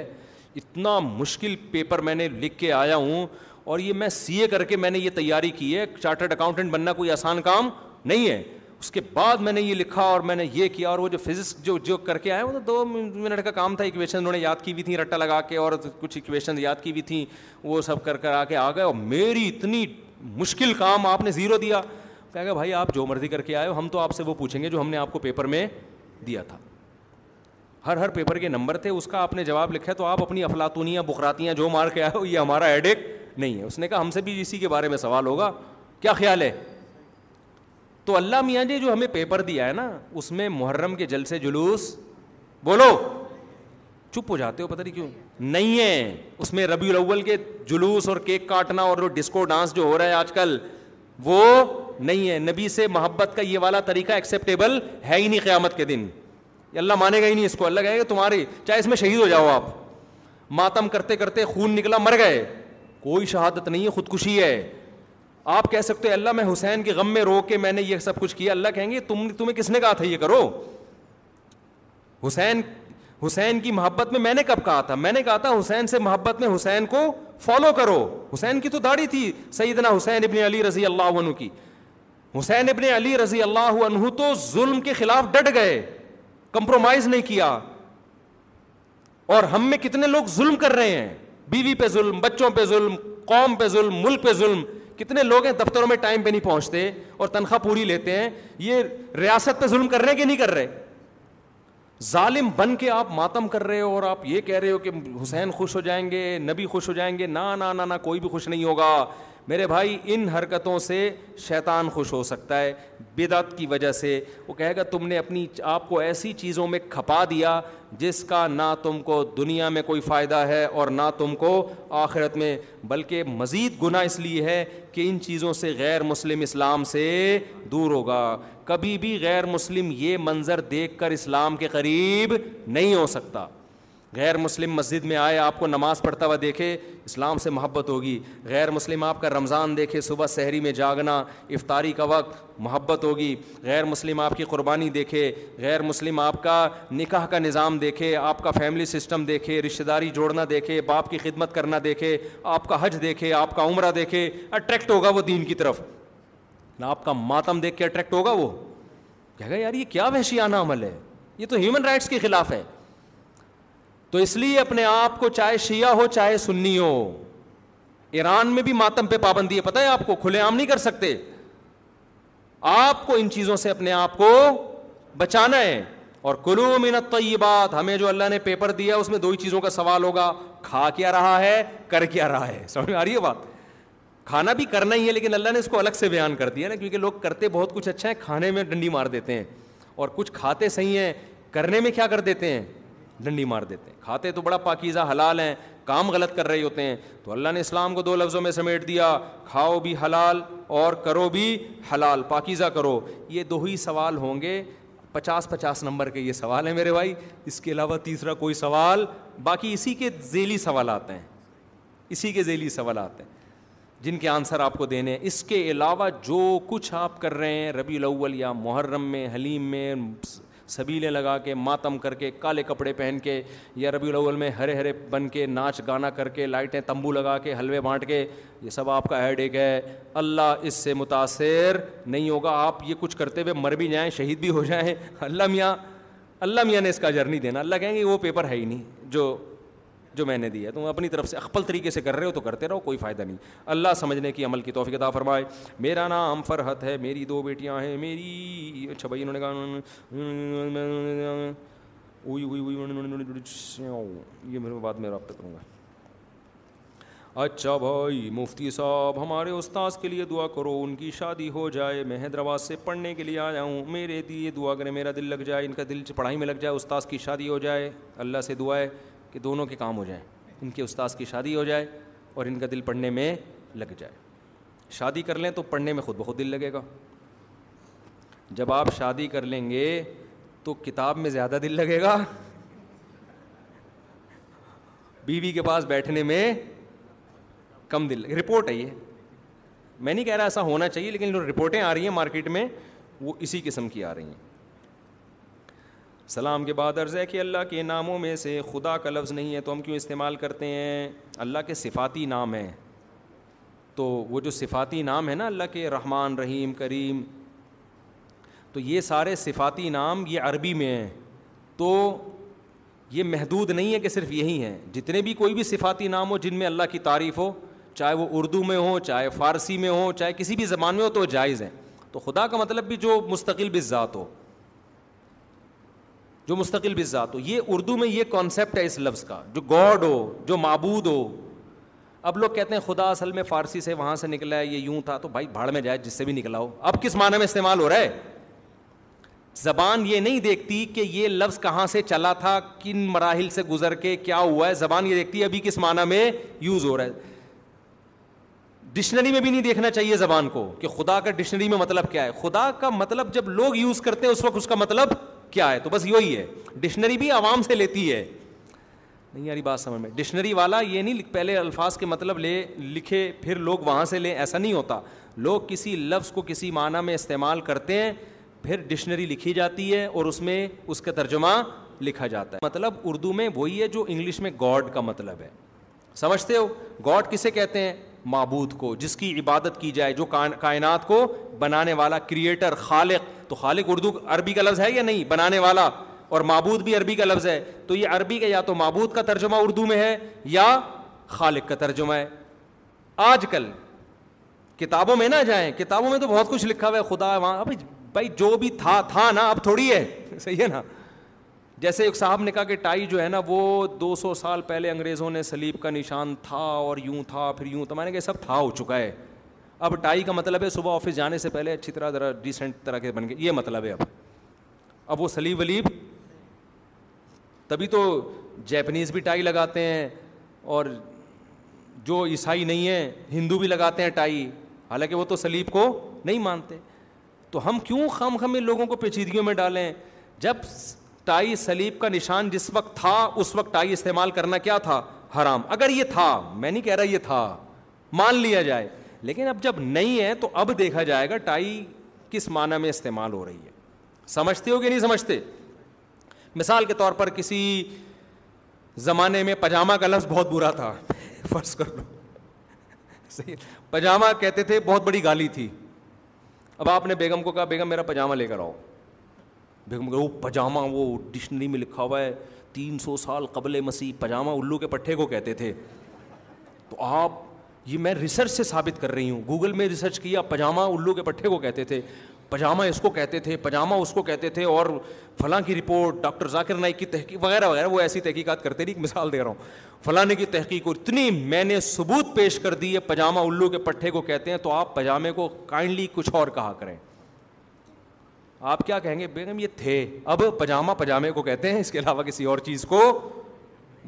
اتنا مشکل پیپر میں نے لکھ کے آیا ہوں اور یہ میں سی اے کر کے میں نے یہ تیاری کی ہے چارٹرڈ اکاؤنٹنٹ بننا کوئی آسان کام نہیں ہے اس کے بعد میں نے یہ لکھا اور میں نے یہ کیا اور وہ جو فزکس جو جو کر کے آئے وہ تو دو منٹ کا کام تھا اکویشن انہوں نے یاد کی بھی تھیں رٹا لگا کے اور کچھ اکویشن یاد کی بھی تھیں وہ سب کر کر آ کے آ گئے اور میری اتنی مشکل کام آپ نے زیرو دیا کہا گیا بھائی آپ جو مرضی کر کے آئے ہو ہم تو آپ سے وہ پوچھیں گے جو ہم نے آپ کو پیپر میں دیا تھا ہر ہر پیپر کے نمبر تھے اس کا آپ نے جواب لکھا تو آپ اپنی افلاطونیاں بخراتیاں جو مار کے آئے ہو یہ ہمارا ایڈکٹ نہیں ہے اس نے کہا ہم سے بھی اسی کے بارے میں سوال ہوگا کیا خیال ہے تو اللہ میاں جی جو ہمیں پیپر دیا ہے نا اس میں محرم کے جلسے جلوس بولو چپ ہو جاتے ہو پتہ نہیں کیوں نہیں ہے اس میں ربی الاول کے جلوس اور کیک کاٹنا اور ڈسکو ڈانس جو ہو رہا ہے آج کل وہ نہیں ہے نبی سے محبت کا یہ والا طریقہ ایکسیپٹیبل ہے ہی نہیں قیامت کے دن اللہ مانے گا ہی نہیں اس کو اللہ کہے گا تمہارے چاہے اس میں شہید ہو جاؤ آپ ماتم کرتے کرتے خون نکلا مر گئے کوئی شہادت نہیں ہے خودکشی ہے آپ کہہ سکتے ہو اللہ میں حسین کے غم میں رو کے میں نے یہ سب کچھ کیا اللہ کہیں گے تم تمہیں کس نے کہا تھا یہ کرو حسین حسین کی محبت میں میں نے کب کہا تھا میں نے کہا تھا حسین سے محبت میں حسین کو فالو کرو حسین کی تو داڑھی تھی سیدنا حسین ابن علی رضی اللہ عنہ کی حسین ابن علی رضی اللہ عنہ تو ظلم کے خلاف ڈٹ گئے کمپرومائز نہیں کیا اور ہم میں کتنے لوگ ظلم کر رہے ہیں بیوی پہ ظلم بچوں پہ ظلم قوم پہ ظلم ملک پہ ظلم کتنے لوگ ہیں دفتروں میں ٹائم پہ نہیں پہنچتے اور تنخواہ پوری لیتے ہیں یہ ریاست پہ ظلم کر رہے ہیں کہ نہیں کر رہے ظالم بن کے آپ ماتم کر رہے ہو اور آپ یہ کہہ رہے ہو کہ حسین خوش ہو جائیں گے نبی خوش ہو جائیں گے نہ نہ کوئی بھی خوش نہیں ہوگا میرے بھائی ان حرکتوں سے شیطان خوش ہو سکتا ہے بدعت کی وجہ سے وہ کہے گا تم نے اپنی آپ کو ایسی چیزوں میں کھپا دیا جس کا نہ تم کو دنیا میں کوئی فائدہ ہے اور نہ تم کو آخرت میں بلکہ مزید گناہ اس لیے ہے کہ ان چیزوں سے غیر مسلم اسلام سے دور ہوگا کبھی بھی غیر مسلم یہ منظر دیکھ کر اسلام کے قریب نہیں ہو سکتا غیر مسلم مسجد میں آئے آپ کو نماز پڑھتا ہوا دیکھے اسلام سے محبت ہوگی غیر مسلم آپ کا رمضان دیکھے صبح سحری میں جاگنا افطاری کا وقت محبت ہوگی غیر مسلم آپ کی قربانی دیکھے غیر مسلم آپ کا نکاح کا نظام دیکھے آپ کا فیملی سسٹم دیکھے رشتہ داری جوڑنا دیکھے باپ کی خدمت کرنا دیکھے آپ کا حج دیکھے آپ کا عمرہ دیکھے اٹریکٹ ہوگا وہ دین کی طرف نہ آپ کا ماتم دیکھ کے اٹریکٹ ہوگا وہ کہہ گا یار یہ کیا وحشیانہ عمل ہے یہ تو ہیومن رائٹس کے خلاف ہے تو اس لیے اپنے آپ کو چاہے شیعہ ہو چاہے سنی ہو ایران میں بھی ماتم پہ پابندی ہے پتہ ہے آپ کو کھلے عام نہیں کر سکتے آپ کو ان چیزوں سے اپنے آپ کو بچانا ہے اور کلو منت تو یہ بات ہمیں جو اللہ نے پیپر دیا اس میں دو ہی چیزوں کا سوال ہوگا کھا کیا رہا ہے کر کیا رہا ہے سمجھ میں آ رہی ہے بات کھانا بھی کرنا ہی ہے لیکن اللہ نے اس کو الگ سے بیان کر دیا نا کیونکہ لوگ کرتے بہت کچھ اچھا ہے کھانے میں ڈنڈی مار دیتے ہیں اور کچھ کھاتے صحیح ہیں کرنے میں کیا کر دیتے ہیں ڈنڈی مار دیتے ہیں کھاتے تو بڑا پاکیزہ حلال ہیں کام غلط کر رہے ہوتے ہیں تو اللہ نے اسلام کو دو لفظوں میں سمیٹ دیا کھاؤ بھی حلال اور کرو بھی حلال پاکیزہ کرو یہ دو ہی سوال ہوں گے پچاس پچاس نمبر کے یہ سوال ہیں میرے بھائی اس کے علاوہ تیسرا کوئی سوال باقی اسی کے ذیلی سوالات ہیں اسی کے ذیلی سوالات ہیں جن کے آنسر آپ کو دینے ہیں اس کے علاوہ جو کچھ آپ کر رہے ہیں ربی الاول یا محرم میں حلیم میں سبیلے لگا کے ماتم کر کے کالے کپڑے پہن کے یا ربی الاول میں ہرے ہرے بن کے ناچ گانا کر کے لائٹیں تمبو لگا کے حلوے بانٹ کے یہ سب آپ کا ایک ہے اللہ اس سے متاثر نہیں ہوگا آپ یہ کچھ کرتے ہوئے مر بھی جائیں شہید بھی ہو جائیں اللہ میاں اللہ میاں نے اس کا جرنی دینا اللہ کہیں گے وہ پیپر ہے ہی نہیں جو جو میں نے دیا ہے تم اپنی طرف سے اقبل طریقے سے کر رہے ہو تو کرتے رہو کوئی فائدہ نہیں اللہ سمجھنے کی عمل کی توفیق عطا فرمائے میرا نام فرحت ہے میری دو بیٹیاں ہیں میری اچھا بھائی انہوں نے کہا یہ بات میں رابطہ کروں گا اچھا بھائی مفتی صاحب ہمارے استاذ کے لیے دعا کرو ان کی شادی ہو جائے میں حیدرآباد سے پڑھنے کے لیے آیا ہوں میرے دیے دعا کریں میرا دل لگ جائے ان کا دل پڑھائی میں لگ جائے استاذ کی شادی ہو جائے اللہ سے دعا ہے کہ دونوں کے کام ہو جائیں ان کے استاذ کی شادی ہو جائے اور ان کا دل پڑھنے میں لگ جائے شادی کر لیں تو پڑھنے میں خود بہت دل لگے گا جب آپ شادی کر لیں گے تو کتاب میں زیادہ دل لگے گا بیوی کے پاس بیٹھنے میں کم دل رپورٹ ہے یہ میں نہیں کہہ رہا ایسا ہونا چاہیے لیکن جو رپورٹیں آ رہی ہیں مارکیٹ میں وہ اسی قسم کی آ رہی ہیں سلام کے بعد عرض ہے کہ اللہ کے ناموں میں سے خدا کا لفظ نہیں ہے تو ہم کیوں استعمال کرتے ہیں اللہ کے صفاتی نام ہیں تو وہ جو صفاتی نام ہے نا اللہ کے رحمان رحیم کریم تو یہ سارے صفاتی نام یہ عربی میں ہیں تو یہ محدود نہیں ہے کہ صرف یہی ہیں جتنے بھی کوئی بھی صفاتی نام ہو جن میں اللہ کی تعریف ہو چاہے وہ اردو میں ہو چاہے فارسی میں ہو چاہے کسی بھی زبان میں ہو تو جائز ہیں تو خدا کا مطلب بھی جو مستقل بھی ذات ہو جو مستقل ذات ہو یہ اردو میں یہ کانسیپٹ ہے اس لفظ کا جو گاڈ ہو جو معبود ہو اب لوگ کہتے ہیں خدا اصل میں فارسی سے وہاں سے نکلا ہے یہ یوں تھا تو بھائی بھاڑ میں جائے جس سے بھی نکلا ہو اب کس معنی میں استعمال ہو رہا ہے زبان یہ نہیں دیکھتی کہ یہ لفظ کہاں سے چلا تھا کن مراحل سے گزر کے کیا ہوا ہے زبان یہ دیکھتی ہے ابھی کس معنی میں یوز ہو رہا ہے ڈکشنری میں بھی نہیں دیکھنا چاہیے زبان کو کہ خدا کا ڈکشنری میں مطلب کیا ہے خدا کا مطلب جب لوگ یوز کرتے ہیں اس وقت اس کا مطلب کیا ہے تو بس یہی ہے ڈکشنری بھی عوام سے لیتی ہے نہیں یاری بات سمجھ میں ڈکشنری والا یہ نہیں پہلے الفاظ کے مطلب لے لکھے پھر لوگ وہاں سے لیں ایسا نہیں ہوتا لوگ کسی لفظ کو کسی معنی میں استعمال کرتے ہیں پھر ڈکشنری لکھی جاتی ہے اور اس میں اس کا ترجمہ لکھا جاتا ہے مطلب اردو میں وہی ہے جو انگلش میں گاڈ کا مطلب ہے سمجھتے ہو گاڈ کسے کہتے ہیں معبود کو جس کی عبادت کی جائے جو کائنات کو بنانے والا کریئٹر خالق تو خالق اردو عربی کا لفظ ہے یا نہیں بنانے والا اور معبود بھی عربی کا لفظ ہے تو یہ عربی کا یا تو معبود کا ترجمہ اردو میں ہے یا خالق کا ترجمہ ہے آج کل کتابوں میں نہ جائیں کتابوں میں تو بہت کچھ لکھا ہوا ہے خدا وہاں ابھی بھائی جو بھی تھا تھا نا اب تھوڑی ہے صحیح ہے نا جیسے ایک صاحب نے کہا کہ ٹائی جو ہے نا وہ دو سو سال پہلے انگریزوں نے سلیب کا نشان تھا اور یوں تھا پھر یوں تھا نے کہا سب تھا ہو چکا ہے اب ٹائی کا مطلب ہے صبح آفس جانے سے پہلے اچھی طرح ذرا ڈیسنٹ طرح کے بن گئے یہ مطلب ہے اب اب وہ سلیب ولیب تبھی تو جیپنیز بھی ٹائی لگاتے ہیں اور جو عیسائی نہیں ہیں ہندو بھی لگاتے ہیں ٹائی حالانکہ وہ تو سلیب کو نہیں مانتے تو ہم کیوں خام خم ان لوگوں کو پیچیدگیوں میں ڈالیں جب ٹائی سلیب کا نشان جس وقت تھا اس وقت ٹائی استعمال کرنا کیا تھا حرام اگر یہ تھا میں نہیں کہہ رہا یہ تھا مان لیا جائے لیکن اب جب نہیں ہے تو اب دیکھا جائے گا ٹائی کس معنی میں استعمال ہو رہی ہے سمجھتے ہو کہ نہیں سمجھتے مثال کے طور پر کسی زمانے میں پاجامہ کا لفظ بہت برا تھا فرض کر لو پاجامہ کہتے تھے بہت بڑی گالی تھی اب آپ نے بیگم کو کہا بیگم میرا پاجامہ لے کر آؤ بھگم پاجامہ وہ ڈکشنری میں لکھا ہوا ہے تین سو سال قبل مسیح پاجامہ الو کے پٹھے کو کہتے تھے تو آپ یہ میں ریسرچ سے ثابت کر رہی ہوں گوگل میں ریسرچ کیا پاجامہ الو کے پٹھے کو کہتے تھے پاجامہ اس کو کہتے تھے پاجامہ اس کو کہتے تھے اور فلاں کی رپورٹ ڈاکٹر ذاکر نائک کی تحقیق وغیرہ وغیرہ وہ ایسی تحقیقات کرتے نہیں مثال دے رہا ہوں فلاں کی تحقیق اور اتنی میں نے ثبوت پیش کر دی ہے پاجامہ الو کے پٹھے کو کہتے ہیں تو آپ پاجامے کو کائنڈلی کچھ اور کہا کریں آپ کیا کہیں گے بیگم یہ تھے اب پجامہ پجامے کو کہتے ہیں اس کے علاوہ کسی اور چیز کو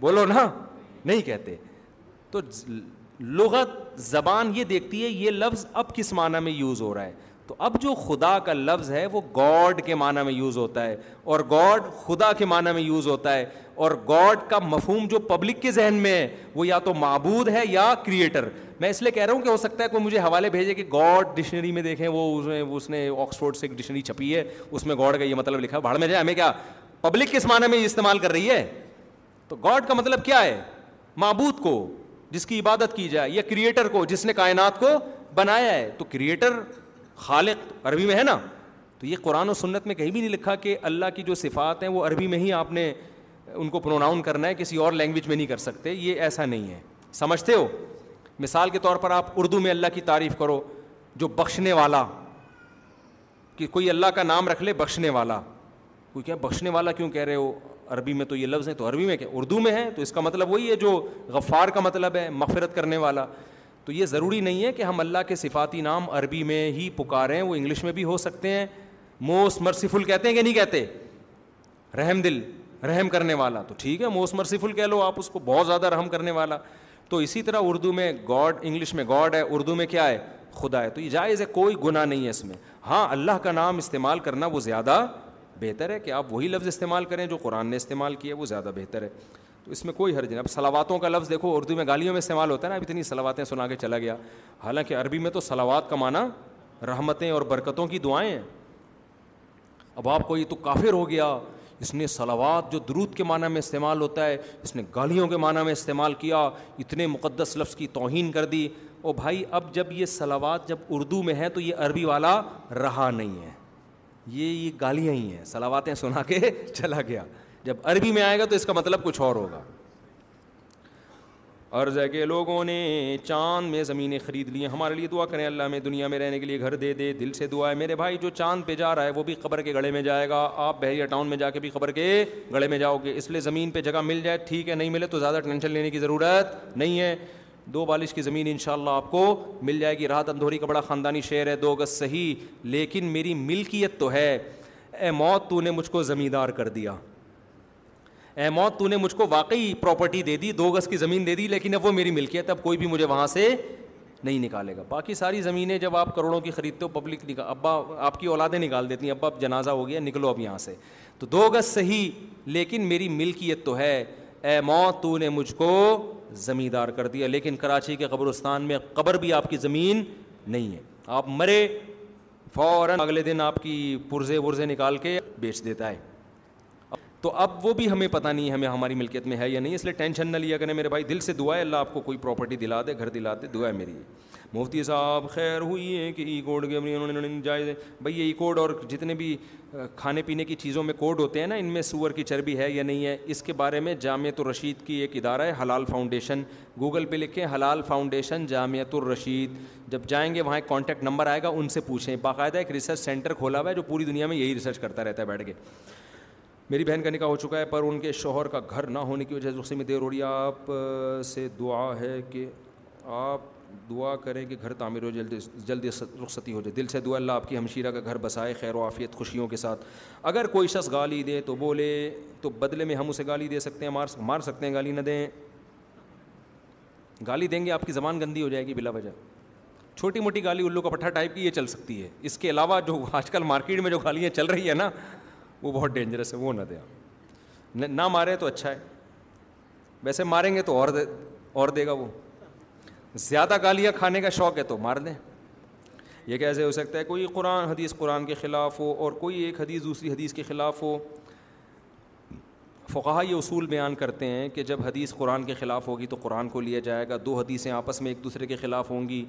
بولو نا نہیں کہتے تو لغت زبان یہ دیکھتی ہے یہ لفظ اب کس معنی میں یوز ہو رہا ہے تو اب جو خدا کا لفظ ہے وہ گاڈ کے معنی میں یوز ہوتا ہے اور گاڈ خدا کے معنی میں یوز ہوتا ہے اور گاڈ کا مفہوم جو پبلک کے ذہن میں ہے وہ یا تو معبود ہے یا کریٹر میں اس لیے کہہ رہا ہوں کہ ہو سکتا ہے کوئی مجھے حوالے بھیجے کہ گاڈ ڈکشنری میں دیکھیں وہ اس اس نے نے آکسفورڈ سے ایک ڈکشنری چھپی ہے اس میں گاڈ کا یہ مطلب لکھا بھاڑ میں جائے ہمیں کیا پبلک کس معنی میں یہ استعمال کر رہی ہے تو گاڈ کا مطلب کیا ہے معبود کو جس کی عبادت کی جائے یا کریٹر کو جس نے کائنات کو بنایا ہے تو کریٹر خالق عربی میں ہے نا تو یہ قرآن و سنت میں کہیں بھی نہیں لکھا کہ اللہ کی جو صفات ہیں وہ عربی میں ہی آپ نے ان کو پروناؤن کرنا ہے کسی اور لینگویج میں نہیں کر سکتے یہ ایسا نہیں ہے سمجھتے ہو مثال کے طور پر آپ اردو میں اللہ کی تعریف کرو جو بخشنے والا کہ کوئی اللہ کا نام رکھ لے بخشنے والا کوئی کیا بخشنے والا کیوں کہہ رہے ہو عربی میں تو یہ لفظ ہیں تو عربی میں کیا اردو میں ہے تو اس کا مطلب وہی ہے جو غفار کا مطلب ہے مغفرت کرنے والا تو یہ ضروری نہیں ہے کہ ہم اللہ کے صفاتی نام عربی میں ہی پکاریں وہ انگلش میں بھی ہو سکتے ہیں موسٹ مرسیفل کہتے ہیں کہ نہیں کہتے رحم دل رحم کرنے والا تو ٹھیک ہے موسٹ مرسیفل کہہ لو آپ اس کو بہت زیادہ رحم کرنے والا تو اسی طرح اردو میں گاڈ انگلش میں گاڈ ہے اردو میں کیا ہے خدا ہے تو یہ جائز ہے کوئی گناہ نہیں ہے اس میں ہاں اللہ کا نام استعمال کرنا وہ زیادہ بہتر ہے کہ آپ وہی لفظ استعمال کریں جو قرآن نے استعمال کیا وہ زیادہ بہتر ہے تو اس میں کوئی حرج نہیں اب سلاواتوں کا لفظ دیکھو اردو میں گالیوں میں استعمال ہوتا ہے نا اب اتنی سلاواتیں سنا کے چلا گیا حالانکہ عربی میں تو سلاوات کا معنی رحمتیں اور برکتوں کی دعائیں ہیں اب آپ کو یہ تو کافر ہو گیا اس نے صلوات جو درود کے معنی میں استعمال ہوتا ہے اس نے گالیوں کے معنی میں استعمال کیا اتنے مقدس لفظ کی توہین کر دی او بھائی اب جب یہ صلوات جب اردو میں ہے تو یہ عربی والا رہا نہیں ہے یہ یہ گالیاں ہی ہیں سلواتیں سنا کے چلا گیا جب عربی میں آئے گا تو اس کا مطلب کچھ اور ہوگا عرض ہے کہ لوگوں نے چاند میں زمینیں خرید ہیں ہمارے لیے دعا کریں اللہ میں دنیا میں رہنے کے لیے گھر دے دے دل سے دعا ہے میرے بھائی جو چاند پہ جا رہا ہے وہ بھی قبر کے گڑھے میں جائے گا آپ بحریہ ٹاؤن میں جا کے بھی قبر کے گڑھے میں جاؤ گے اس لیے زمین پہ جگہ مل جائے ٹھیک ہے نہیں ملے تو زیادہ ٹینشن لینے کی ضرورت نہیں ہے دو بالش کی زمین ان شاء اللہ آپ کو مل جائے گی رات اندھوری کا بڑا خاندانی شعر ہے دو گز صحیح لیکن میری ملکیت تو ہے اے موت تو نے مجھ کو زمیندار کر دیا اے موت تو نے مجھ کو واقعی پراپرٹی دے دی دو گز کی زمین دے دی لیکن اب وہ میری ملکیت اب کوئی بھی مجھے وہاں سے نہیں نکالے گا باقی ساری زمینیں جب آپ کروڑوں کی خریدتے ہو پبلک نکال ابا آپ کی اولادیں نکال دیتی ہیں ابا اب جنازہ ہو گیا نکلو اب یہاں سے تو دو گز صحیح لیکن میری ملکیت تو ہے اے موت تو نے مجھ کو زمیندار کر دیا لیکن کراچی کے قبرستان میں قبر بھی آپ کی زمین نہیں ہے آپ مرے فوراً اگلے دن آپ کی پرزے ورزے نکال کے بیچ دیتا ہے تو اب وہ بھی ہمیں پتہ نہیں ہے ہمیں ہماری ملکیت میں ہے یا نہیں اس لیے ٹینشن نہ لیا کریں میرے بھائی دل سے دعا ہے اللہ آپ کو کوئی پراپرٹی دلا دے گھر دلا دے دعا ہے میری مفتی صاحب خیر ہوئی ہے کہ ای کوڈ کے انہوں نے ہے بھائی یہ ای کوڈ اور جتنے بھی کھانے پینے کی چیزوں میں کوڈ ہوتے ہیں نا ان میں سور کی چربی ہے یا نہیں ہے اس کے بارے میں جامعت الرشید کی ایک ادارہ ہے حلال فاؤنڈیشن گوگل پہ لکھیں حلال فاؤنڈیشن جامعت الرشید جب جائیں گے وہاں ایک کانٹیکٹ نمبر آئے گا ان سے پوچھیں باقاعدہ ایک ریسرچ سینٹر کھولا ہوا ہے جو پوری دنیا میں یہی ریسرچ کرتا رہتا ہے بیٹھ کے میری بہن کا نکاح ہو چکا ہے پر ان کے شوہر کا گھر نہ ہونے کی وجہ سے میں دیر ہو رہی ہے آپ سے دعا ہے کہ آپ دعا کریں کہ گھر تعمیر ہو جلدی جلدی رخصتی ہو جائے دل سے دعا اللہ آپ کی ہمشیرہ کا گھر بسائے خیر و عافیت خوشیوں کے ساتھ اگر کوئی شخص گالی دے تو بولے تو بدلے میں ہم اسے گالی دے سکتے ہیں مار مار سکتے ہیں گالی نہ دیں گالی دیں گے آپ کی زبان گندی ہو جائے گی بلا وجہ چھوٹی موٹی گالی الو کا پٹھا ٹائپ کی یہ چل سکتی ہے اس کے علاوہ جو آج کل مارکیٹ میں جو گالیاں چل رہی ہیں نا وہ بہت ڈینجرس ہے وہ نہ دیں نہ مارے تو اچھا ہے ویسے ماریں گے تو اور دے گا وہ زیادہ گالیاں کھانے کا شوق ہے تو مار دیں یہ کیسے ہو سکتا ہے کوئی قرآن حدیث قرآن کے خلاف ہو اور کوئی ایک حدیث دوسری حدیث کے خلاف ہو فقہ یہ اصول بیان کرتے ہیں کہ جب حدیث قرآن کے خلاف ہوگی تو قرآن کو لیا جائے گا دو حدیثیں آپس میں ایک دوسرے کے خلاف ہوں گی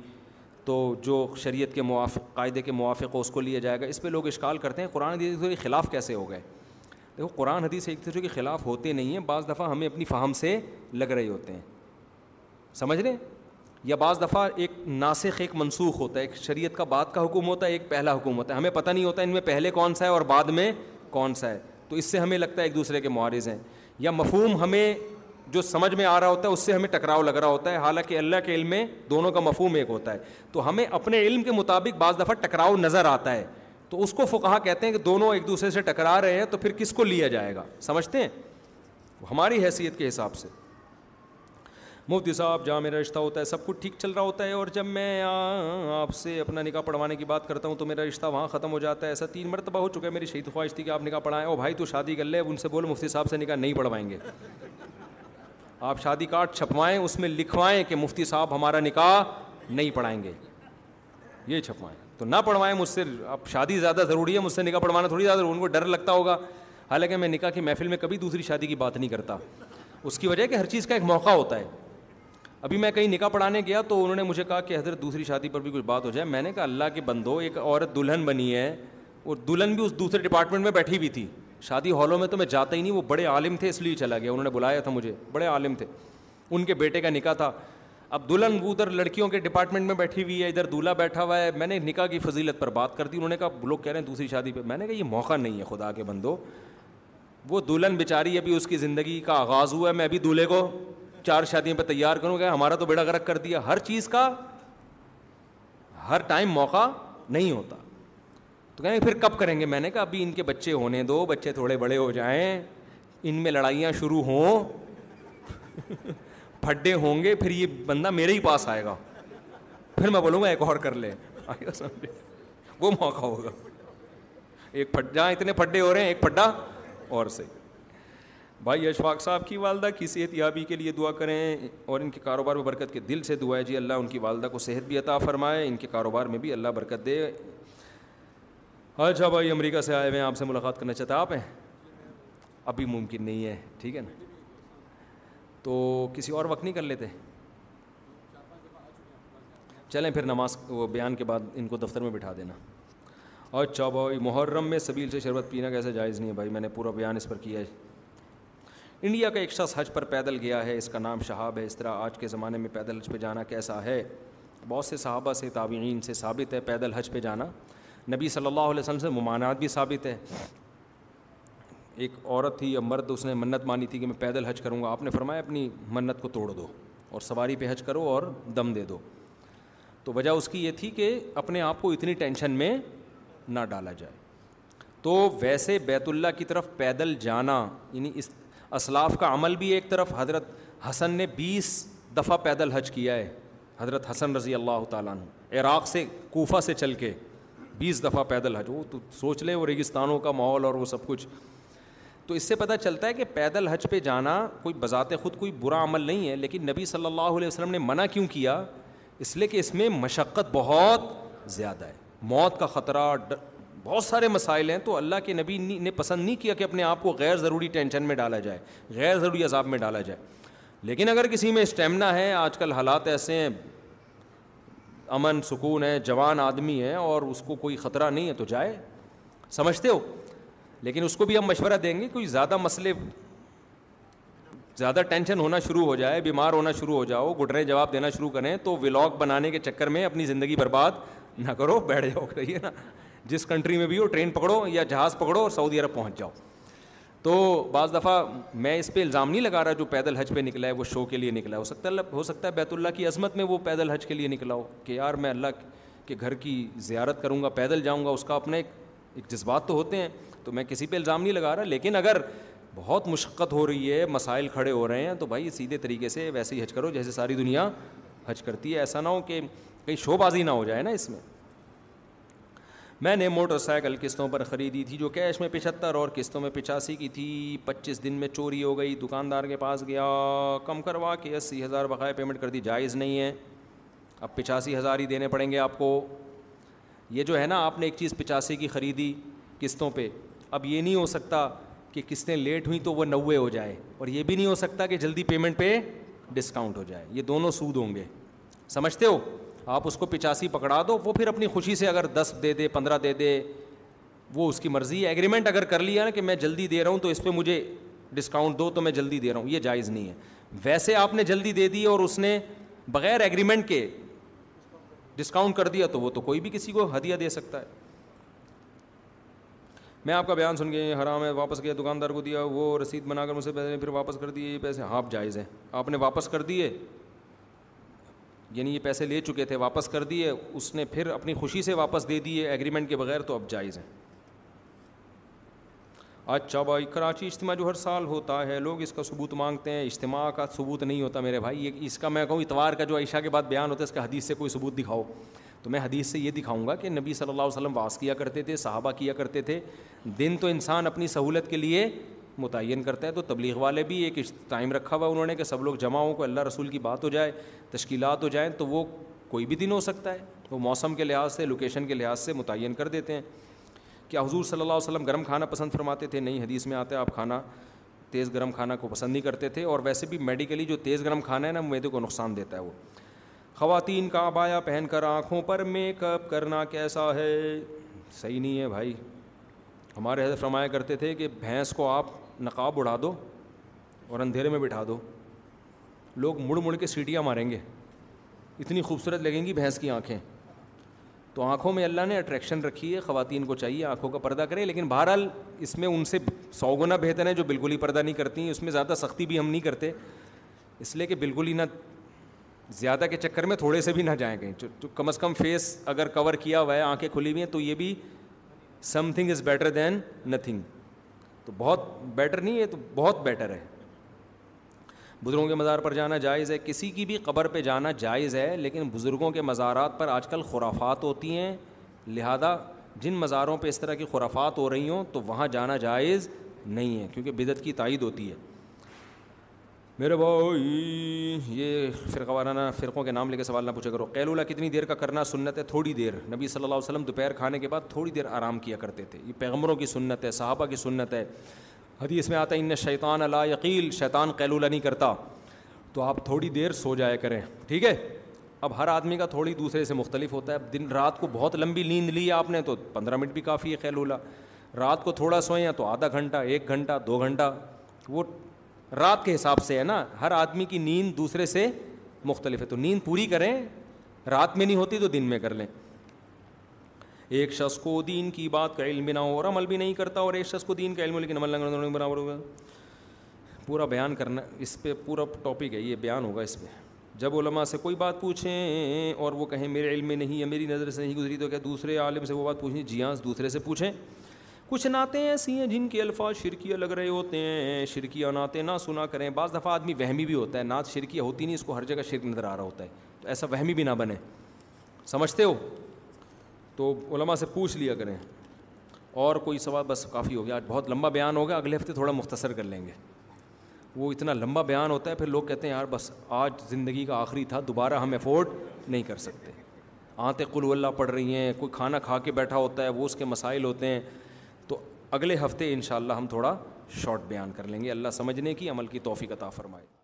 تو جو شریعت کے موافق قاعدے کے موافق ہو اس کو لیا جائے گا اس پہ لوگ اشکال کرتے ہیں قرآن حدیث کے خلاف کیسے ہو گئے دیکھو قرآن حدیث ایک دوسرے کے خلاف ہوتے نہیں ہیں بعض دفعہ ہمیں اپنی فہم سے لگ رہے ہوتے ہیں سمجھ لیں یا بعض دفعہ ایک ناسخ ایک منسوخ ہوتا ہے ایک شریعت کا بعد کا حکم ہوتا ہے ایک پہلا حکم ہوتا ہے ہمیں پتہ نہیں ہوتا ہے ان میں پہلے کون سا ہے اور بعد میں کون سا ہے تو اس سے ہمیں لگتا ہے ایک دوسرے کے معارض ہیں یا مفہوم ہمیں جو سمجھ میں آ رہا ہوتا ہے اس سے ہمیں ٹکراؤ لگ رہا ہوتا ہے حالانکہ اللہ کے علم میں دونوں کا مفہوم ایک ہوتا ہے تو ہمیں اپنے علم کے مطابق بعض دفعہ ٹکراؤ نظر آتا ہے تو اس کو فقہ کہتے ہیں کہ دونوں ایک دوسرے سے ٹکرا رہے ہیں تو پھر کس کو لیا جائے گا سمجھتے ہیں ہماری حیثیت کے حساب سے مفتی صاحب جہاں میرا رشتہ ہوتا ہے سب کچھ ٹھیک چل رہا ہوتا ہے اور جب میں آپ سے اپنا نکاح پڑھوانے کی بات کرتا ہوں تو میرا رشتہ وہاں ختم ہو جاتا ہے ایسا تین مرتبہ ہو چکا ہے میری شہید خواہش تھی کہ آپ نکاح پڑھائیں اور بھائی تو شادی کر لے اب ان سے بول مفتی صاحب سے نکاح نہیں پڑھوائیں گے آپ شادی کارڈ چھپوائیں اس میں لکھوائیں کہ مفتی صاحب ہمارا نکاح نہیں پڑھائیں گے یہ چھپوائیں تو نہ پڑھوائیں مجھ سے اب شادی زیادہ ضروری ہے مجھ سے نکاح پڑھوانا تھوڑی زیادہ ان کو ڈر لگتا ہوگا حالانکہ میں نکاح کی محفل میں کبھی دوسری شادی کی بات نہیں کرتا اس کی وجہ کہ ہر چیز کا ایک موقع ہوتا ہے ابھی میں کہیں نکاح پڑھانے گیا تو انہوں نے مجھے کہا کہ حضرت دوسری شادی پر بھی کچھ بات ہو جائے میں نے کہا اللہ کے بندو ایک عورت دلہن بنی ہے اور دلہن بھی اس دوسرے ڈپارٹمنٹ میں بیٹھی ہوئی تھی شادی ہالوں میں تو میں جاتا ہی نہیں وہ بڑے عالم تھے اس لیے چلا گیا انہوں نے بلایا تھا مجھے بڑے عالم تھے ان کے بیٹے کا نکاح تھا اب دلہن وہ ادھر لڑکیوں کے ڈپارٹمنٹ میں بیٹھی ہوئی ہے ادھر دولہا بیٹھا ہوا ہے میں نے نکاح کی فضیلت پر بات کر دی انہوں نے کہا لوگ کہہ رہے ہیں دوسری شادی پہ میں نے کہا یہ موقع نہیں ہے خدا کے بندو وہ دلہن بیچاری ابھی اس کی زندگی کا آغاز ہوا ہے میں ابھی دولہے کو چار شادیوں پہ تیار کروں گا ہمارا تو بیڑا گرک کر دیا ہر چیز کا ہر ٹائم موقع نہیں ہوتا تو کہیں پھر کب کریں گے میں نے کہا ابھی ان کے بچے ہونے دو بچے تھوڑے بڑے ہو جائیں ان میں لڑائیاں شروع ہوں پھڈے ہوں گے پھر یہ بندہ میرے ہی پاس آئے گا پھر میں بولوں گا ایک اور کر لیں سمجھے وہ موقع ہوگا ایک جہاں اتنے پھڈے ہو رہے ہیں ایک پھڈا اور سے بھائی اشفاق صاحب کی والدہ کی صحت یابی کے لیے دعا کریں اور ان کے کاروبار میں برکت کے دل سے دعا ہے جی اللہ ان کی والدہ کو صحت بھی عطا فرمائے ان کے کاروبار میں بھی اللہ برکت دے اچھا بھائی امریکہ سے آئے ہوئے ہیں آپ سے ملاقات کرنا چاہتے ہیں آپ ہیں ابھی ممکن نہیں ہے ٹھیک ہے نا تو کسی اور وقت نہیں کر لیتے چلیں پھر نماز بیان کے بعد ان کو دفتر میں بٹھا دینا اچھا بھائی محرم میں سبیل سے شربت پینا کیسے جائز نہیں ہے بھائی میں نے پورا بیان اس پر کیا ہے انڈیا کا ایک شخص حج پر پیدل گیا ہے اس کا نام شہاب ہے اس طرح آج کے زمانے میں پیدل حج پہ جانا کیسا ہے بہت سے صحابہ سے تابعین سے ثابت ہے پیدل حج پہ جانا نبی صلی اللہ علیہ وسلم سے ممانعات بھی ثابت ہے ایک عورت تھی یا مرد اس نے منت مانی تھی کہ میں پیدل حج کروں گا آپ نے فرمایا اپنی منت کو توڑ دو اور سواری پہ حج کرو اور دم دے دو تو وجہ اس کی یہ تھی کہ اپنے آپ کو اتنی ٹینشن میں نہ ڈالا جائے تو ویسے بیت اللہ کی طرف پیدل جانا یعنی اس اسلاف کا عمل بھی ایک طرف حضرت حسن نے بیس دفعہ پیدل حج کیا ہے حضرت حسن رضی اللہ تعالیٰ نے عراق سے کوفہ سے چل کے بیس دفعہ پیدل حج ہو تو سوچ لیں وہ ریگستانوں کا ماحول اور وہ سب کچھ تو اس سے پتہ چلتا ہے کہ پیدل حج پہ جانا کوئی بذات خود کوئی برا عمل نہیں ہے لیکن نبی صلی اللہ علیہ وسلم نے منع کیوں کیا اس لیے کہ اس میں مشقت بہت زیادہ ہے موت کا خطرہ بہت سارے مسائل ہیں تو اللہ کے نبی نے پسند نہیں کیا کہ اپنے آپ کو غیر ضروری ٹینشن میں ڈالا جائے غیر ضروری عذاب میں ڈالا جائے لیکن اگر کسی میں اسٹیمنا ہے آج کل حالات ایسے ہیں امن سکون ہے جوان آدمی ہے اور اس کو کوئی خطرہ نہیں ہے تو جائے سمجھتے ہو لیکن اس کو بھی ہم مشورہ دیں گے کوئی زیادہ مسئلے زیادہ ٹینشن ہونا شروع ہو جائے بیمار ہونا شروع ہو جاؤ گٹرے جواب دینا شروع کریں تو ولاگ بنانے کے چکر میں اپنی زندگی برباد نہ کرو بیٹھ جاؤ نا جس کنٹری میں بھی ہو ٹرین پکڑو یا جہاز پکڑو اور سعودی عرب پہنچ جاؤ تو بعض دفعہ میں اس پہ الزام نہیں لگا رہا جو پیدل حج پہ نکلا ہے وہ شو کے لیے نکلا ہے ہو سکتا ہے ہو سکتا ہے بیت اللہ کی عظمت میں وہ پیدل حج کے لیے نکلا ہو کہ یار میں اللہ کے گھر کی زیارت کروں گا پیدل جاؤں گا اس کا اپنا ایک جذبات تو ہوتے ہیں تو میں کسی پہ الزام نہیں لگا رہا لیکن اگر بہت مشقت ہو رہی ہے مسائل کھڑے ہو رہے ہیں تو بھائی سیدھے طریقے سے ویسے ہی حج کرو جیسے ساری دنیا حج کرتی ہے ایسا نہ ہو کہ کہیں شو بازی نہ ہو جائے نا اس میں میں نے موٹر سائیکل قسطوں پر خریدی تھی جو کیش میں پچہتر اور قسطوں میں پچاسی کی تھی پچیس دن میں چوری ہو گئی دکاندار کے پاس گیا کم کروا کے اسی ہزار بقائے پیمنٹ کر دی جائز نہیں ہے اب پچاسی ہزار ہی دینے پڑیں گے آپ کو یہ جو ہے نا آپ نے ایک چیز پچاسی کی خریدی قسطوں پہ اب یہ نہیں ہو سکتا کہ قسطیں لیٹ ہوئیں تو وہ نوے ہو جائے اور یہ بھی نہیں ہو سکتا کہ جلدی پیمنٹ پہ ڈسکاؤنٹ ہو جائے یہ دونوں سود ہوں گے سمجھتے ہو آپ اس کو پچاسی پکڑا دو وہ پھر اپنی خوشی سے اگر دس دے دے پندرہ دے دے وہ اس کی مرضی ہے ایگریمنٹ اگر کر لیا نا کہ میں جلدی دے رہا ہوں تو اس پہ مجھے ڈسکاؤنٹ دو تو میں جلدی دے رہا ہوں یہ جائز نہیں ہے ویسے آپ نے جلدی دے دی اور اس نے بغیر ایگریمنٹ کے ڈسکاؤنٹ کر دیا تو وہ تو کوئی بھی کسی کو ہدیہ دے سکتا ہے میں آپ کا بیان سن کے حرام ہے واپس گیا دکاندار کو دیا وہ رسید بنا کر سے پیسے پھر واپس کر دیے یہ پیسے آپ جائز ہیں آپ نے واپس کر دیے یعنی یہ پیسے لے چکے تھے واپس کر دیے اس نے پھر اپنی خوشی سے واپس دے دیے ایگریمنٹ کے بغیر تو اب جائز ہیں اچھا بھائی کراچی اجتماع جو ہر سال ہوتا ہے لوگ اس کا ثبوت مانگتے ہیں اجتماع کا ثبوت نہیں ہوتا میرے بھائی یہ اس کا میں کہوں اتوار کا جو عائشہ کے بعد بیان ہوتا ہے اس کا حدیث سے کوئی ثبوت دکھاؤ تو میں حدیث سے یہ دکھاؤں گا کہ نبی صلی اللہ علیہ وسلم واس کیا کرتے تھے صحابہ کیا کرتے تھے دن تو انسان اپنی سہولت کے لیے متعین کرتا ہے تو تبلیغ والے بھی ایک ٹائم رکھا ہوا انہوں نے کہ سب لوگ جمع ہوں کو اللہ رسول کی بات ہو جائے تشکیلات ہو جائیں تو وہ کوئی بھی دن ہو سکتا ہے وہ موسم کے لحاظ سے لوکیشن کے لحاظ سے متعین کر دیتے ہیں کیا حضور صلی اللہ علیہ وسلم گرم کھانا پسند فرماتے تھے نہیں حدیث میں آتا ہے آپ کھانا تیز گرم کھانا کو پسند نہیں کرتے تھے اور ویسے بھی میڈیکلی جو تیز گرم کھانا ہے نا میدے کو نقصان دیتا ہے وہ خواتین کا آبایا پہن کر آنکھوں پر میک اپ کرنا کیسا ہے صحیح نہیں ہے بھائی ہمارے حضرت فرمایا کرتے تھے کہ بھینس کو آپ نقاب اڑا دو اور اندھیرے میں بٹھا دو لوگ مڑ مڑ کے سیٹیاں ماریں گے اتنی خوبصورت لگیں گی بھینس کی آنکھیں تو آنکھوں میں اللہ نے اٹریکشن رکھی ہے خواتین کو چاہیے آنکھوں کا پردہ کرے لیکن بہرحال اس میں ان سے سو گنا بہتر ہیں جو بالکل ہی پردہ نہیں کرتی ہیں اس میں زیادہ سختی بھی ہم نہیں کرتے اس لیے کہ بالکل ہی نہ زیادہ کے چکر میں تھوڑے سے بھی نہ جائیں گے تو کم از کم فیس اگر کور کیا ہوا ہے آنکھیں کھلی ہوئی ہیں تو یہ بھی something is better than nothing تو بہت بیٹر نہیں ہے تو بہت بیٹر ہے بزرگوں کے مزار پر جانا جائز ہے کسی کی بھی قبر پہ جانا جائز ہے لیکن بزرگوں کے مزارات پر آج کل خرافات ہوتی ہیں لہذا جن مزاروں پہ اس طرح کی خرافات ہو رہی ہوں تو وہاں جانا جائز نہیں ہے کیونکہ بدت کی تائید ہوتی ہے میرے بھائی یہ فرقہ وارانہ فرقوں کے نام لے کے سوال نہ پوچھا کرو قیلولا کتنی دیر کا کرنا سنت ہے تھوڑی دیر نبی صلی اللہ علیہ وسلم دوپہر کھانے کے بعد تھوڑی دیر آرام کیا کرتے تھے یہ پیغمبروں کی سنت ہے صحابہ کی سنت ہے حدیث میں آتا ہے ان شیطان اللہ یقیل شیطان قیلولا نہیں کرتا تو آپ تھوڑی دیر سو جایا کریں ٹھیک ہے اب ہر آدمی کا تھوڑی دوسرے سے مختلف ہوتا ہے دن رات کو بہت لمبی نیند لی آپ نے تو پندرہ منٹ بھی کافی ہے قیلولا رات کو تھوڑا سوئیں تو آدھا گھنٹہ ایک گھنٹہ دو گھنٹہ وہ رات کے حساب سے ہے نا ہر آدمی کی نیند دوسرے سے مختلف ہے تو نیند پوری کریں رات میں نہیں ہوتی تو دن میں کر لیں ایک شخص کو دین کی بات کا علم نہ ہو اور عمل بھی نہیں کرتا اور ایک شخص کو دین کا علم لیکن عمل نہ برابر ہوگا پورا بیان کرنا اس پہ پورا ٹاپک ہے یہ بیان ہوگا اس پہ جب علماء سے کوئی بات پوچھیں اور وہ کہیں میرے علم میں نہیں یا میری نظر سے نہیں گزری تو کیا دوسرے عالم سے وہ بات پوچھیں جی ہاں دوسرے سے پوچھیں کچھ نعتیں ایسی ہیں جن کے الفاظ شرکیہ لگ رہے ہوتے ہیں شرکیہ نعتیں نہ سنا کریں بعض دفعہ آدمی وہمی بھی ہوتا ہے نعت شرکیہ ہوتی نہیں اس کو ہر جگہ شرک نظر آ رہا ہوتا ہے تو ایسا وہمی بھی نہ بنے سمجھتے ہو تو علماء سے پوچھ لیا کریں اور کوئی سوال بس کافی ہو گیا آج بہت لمبا بیان ہو گیا اگلے ہفتے تھوڑا مختصر کر لیں گے وہ اتنا لمبا بیان ہوتا ہے پھر لوگ کہتے ہیں یار بس آج زندگی کا آخری تھا دوبارہ ہم افورڈ نہیں کر سکتے آنتیں اللہ پڑھ رہی ہیں کوئی کھانا کھا کے بیٹھا ہوتا ہے وہ اس کے مسائل ہوتے ہیں اگلے ہفتے انشاءاللہ ہم تھوڑا شارٹ بیان کر لیں گے اللہ سمجھنے کی عمل کی توفیق عطا فرمائے